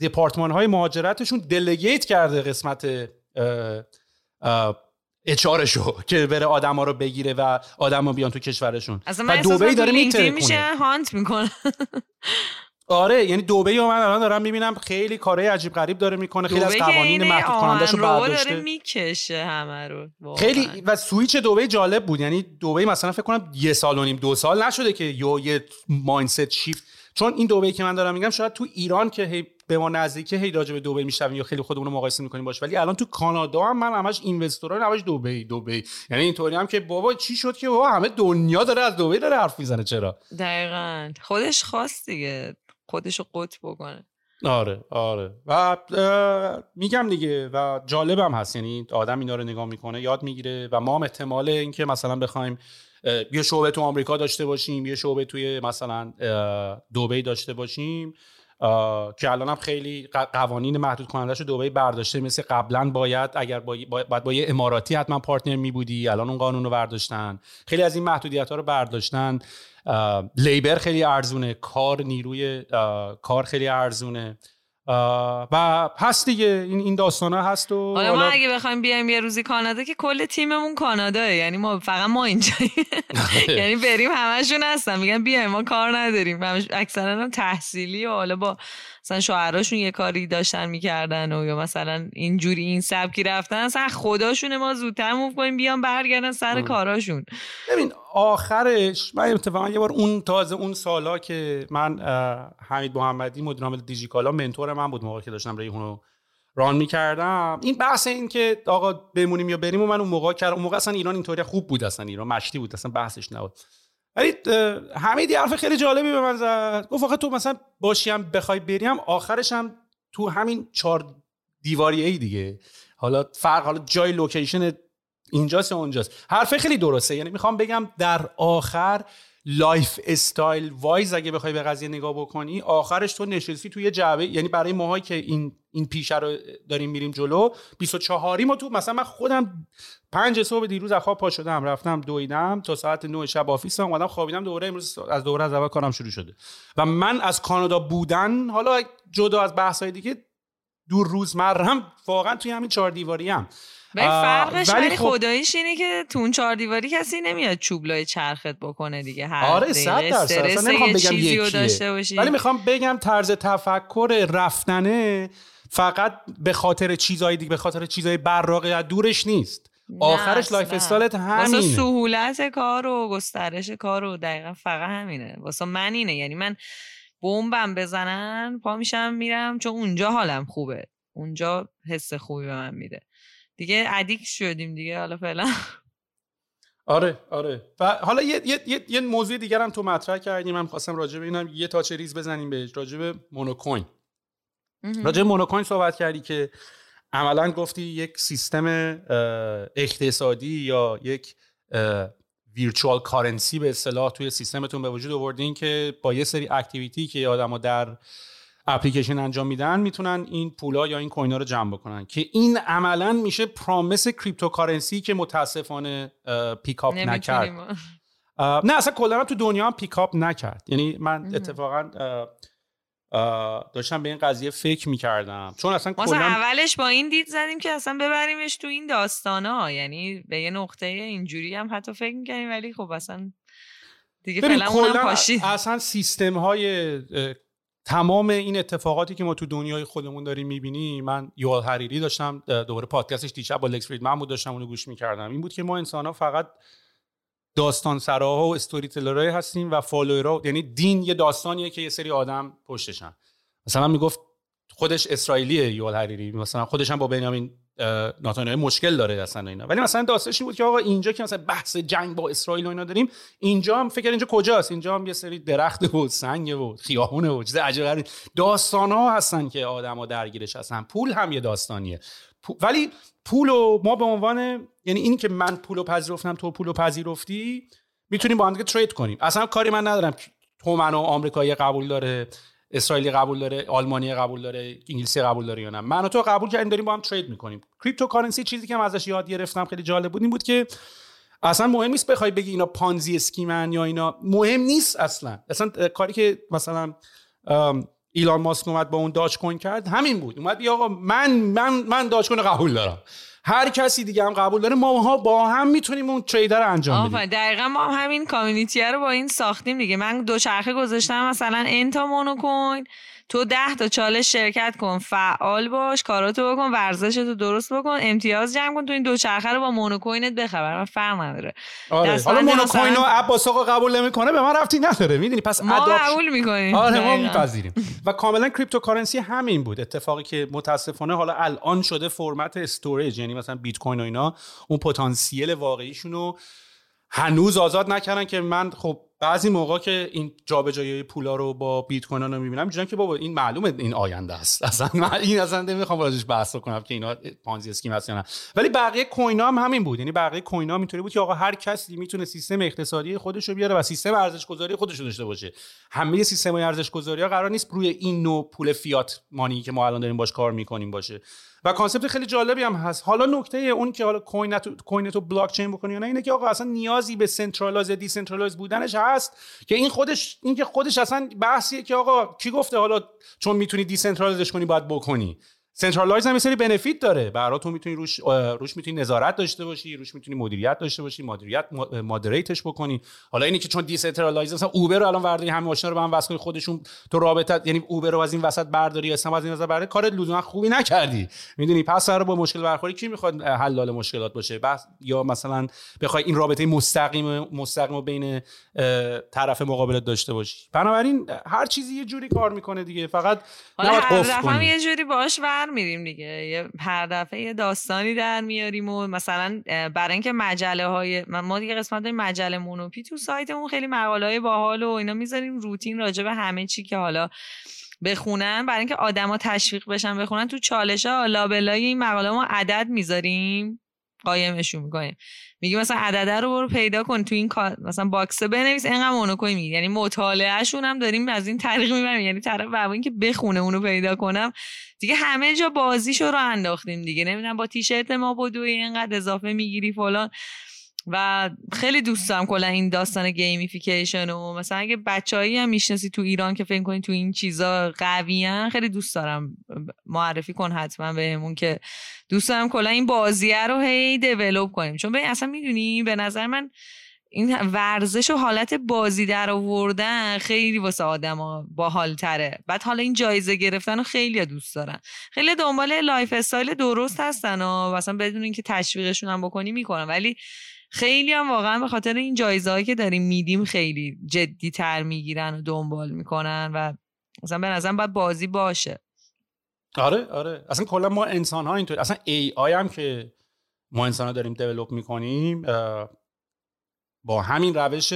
دپارتمان های مهاجرتشون delegate کرده قسمت HR شو که بره آدما رو بگیره و آدما بیان تو کشورشون. و دبی داره میشه hunt می‌کنه. آره یعنی دبی من الان دارم می‌بینم خیلی کارهای عجیب غریب داره می‌کنه خیلی از قوانین محدود کنندهشو برداشته. داره می‌کشه همه رو خیلی و سویچ دوبه جالب بود یعنی دبی مثلا فکر کنم یه سال و نیم دو سال نشده که یهو یه mindset shift چون این دوبه که من دارم میگم شاید تو ایران که هی به ما نزدیکه هی راجع به دبی می‌شویم یا خیلی خودمون رو مقایسه می‌کنیم باش ولی الان تو کانادا هم من همش اینوستورا همش دبی دبی یعنی اینطوری هم که بابا چی شد که بابا همه دنیا داره از دبی داره حرف می‌زنه چرا؟ دقیقاً. خودش خواست دیگه. خودشو قط بکنه. آره آره. و میگم دیگه و جالبم هست. یعنی آدم اینا رو نگاه می‌کنه یاد می‌گیره و ما هم احتمال اینکه مثلا بخوایم یه شعبه تو آمریکا داشته باشیم یه شعبه توی مثلا دوبی داشته باشیم که الان هم خیلی قوانین محدود کنندش رو دوبی برداشته. مثل قبلا باید اگر با, باید با یه اماراتی حتما پارتنر می بودی الان اون قانون رو برداشتن. خیلی از این محدودیت ها رو برداشتن. لیبر خیلی ارزونه. کار نیروی کار خیلی ارزونه. و هست دیگه. این این داستان ها هست و حالا ما اگه بخوایم بیایم یه روزی کانادا که کل تیممون کاناداه یعنی ما فقط ما اینجا یعنی بریم همشون هستن. میگن بیایم ما کار نداریم. اکثرا هم تحصیلی و حالا با مثلا شوهراشون یه کاری داشتن می‌کردن و یا مثلا اینجوری این سبکی رفتن اصلا خداشونه ما زودتر موف کنیم بیان برگردن سر کاراشون. ببین آخرش من اتفاقا یه بار اون تازه اون سالا که من حمید محمدی مدیر عامل دیجیکالا منتور من بود موقعی که داشتم ریحونو ران می‌کردم. این بحث این که آقا بمونیم یا بریم و من اون موقع کردم اون موقع اصلا ایران اینطوری خوب بود اصلا ایران مشتی بود اصلا بحثش نبود. ولی حمید حرف خیلی جالبی به من زد. گفت تو مثلا باشیم بخوای بریم آخرش هم تو همین چهار دیواری ای دیگه. حالا فرق حالا جای لوکیشن اینجاست اونجاست. حرف خیلی درسته. یعنی می‌خوام بگم در آخر lifestyle wise اگه بخوای به قضیه نگاه بکنی آخرش تو نشستی توی جعبه یعنی برای ماهایی که این این پیشه رو داریم میریم جلو 24 ما تو مثلا من خودم پنج صبح دیروز از خواب پا شدم رفتم دویدم تا ساعت 9 شب آفیسم اومدم خوابیدم دوره امروز از دوره از اول کارم شروع شده. و من از کانادا بودن حالا جدا از بحث های دیگه دور روزمرم واقعا توی همین چهار دیواری هم. ولی فرقش ولی خب... خداییش اینه که تو اون چهار دیواری کسی نمیاد چوبلای چرخت بکنه دیگه هر آره صد درصد. نمی‌خوام بگم یکیه. ولی می‌خوام بگم طرز تفکر رفتنه فقط به خاطر چیزای دیگه به خاطر چیزای براقه دورش نیست. آخرش lifestyle ت همینه. واسه سهولت کار و گسترش کار و دقیقا فقط همینه. واسه من اینه. یعنی من بمبم بزنن پا میشم میرم چون اونجا حالم خوبه. اونجا حس خوبی به من میده. دیگه addict شدیم دیگه حالا فعلا. آره آره. و حالا یه, یه،, یه،, یه موضوع دیگر هم تو مطرح کردیم من خواستم راجع به اینم یه touch ریز بزنیم بهش راجع به مونوکوین راجع به مونوکوین صحبت کردی که عملا گفتی یک سیستم اقتصادی یا یک virtual currency به اصطلاح توی سیستمتون به وجود آوردین که با یه سری activity که آدما در اپلیکیشن انجام میدن می‌تونن این پولا یا این coin ها رو جمع بکنن که این عملا میشه promise cryptocurrency که متاسفانه pick up نکرد. نه اصلا کلا تو دنیا هم pick up نکرد. یعنی من اتفاقا داشتم به این قضیه فکر می‌کردم. چون اصلا کلا اولش با این دید زدیم که اصلا ببریمش تو این ها یعنی به یه نقطه اینجوری هم حتی فکر می‌کنیم ولی خب اصلا دیگه فعلا پاشید. اصلا سیستم های تمام این اتفاقاتی که ما تو دنیای خودمون داریم می‌بینیم من یوال حریری داشتم دوباره پادکستش دیشب با لکس فرید محمود داشتم اونو گوش می‌کردم. این بود که ما انسان ها فقط داستان سراها و استوری تلرهای هستیم و فالوورها یعنی دین یه داستانیه که یه سری آدم پشتشن. مثلا می‌گفت خودش اسرائیلیه یوال حریری مثلا خودش هم با بنیامین ناتانیاهو مشکل داره اصلا اینا. ولی مثلا داستانش این بود که آقا اینجا که مثلا بحث جنگ با اسرائیل و اینا داریم اینجا هم فکر اینجا کجاست؟ اینجا هم یه سری درخت و سنگ و خیابون و چیز عجیب داستان ها هستن که آدما درگیرش هستن. پول هم یه داستانیه. ولی پول و ما به عنوان یعنی این که من پول رو پذیرفتم تو پول رو پذیرفتی می‌تونیم با هم ترید کنیم. اصلا کاری من ندارم. تومن و آمریکایی قبول داره. اسرائیلی قبول داره آلمانی قبول داره انگلیسی قبول داره یا نه؟ من تو قبول کردیم داریم با هم trade می‌کنیم. cryptocurrency چیزی که من ازش یاد گرفتم خیلی جالب بود این بود که اصلا مهم نیست بخوای بگی اینا Ponzi scheme ن یا اینا. مهم نیست اصلا. اصلا کاری که مثلا ایلان ماسک اومد با اون Dogecoin کرد همین بود. اومد بیا آقا من من من Dogecoin قبول دارم. هر کسی دیگه هم قبول داره ما با هم می‌تونیم اون trade رو انجام بدیم. دقیقا ما هم همین community رو با این ساختیم دیگه. من دوچرخه گذاشتم مثلا انقدر تا مونوکوین تو ده تا چالش شرکت کن فعال باش کاراتو بکن ورزشتو درست بکن امتیاز جمع کن تو این دوچرخه رو با مونوکوینت بخر من فرق نداره. آره. حالا مونوکوین رو عباس آقا قبول نمی‌کنه به من ربطی نداره می‌دونی؟ پس ما قبول می‌کنیم. آره ما میپذیریم. و کاملا cryptocurrency همین بود. اتفاقی که متاسفانه حالا الان شده format storage یعنی مثلا بیت کوین و اینا اون پتانسیل واقعیشون رو هنوز آزاد نکردن که من خب بعضی موقع که این جابجایی پولا رو با بیت کوین رو می‌بینم که بابا این معلومه این آینده است. اصلا من این اصلا نمی‌خوام راجعش بحث کنم که اینا پانزی اسکیم هست یا نه. ولی بقیه کوین هم همین بود. یعنی بقیه کوین ها اینطوری بود که آقا هر کسی می‌تونه سیستم اقتصادی خودش رو بیاره و سیستم ارزش گذاری خودش رو داشته باشه. همه سیستم ارزش گذاری ها قرار نیست روی این نوع پول فیات مانی که ما الان داریم باش کار می‌کنیم باشه. و concept خیلی جالبی هم هست. حالا نکته اون که حالا coin تو coin تو بلاک چین بکنی نه اینه که آقا اصلا نیازی به centralized یا decentralized بودنش هست که این خودش این که خودش اصلا بحثیه که آقا کی گفته حالا چون می‌تونی decentralize ش کنی باید بکنی. centralized هم سری benefit داره. برای تو می‌تونی روش روش می‌تونی نظارت داشته باشی روش می‌تونی مدیریت داشته باشی مدیریت مادریتش بکنی. حالا اینی که چون decentralized مثلا اوبر رو الان ورداری همه ماشینا رو به هم وصل کنی خودشون تو رابطه یعنی اوبر رو از این وسط برداری اصلا از این وسط برداری کار لزوما خوبی نکردی. می‌دونی؟ پس رو با مشکل برخوری کی می‌خواد حلال مشکلات باشه؟ بس یا مثلا بخوای این رابطه مستقیم مستقیم بین طرف مقابلت داشته باشی. بنابراین هر چیزی یه جوری کار می‌کنه دیگه. فقط حالا هر یه جوری باش در میریم دیگه. هر دفعه یه داستانی در میاریم و مثلا برای اینکه مجله های ما دیگه قسمت داریم مجله مونوپی تو سایتمون خیلی مقاله های باحال و اینا می‌ذاریم روتین راجع به همه چی که حالا بخونن. برای اینکه آدما تشویق بشن بخونن تو چالش ها لابلای این مقاله ما عدد می‌ذاریم. قایمشون می‌کنیم. میگی مثلا عدده رو برو پیدا کن تو این مثلا box ه بنویس اینقدر مونوکوین می‌گیری. یعنی مطالعه‌شون هم داریم از این طریق می‌بریم. یعنی طرف با که بخونه اونو پیدا کنم. دیگه همه جا بازیشو رو انداختیم دیگه. نمی‌دونم با تیشرت ما بدوی اینقدر اضافه می‌گیری فلان. و خیلی دوست دارم کلا این داستان gamification و مثلا اگه بچه‌ای هم می‌شناسی تو ایران که فکر کنی تو این چیزا قویان خیلی دوست دارم. معرفی کن حتما بهمون که دوست دارم کلا این بازیه رو هی develop کنیم. چون ببین اصلا می‌دونی به نظر من این ورزش و حالت بازی در آوردن خیلی واسه آدما باحال تره بعد حالا این جایزه گرفتن رو خیلی دوست دارن. خیلی دنبال lifestyle درست هستن و مثلا بدون اینکه تشویقشون هم بکنی می‌کنن. ولی خیلی هم واقعا به خاطر این جایزه که داریم میدیم خیلی جدی تر می‌گیرن و دنبال می‌کنن و مثلا به نظرم باید بازی باشه. آره آره. اصلا کلا ما انسان ها اینطور اصلا AI هم که ما انسان ها داریم develop می‌کنیم با همین روش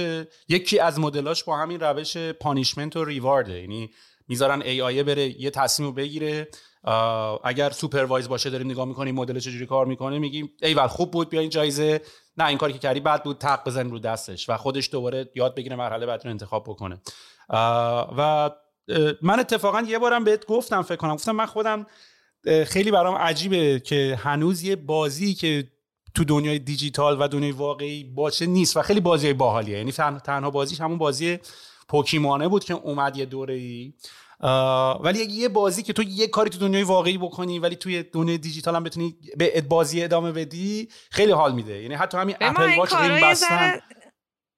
یکی از مدلاش با همین روش punishment و reward ه یعنی می‌ذارن AI ه بره یه تصمیم بگیره اگر supervised باشه داریم نگاه می‌کنیم مدل چجوری کار می‌کنه میگیم ایول خوب بود بیا این جایزه. نه این کاری که کردی بد بود تق بزن رو دستش و خودش دوباره یاد بگیره مرحله بعد رو انتخاب بکنه. و من اتفاقا یه بارم بهت گفتم فکر کنم. گفتم من خودم خیلی برام عجیبه که هنوز یه بازی که تو دنیای دیجیتال و دنیای واقعی باشه نیست و خیلی بازی باحالیه. یعنی تنها بازیش همون بازی پوکیمانه بود که اومد یه دوره ای ولی یه بازی که تو یه کاری تو دنیای واقعی بکنی ولی توی دنیای دیجیتال هم بتونی به بازی ادامه بدی خیلی حال میده. یعنی حتی همین اپل واچ بستن.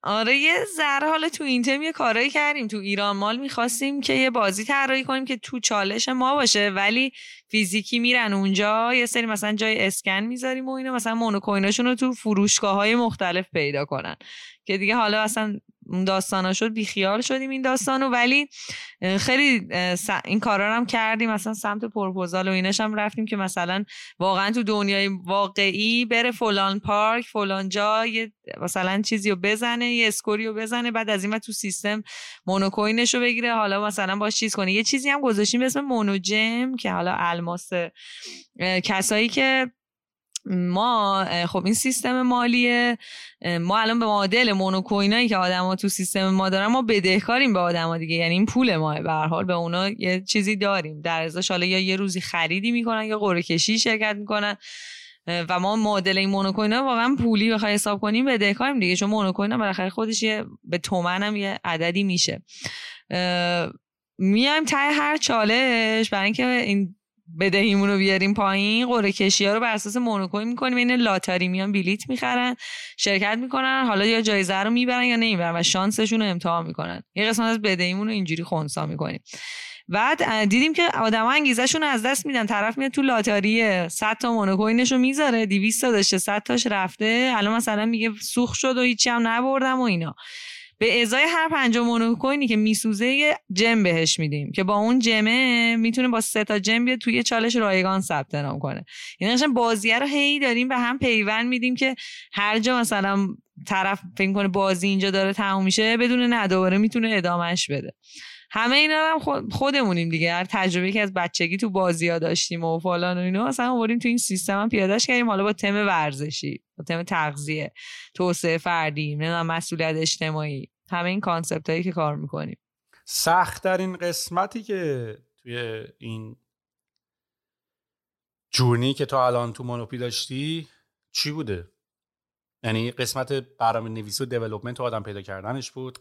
آره یه ذره حالا تو این تیم یه کارایی کردیم. تو ایران مال می‌خواستیم که یه بازی طراحی کنیم که تو چالش ما باشه ولی فیزیکی میرن اونجا یه سری مثلا جای اسکن می‌ذاریم و اینا مثلا مونوکویناشون رو تو فروشگاه های مختلف پیدا کنن. که دیگه حالا اصلا داستانا شد بیخیال شدیم این داستانو. ولی خیلی این کارا هم کردیم. مثلا سمت پروپوزال و اینش هم رفتیم که مثلا واقعا تو دنیای واقعی بره فلان پارک فلان جا یه مثلا چیزی رو بزنه یه اسکوری رو بزنه بعد از این تو سیستم مونوکوینش رو بگیره. حالا مثلا باش چیز کنه یه چیزی هم گذاشتیم به اسم مونوجم که حالا الماس کسایی که ما خب این سیستم مالیه. ما الان به معادل مونوکوینایی که آدما تو سیستم ما دارن ما بدهکاریم به آدما دیگه. یعنی این پول ما به هر حال به اونا یه چیزی داریم. در ازاش حالا یا یه روزی خریدی می‌کنن یا قرعه کشی شرکت می‌کنن. و ما معادل این مونوکوینا واقعا پولی بخوای حساب کنیم بدهکاریم دیگه. چون مونوکوینا بالاخره خودش یه به تومن هم یه عددی میشه. میایم تای هر چالش. برای اینکه این بدهیمون رو بیاریم پایین. قرعه کشی ها رو بر اساس مونوکوین می‌کنیم. این لاتاری میان بلیت می‌خرن. شرکت می‌کنن. حالا یا جایزه رو می‌برن یا نمی‌برن و شانسشون رو امتحان می‌کنن. یه قسمت از بدهیمون رو اینجوری خونسا می‌کنیم. بعد دیدیم که آدم انگیزشون از دست میدن. طرف میاد تو لاتاری 100 تا مونوکوینش رو می‌ذاره. 200 تا داشته. 100 تاش رفته. الان مثلا میگه سوخ شد و هیچی هم نبردم و اینا. به ازای هر پنجاه مونوکوینی که میسوزه یه جم بهش میدیم که با اون جمه می‌تونه با سه تا جم بیاد توی چالش رایگان ثبت نام کنه. یعنی قشنگ بازیه رو هی داریم به هم پیوند میدیم که هر جا مثلا طرف فکر کنه بازی اینجا داره تموم میشه بدون نه دوباره می‌تونه ادامهش بده. همه اینا هم خودمونیم دیگه. هر تجربه که از بچگی تو بازی ها داشتیم و فلان و اینا اصلا آوردیم تو این سیستم هم پیادهش کردیم. حالا با تم ورزشی با تم تغذیه توسعه فردی نمی‌دونم مسئولیت اجتماعی. همه این concept هایی که کار می‌کنیم. سخت‌ترین قسمتی که توی این journey که تو الان تو مونوپی داشتی چی بوده؟ یعنی قسمت برنامه نویسی و development و آدم پیدا کردنش بود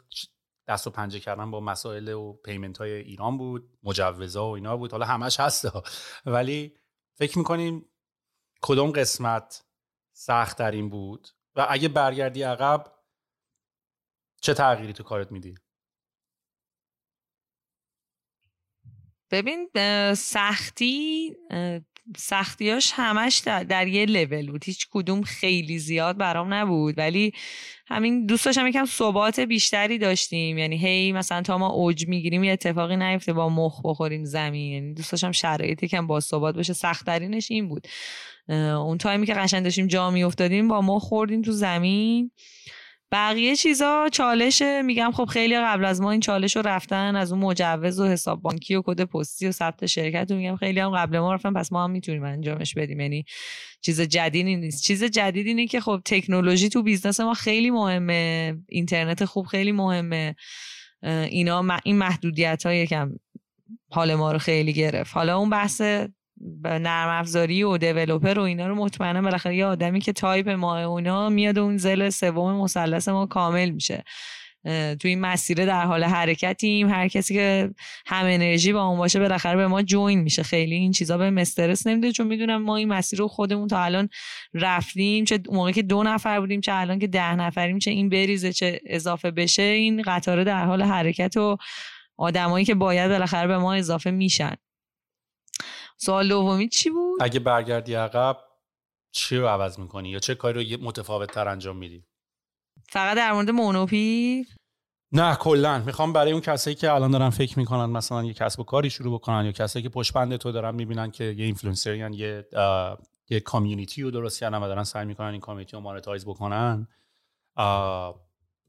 دست و پنجه کردن با مسائل و payment های ایران بود مجوزا و اینا بود حالا همش هست ولی فکر می‌کنیم کدوم قسمت سخت ترین بود؟ و اگه برگردی عقب چه تغییری تو کارت میدی؟ ببین سختی سختیاش همش در, در یه لول بود. هیچ کدوم خیلی زیاد برام نبود. ولی همین دوست داشتم یکم ثبات بیشتری داشتیم. یعنی هی مثلا تا ما اوج می‌گیریم یه اتفاقی نیفته با مخ بخوریم زمین. یعنی دوست داشتم شرایطی که با ثبات بشه سختترینش این بود. اون تایمی که قشنگ داشتیم جا میافتادیم با مخ خوردیم تو زمین. بقیه چیزا چالش میگم خب خیلی قبل از ما این چالش رو رفتن از اون مجوز و حساب بانکی و کد پستی و ثبت شرکت رو میگم خیلی هم قبل ما رفتن پس ما هم می‌تونیم انجامش بدیم. یعنی چیز جدیدی نیست. چیز جدید اینه که خب تکنولوژی تو business ما خیلی مهمه. اینترنت خوب خیلی مهمه. اینا این محدودیت های یکم حال ما رو خیلی گرفت. حالا اون بحث نرم افزاری و developer و اینا رو مطمئنا بالاخره یه آدمی که تایپ ما اونا میاد اون ضلع سوم مثلث ما کامل میشه. تو این مسیر در حال حرکتیم. هر کسی که هم انرژی با اون باشه بالاخره به ما join میشه. خیلی این چیزا به مسترس نمیده. چون می‌دونم ما این مسیر رو خودمون تا الان رفتیم. چه موقعی که دو نفر بودیم چه الان که ده نفریم چه این بریزه چه اضافه بشه این قطاره در حال حرکت و آدمایی که باید بالاخره به ما اضافه میشن. سوال دومی چی بود؟ اگه برگردی عقب چی رو عوض می‌کنی؟ یا چه کاری رو متفاوت تر انجام میدی؟ فقط در مورد مونوپی نه کلا. می‌خوام برای اون کسایی که الان دارن فکر می‌کنن مثلا یه کسب و کاری شروع بکنن یا کسایی که پشت بند تو دارن می‌بینن که یه اینفلوئنسر یه یه community رو درست کردن و دارن سعی می‌کنن این community رو monetize بکنن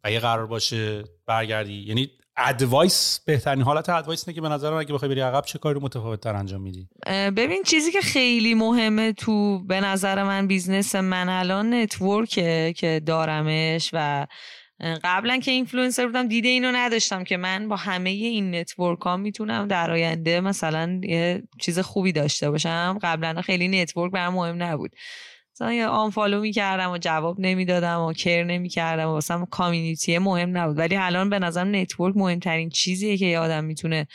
اگه قرار باشه برگردی. یعنی advice بهترین حالت advice اینه که به نظر من اگه بخوای بری عقب چه کاری رو متفاوت تر انجام میدی؟ ببین چیزی که خیلی مهمه تو به نظر من business من الان network ه که دارمش و قبلا که اینفلوئنسر بودم دیده اینو نداشتم که من با همه این network ها می‌تونم در آینده مثلا یه چیز خوبی داشته باشم. قبلا خیلی network برام مهم نبود. مثلا یه unfollow می‌کردم و جواب نمی‌دادم و care نمی‌کردم و واسم community مهم نبود. ولی الان به نظرم network مهمترین چیزیه که یه آدم می‌تونه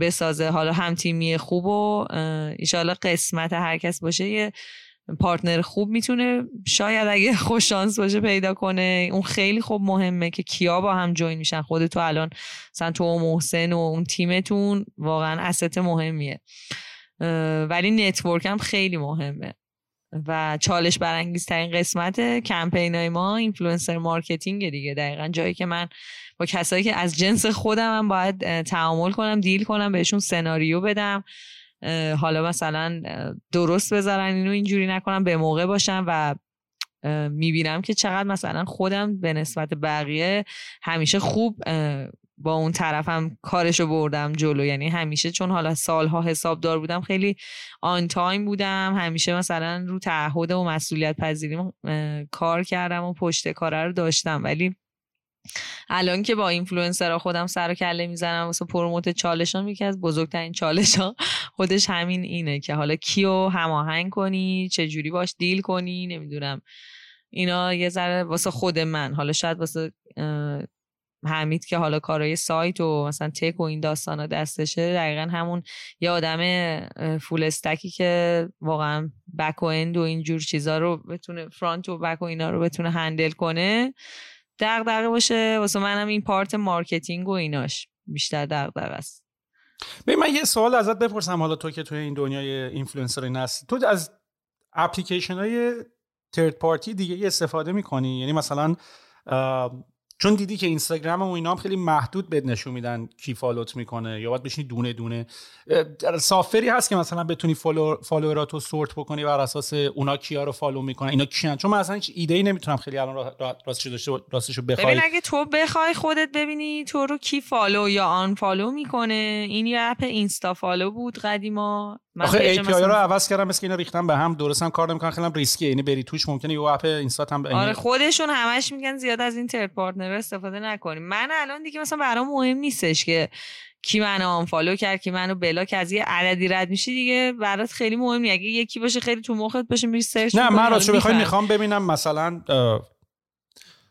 بسازه. حالا هم تیمی خوب و ایشالا قسمت هر کس باشه یه partner خوب می‌تونه شاید اگه خوش شانس باشه پیدا کنه. اون خیلی خوب مهمه که کیا با هم join میشن. خود تو الان مثلا تو و محسن و اون تیمتون واقعا asset مهمیه. ولی network هم خیلی مهمه. و چالش برانگیزترین قسمت کمپین های ما influencer marketing دیگه. دقیقا جایی که من با کسایی که از جنس خودم هم باید تعامل کنم deal کنم بهشون سناریو بدم حالا مثلا درست بذارن اینو اینجوری نکنم به موقع باشم و می‌بینم که چقدر مثلا خودم به نسبت بقیه همیشه خوب با اون طرفم کارشو بردم جلو. یعنی همیشه چون حالا سالها حسابدار بودم خیلی on time بودم. همیشه مثلا رو تعهد و مسئولیت پذیریم کار کردم و پشت کاره رو داشتم. ولی الان که با اینفلوئنسرها خودم سر و کله می‌زنم واسه promote چالشان یکی از بزرگترین چالش ها خودش همین اینه که حالا کیو هماهنگ کنی چه جوری باش deal کنی نمی‌دونم. اینا یه ذره واسه خود من حالا شاید واسه حمید که حالا کارهای سایت و مثلا tech و این داستان ها دستشه دقیقا همون یه آدم full stack ی که واقعا back و end و اینجور چیزا رو بتونه front و back و اینا رو بتونه handle کنه. دغدغه باشه واسه منم این part marketing و ایناش بیشتر دغدغه است. ببین من یه سوال ازت بپرسم حالا تو که توی این دنیای اینفلوئنسر هستی تو از اپلیکیشن های third party دیگه استفاده می‌کنی؟ یعنی مثلا چون دیدی که اینستاگرام و اینا هم خیلی محدود بد نشون میدن کی follow ت می‌کنه یا باید بشینی دونه دونه. سافری هست که مثلا بتونی فالو فالووراتو سورت بکنی بر اساس اونا کیا رو فالو می‌کنن اینا کیان؟ چون من اصلا هیچ ایده ای نمی‌تونم خیلی الان راستش داشته راستش بخوای. ببین اگه تو بخوای خودت ببینی تو رو کی فالو یا آن فالو می‌کنه این یه اپ اینستا فالو بود قدیما. آخه ای پی رو عوض کردم مثل اینا ریختم به هم درست هم کار نمی‌کنن خیلی ریسکیه یعنی بری توش ممکنه یه اپ اینستا هم آره خودشون همش میگن زیاد از این ترد پارتنر استفاده نکنیم من الان دیگه مثلا برام مهم نیستش که کی منو unfollow کرد کی منو block از یه عددی رد میشی دیگه برات خیلی مهم نیست. اگه یکی باشه خیلی تو مخت باشه میری search نه من راستش بخوای می‌خوام ببینم مثلا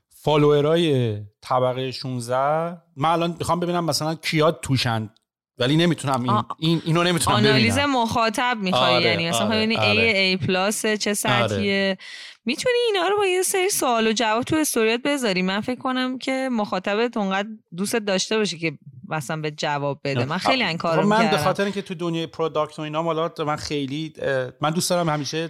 follower ای طبقه 16 من الان می‌خوام ببینم مثلا کیا توشن. ولی نمی‌تونم این, این اینو نمی‌تونم آنالیز مخاطب می‌خوای آره، یعنی مثلا آره، ببینی آره. A A plus چه سطحیه آره. می‌تونی اینا رو با یه سری سوال و جواب تو استوریات بذاری من فکر کنم که مخاطبت اونقدر دوست داشته باشه که مثلا به جواب بده. من خیلی این کارو من به خاطر اینکه تو دنیای product و اینا مالا من خیلی من دوست دارم همیشه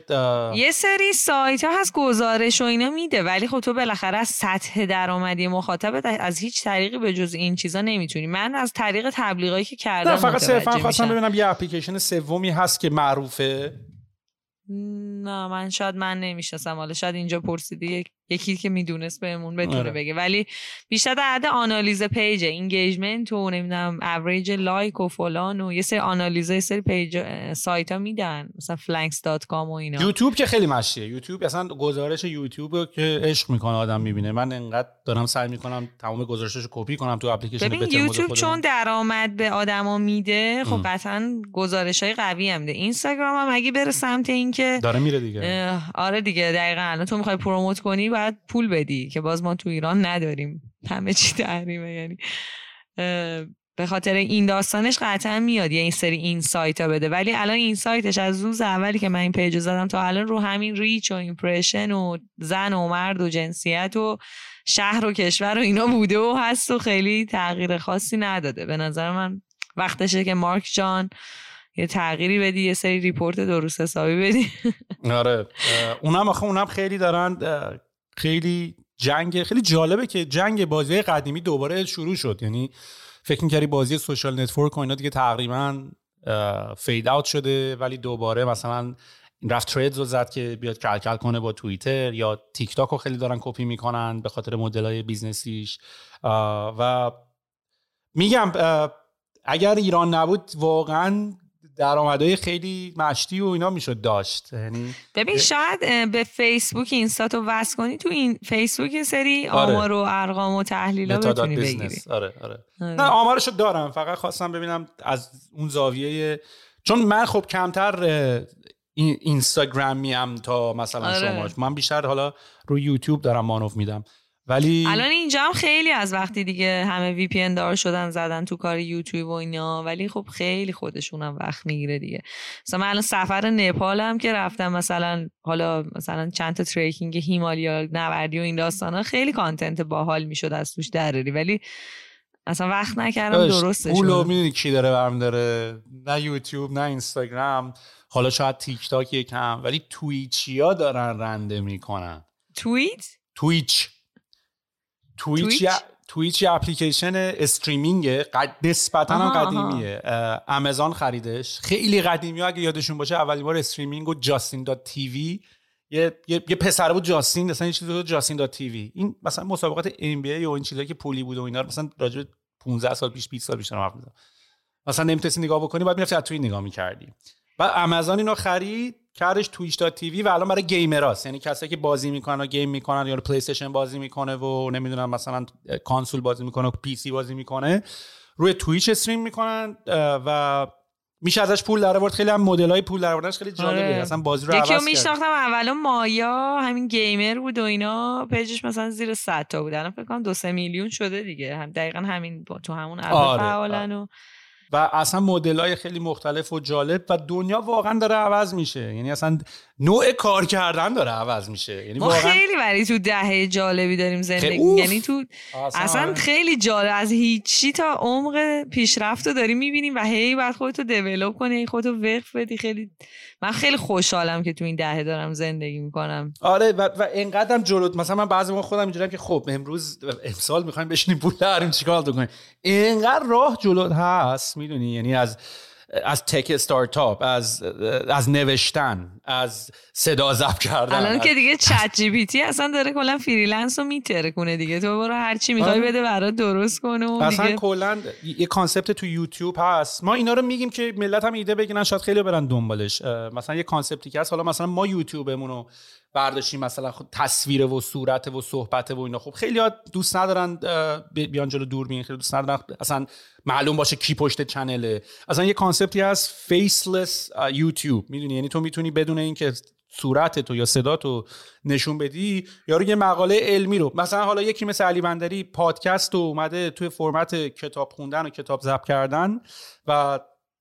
یه سری سایت ها هست گزارش و اینا میده ولی خب تو بالاخره از سطح درآمدی مخاطبت از هیچ طریقی به جز این چیزا نمی‌تونی. من از طریق تبلیغایی که کردم نه فقط صرفا خواستم ببینم یه اپلیکیشن سومی هست که معروفه. نه من شاید من نمی‌شناسم. حالا شاید اینجا پرسیدی یکی که می‌دونست بهمون بتونه آره. بگه. ولی بیشتر در حد آنالیز پیج اینگیجمنت و نمی‌دونم اوریج لایک و فلان و یه سری آنالیز یه سری پیج سایت ها میدن. مثلا flanks.com و اینا. یوتیوب که خیلی مشیه یوتیوب اصلا گزارش یوتیوب که عشق می‌کنه آدم می‌بینه. من انقدر دارم سعی می‌کنم تمام گزارشش کپی کنم تو اپلیکیشن ببین یوتیوب چون درآمد به آدما میده خب قطعا گزارش های قوی هم میده. اینستاگرام هم اگه بره سمت اینکه داره میره دیگه. آره دیگه دقیقاً تو می‌خوای promote کنی باید پول بدی که باز ما تو ایران نداریم. همه چی تحریمه یعنی به خاطر این داستانش قطعا میاد. یه این سری این سایت ها بده. ولی الان این سایتش از روز اولی که من این page و زدم تا الان رو همین reach و impression و زن و مرد و جنسیت و شهر و کشور و اینا بوده و هست و خیلی تغییر خاصی نداده. به نظر من وقتشه که مارک جان یه تغییری بدی یه سری report درست حسابی بدی. آره. اونم آخه اونم خیلی دارن خیلی جنگ خیلی جالبه که جنگ بازی قدیمی دوباره شروع شد. یعنی فکر می‌کردی بازی social network و اینا دیگه تقریبا fade out شده ولی دوباره مثلا رفت Threads رو زد که بیاد کلکل کنه با توییتر یا تیک تاک رو خیلی دارن کپی می‌کنن به خاطر مدل های business یش و میگم اگر ایران نبود واقعا درآمدهای خیلی مشتی و اینا می‌شد داشت یعنی ببین شاید به فیسبوک اینستا تو وصل کنی تو این فیسبوک سری آره. آمار و ارقام و تحلیل بتونی بگیری آره آره. آره. نه آمارشو دارم فقط خواستم ببینم از اون زاویه چون من خب کمتر این اینستاگرامی هم تا مثلا آره. شما من بیشتر حالا رو یوتیوب دارم مانوف میدم ولی الان اینجا هم خیلی از وقتی دیگه همه VPN دار شدن زدن تو کار یوتیوب و اینا ولی خب خیلی خودشون هم وقت می‌گیره دیگه. مثلا من الان سفر نپال هم که رفتم مثلا حالا مثلا چند تا trekking هیمالیا نوردی و این داستانا خیلی content باحال می‌شد از توش دراری ولی اصلا وقت نکردم درسته الو می‌دونی کی داره برم داره؟ نه یوتیوب نه اینستاگرام حالا شاید تیک تاک یکم ولی Twitch یا دارن run ده می‌کنن. توییت Twitch. Twitch یا Twitch یه اپلیکیشن streaming قد... نسبتا هم قدیمیه. آمازون خریدش. خیلی قدیمی اگه یادشون باشه اولین بار streaming و Justin dot TV یه یه, یه پسر بود جاستین مثلا یه چیزی بود Justin dot TV این مثلا مسابقات NBA و این چیزایی که پولی بود و اینا مثلا راجع 15 سال پیش 20 سال پیش حرف مثلا نمی‌تونستی نگاه بکنی بعد می‌رفتی از توی نگاه می‌کردی. و آمازون اینو خرید. کارش Twitch dot TV و الان برای gamer است یعنی کسایی که بازی می‌کنن و game می‌کنن یا PlayStation بازی می‌کنه و نمی‌دونم مثلا کانسول بازی می‌کنه و PC بازی می‌کنه روی Twitch stream می‌کنن و میشه ازش پول در آورد. خیلی هم مدل های پول در آوردنش خیلی جالبه آره. اصلا بازی رو کرد. میشناختم اولا مایا همین gamer بود و اینا. page ش مثلا زیر 100 تا بود. الان فکر کنم 2 میلیون شده دیگه. هم دقیقا همین تو همون app آره. فعالن و و اصلا مدل های خیلی مختلف و جالب و دنیا واقعا داره عوض میشه. یعنی اصلا نوع کار کردن داره عوض میشه. یعنی ما خیلی ولی تو دهه جالبی داریم زندگی. یعنی تو اصلا, اصلا آره. خیلی جالب. از هیچی تا عمق پیشرفت رو داری می‌بینیم و هی بعد خودتو دیولپ کنی خودتو وقف بدی. خیلی من خیلی خوشحالم که تو این دهه دارم زندگی می‌کنم. آره و, و اینقدرم جلو مثلا من بعضی ما خودم اینجوریم که خب امروز امسال می‌خوایم بشینیم پول داریم چیکار کنیم؟ اینقدر راه جلو هست می‌دونی؟ یعنی از از تک استارتاپ از از نوشتن از صدا ضبط کردن. الان که دیگه ChatGPT اصلا داره کلا freelance رو میتره کنه دیگه. تو برو هر چی می‌خوای آره. بده برات درست کنه و اصلا دیگه... کلا یه concept تو یوتیوب هست. ما اینا رو میگیم که ملت هم ایده بگیرن شاید خیلی برن دنبالش. مثلا یه concept ی که هست حالا مثلا ما یوتیوبمون رو برداشتیم مثلا خب تصویر و صورت و صحبت و اینا. خب خیلی دوست ندارن بیان جلو دور خیلی دوست ندارن. اصلا معلوم باشه کی پشت channel ه. اصلا یه concept ی هست faceless YouTube می‌دونی؟ یعنی تو می‌تونی بدون اینکه صورت تو یا صدا تو نشون بدی یا یه مقاله علمی رو. مثلا حالا یکی مثل علی بندری پادکست و اومده توی فرمت کتاب خوندن و کتاب ضبط کردن و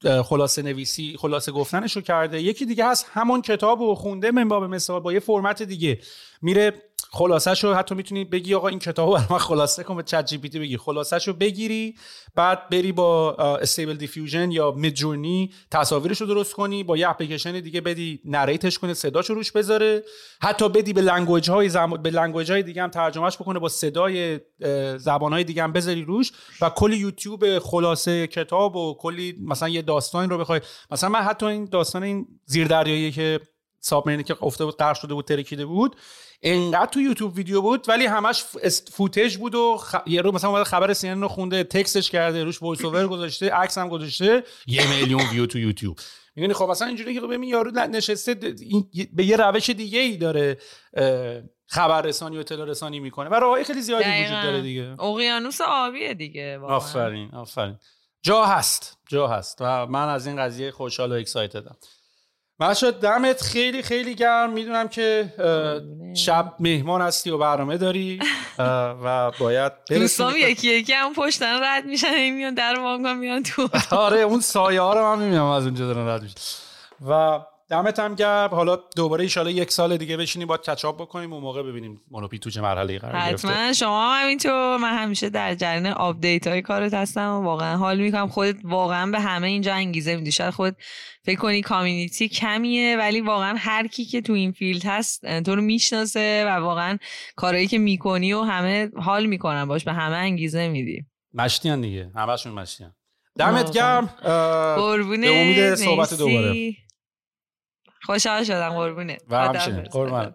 خلاصه نویسی خلاصه گفتنش رو کرده. یکی دیگه هست همون کتاب رو خونده من باب مثال با یه فرمت دیگه. میره خلاصش رو حتی می‌تونی بگی آقا این کتاب رو من خلاصه کن به ChatGPT بگی. خلاصش رو بگیری بعد بری با Stable Diffusion یا Midjourney تصاویرش رو درست کنی با یه اپلیکیشن دیگه بدی narrate ش کنه صداشو روش بذاره. حتی بدی به language های زم... به language های دیگه هم ترجمهش بکنه با صدای زبان های دیگه هم بذاری روش. و کلی یوتیوب خلاصه کتاب و کلی مثلا یه داستان رو بخوای. مثلا من حتی این داستان این زیردریایی که submarine ی که رفته بود غرق شده بود ترکیده بود. انقدر تو یوتیوب ویدیو بود ولی همش footage بود و خ... یه رو مثلا خبر CNN رو خونده text ش کرده روش voice over گذاشته عکس هم گذاشته یه میلیون ویو تو یوتیوب. می‌دونی خب مثلا اینجوری که خب ببین یارو نشسته به یه روش دیگه ای داره خبررسانی و اطلاع رسانی می‌کنه. و راههای خیلی زیادی وجود داره دیگه. اقیانوس آبیه دیگه آفرین آفرین. جا هست جا هست و من از این قضیه خوشحال و excited م شد دمت خیلی خیلی گرم. می‌دونم که شب مهمان هستی و برنامه داری. و باید دوستان یکی یکی هم پشتن رد میشن این میان در وانگا میان تو آره اون سایه ها رو من می‌بینم از اونجا دارن رد میشن. و دمت هم گرم. حالا دوباره ایشالا یک سال دیگه بشینیم با catch up بکنیم. اون موقع ببینیم Monoppy تو چه مرحله قرار گرفته. حتما. شما همینطور. من همیشه در جریان update های کارت هستم و واقعا حال می‌کنم. خودت واقعا به همه اینجا انگیزه میدی. شاید خود فکر کنی کامیونیتی کمیه ولی واقعا هر کی که تو این فیلد هست تو رو می‌شناسه و واقعا کارهایی که می‌کنی و همه حال می‌کنن. باش به همه انگیزه میدی. مشتیان دیگه. همشون مشتیان. دمت گرم. به امید صحبت دوباره. خوشحال شدم قربونه و قربان.